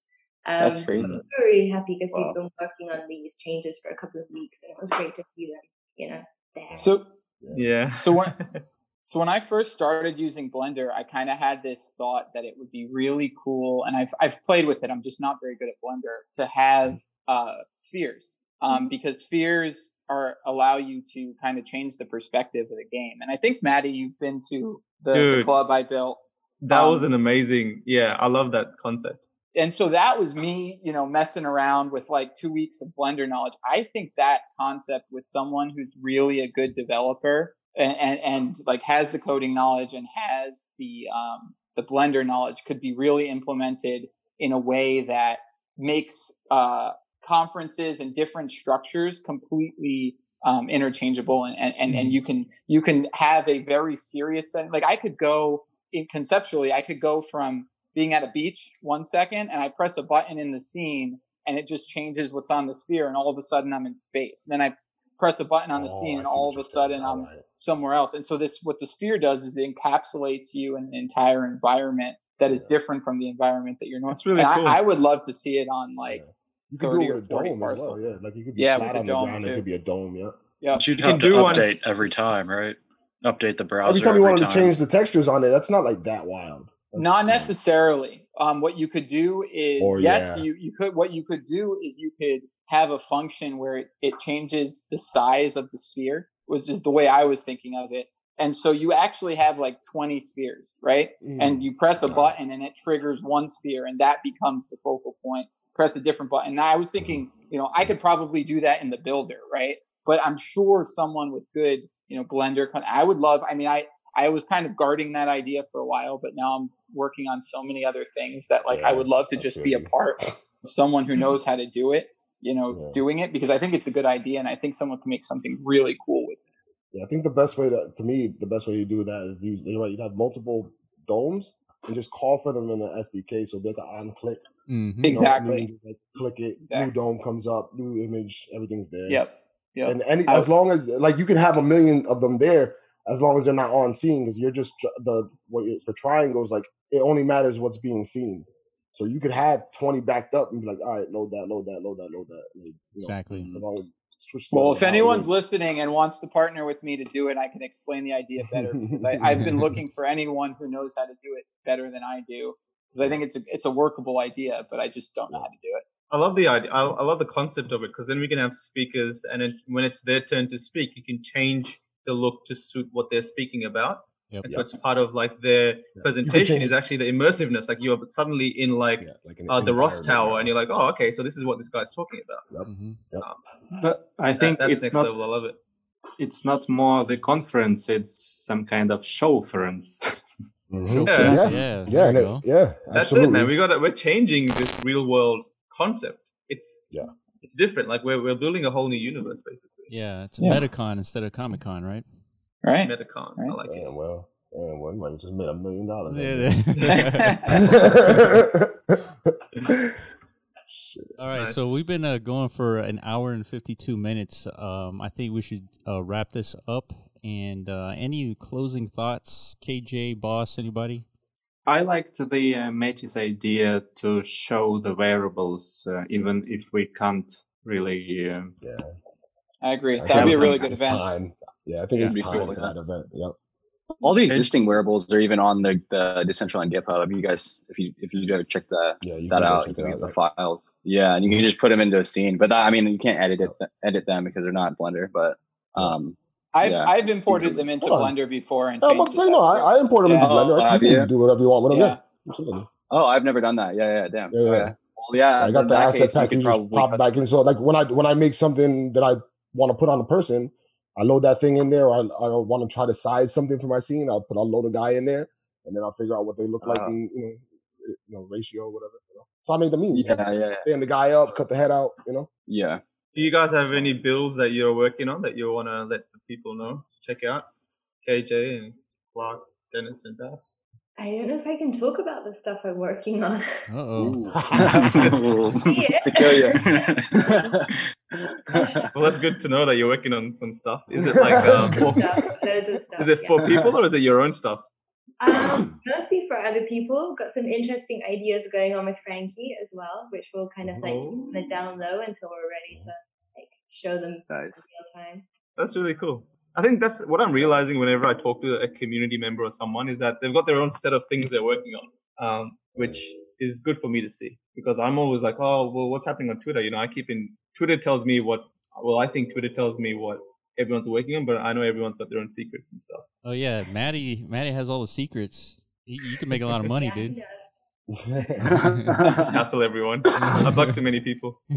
Um, That's crazy. We were really happy because Wow. we've been working on these changes for a couple of weeks, and it was great to see them, you know, there. So Yeah. So when <laughs> so when I first started using Blender, I kind of had this thought that it would be really cool, and I've I've played with it. I'm just not very good at Blender to have uh, spheres, um, because spheres are allow you to kind of change the perspective of the game. And I think Maddie, you've been to the, the club I built, that was um, an amazing. Yeah, I love that concept. and so that was me, you know, messing around with like two weeks of Blender knowledge. I think that concept with someone who's really a good developer and, and, and like has the coding knowledge and has the um, the Blender knowledge could be really implemented in a way that makes uh, conferences and different structures completely um, interchangeable and, and, and, and you can you can have a very serious. Like I could go in conceptually, I could go from being at a beach one second and I press a button in the scene and it just changes what's on the sphere and all of a sudden I'm in space. And then I press a button on the Oh, scene and all of a sudden I'm right. somewhere else. And so this what the sphere does is it encapsulates you in an entire environment that is Yeah. different from the environment that you're normal. That's really and cool. I, I would love to see it on like Yeah. You could do 30 it or with a 40 dome as well. Yeah, like you could be Yeah, flat with a on the dome, ground. It could be a dome. Yeah. yeah. But you'd You have to do update s- every time, right? Update the browser Every time you wanted time. to change the textures on it, that's not like that wild. That's, Not necessarily. Um, what you could do is Or, yes, yeah. you, you could what you could do is you could have a function where it, it changes the size of the sphere was is the way I was thinking of it. And so you actually have like 20 spheres, right? mm, And you press a button and it triggers one sphere and that becomes the focal point. Press a different button. Now I was thinking, you know, I could probably do that in the builder, right? But I'm sure someone with good, you know, Blender, I would love, I mean, I, I was kind of guarding that idea for a while, but now I'm working on so many other things that like I would love to just be a part of someone who <laughs> knows how to do it, you know, Yeah. doing it because I think it's a good idea and I think someone can make something really cool with it. Yeah, I think the best way to, to me, the best way to do that is use, you're right, you'd have multiple domes and just call for them in the SDK so they can on click. Mhm. you know, Exactly. like, click it, Exactly. new dome comes up, new image, everything's there. Yep. Yep. And any I- as long as like you can have a million of them there, as long as they're not on scene, because you're just the what you for triangles, like it only matters what's being seen. So you could have twenty backed up and be like, all right, load that, load that, load that, load that. and, you know, Exactly. as long as switch. Well, if anyone's listening and wants to partner with me to do it, I can explain the idea better because I, I've been <laughs> looking for anyone who knows how to do it better than I do because I think it's a it's a workable idea, but I just don't know how to do it. I love the idea. I, I love the concept of it because then we can have speakers, and it, when it's their turn to speak, you can change the look to suit what they're speaking about. Yep. And so it's part of like their presentation <laughs> is actually the immersiveness. Like you're suddenly in like yeah, like uh, the Ross Tower, now. and you're like, oh, okay, so this is what this guy's talking about. Mhm. But I think that, that's it's next not level. I love it. it's not more the conference; it's some kind of showference. Mhm. Yeah. yeah, Yeah, yeah, there it, yeah, That's absolutely. it, man. We got to We're changing this real world concept. It's Yeah. It's different. Like we're we're building a whole new universe basically. Yeah, it's Yeah. MetaCon instead of Comic Con, right? Right? Metacon. I Right. like it. Well, damn well, you might have just made a million dollars. <laughs> Shit. All right, Nice. so we've been uh, going for an hour and 52 minutes. Um, I think we should uh, wrap this up. And uh, any closing thoughts, KJ, boss, anybody? I liked the uh, Maddie's idea to show the wearables, uh, even if we can't really. Uh, Yeah, I agree. That'd be a really good event. Time. Yeah, I think Yeah, it's it'd be time cool, for that event. Yep. All the existing wearables are even on the, the Decentraland GitHub. You guys, if you if you go check that Yeah, that out, check you can out. get the yeah. files. Yeah, and you can just put them into a scene. But that, I mean, you can't edit it edit them because they're not Blender. But um, I've Yeah. I've imported them into Blender before and Yeah, I'm about to say no. I, I import them into Yeah. Blender. I, Oh, you can you? do whatever you want with them. Yeah, Yeah. absolutely. oh, I've never done that. Yeah, yeah, damn. Yeah, yeah. Well, yeah. I got the that asset case, you pack. could You just pop cut- back in. So like when I when I make something that I want to put on a person, I load that thing in there. I, I want to try to size something for my scene. I'll put I'll load a guy in there, and then I'll figure out what they look like uh. in you know you know ratio whatever. You know? So I made the memes. Yeah, yeah, yeah. Stand the guy up, cut the head out. You know. Yeah. Do you guys have any builds that you're working on that you want to let the people know? Check out KJ and Clark, Dennis, and Baus. I don't know if I can talk about the stuff I'm working on. Uh oh. <laughs> <laughs> Yeah. to kill you. Well, that's good to know that you're working on some stuff. Is it <laughs> like um, for, stuff, of stuff. is it yeah. for people or is it your own stuff? Um, mostly for other people. Got some interesting ideas going on with Frankie as well, which we'll kind of like keep the down low until we're ready to like show them in nice. real time. That's really cool. I think that's what I'm realizing whenever I talk to a community member or someone is that they've got their own set of things they're working on, um, which is good for me to see because I'm always like, oh, well, what's happening on Twitter? You know, I keep in Twitter tells me what, well, I think Twitter tells me what everyone's working on, but I know everyone's got their own secrets and stuff. Oh, yeah. Maddie, Maddie has all the secrets. You, you can make a lot of money, dude. does. Just hassle everyone. I bug too many people. <laughs>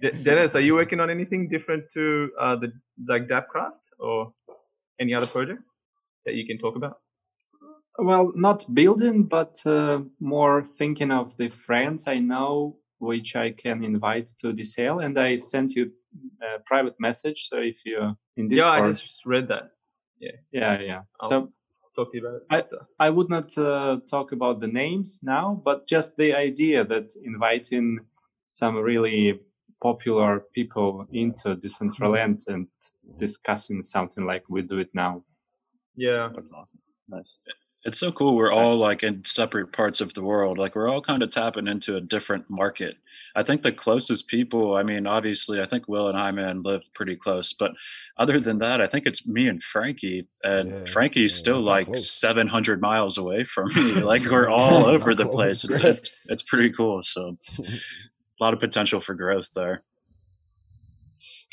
De- Dennis, are you working on anything different to uh, the like DappCraft or any other project that you can talk about? well, not building, but uh, more thinking of the friends I know, which I can invite to the sale, And I sent you a private message. So if you're in this. Yeah, I just read that. yeah, yeah. I'll So talk to you about it. I- I would not uh, talk about the names now, but just the idea that inviting some really popular people into Decentraland and discussing something like we do it now. Yeah. That's awesome. Nice. It's so cool. We're all like in separate parts of the world. Like we're all kind of tapping into a different market. I think the closest people, I mean, obviously, I think Will and I, man, live pretty close. But other than that, I think it's me and Frankie. And Yeah, Mwfrankie's yeah, still like close. 700 miles away from <laughs> me. Like we're all over the place. It's, it's, it's pretty cool. So <laughs> a lot of potential for growth there.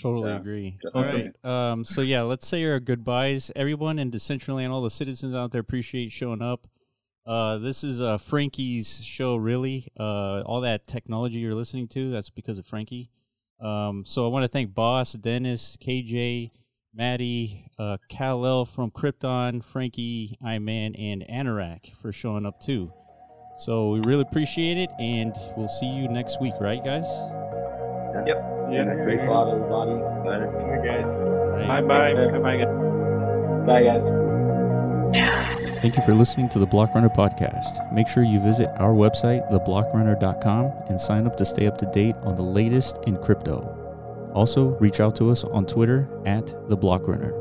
Totally Yeah, agree. All definitely. right. Um, so yeah, let's say our goodbyes. Everyone in Decentraland, all the citizens out there appreciate showing up. Uh, this is uh, Frankie's show, really. Uh, all that technology you're listening to, that's because of Frankie. Um, so I want to thank Baus, Dennis, KJ, Maddie, uh, Kal-El from Krypton, Frankie, Iman, and Anorak for showing up too. So we really appreciate it, and we'll see you next week, right, guys? Yep. Yeah. Thanks a lot, everybody. Bye, guys. Bye bye. Bye bye, guys. Bye, guys. Thank you for listening to the Block Runner podcast. Make sure you visit our website, theblockrunner.com, and sign up to stay up to date on the latest in crypto. Also, reach out to us on Twitter at the Block Runner.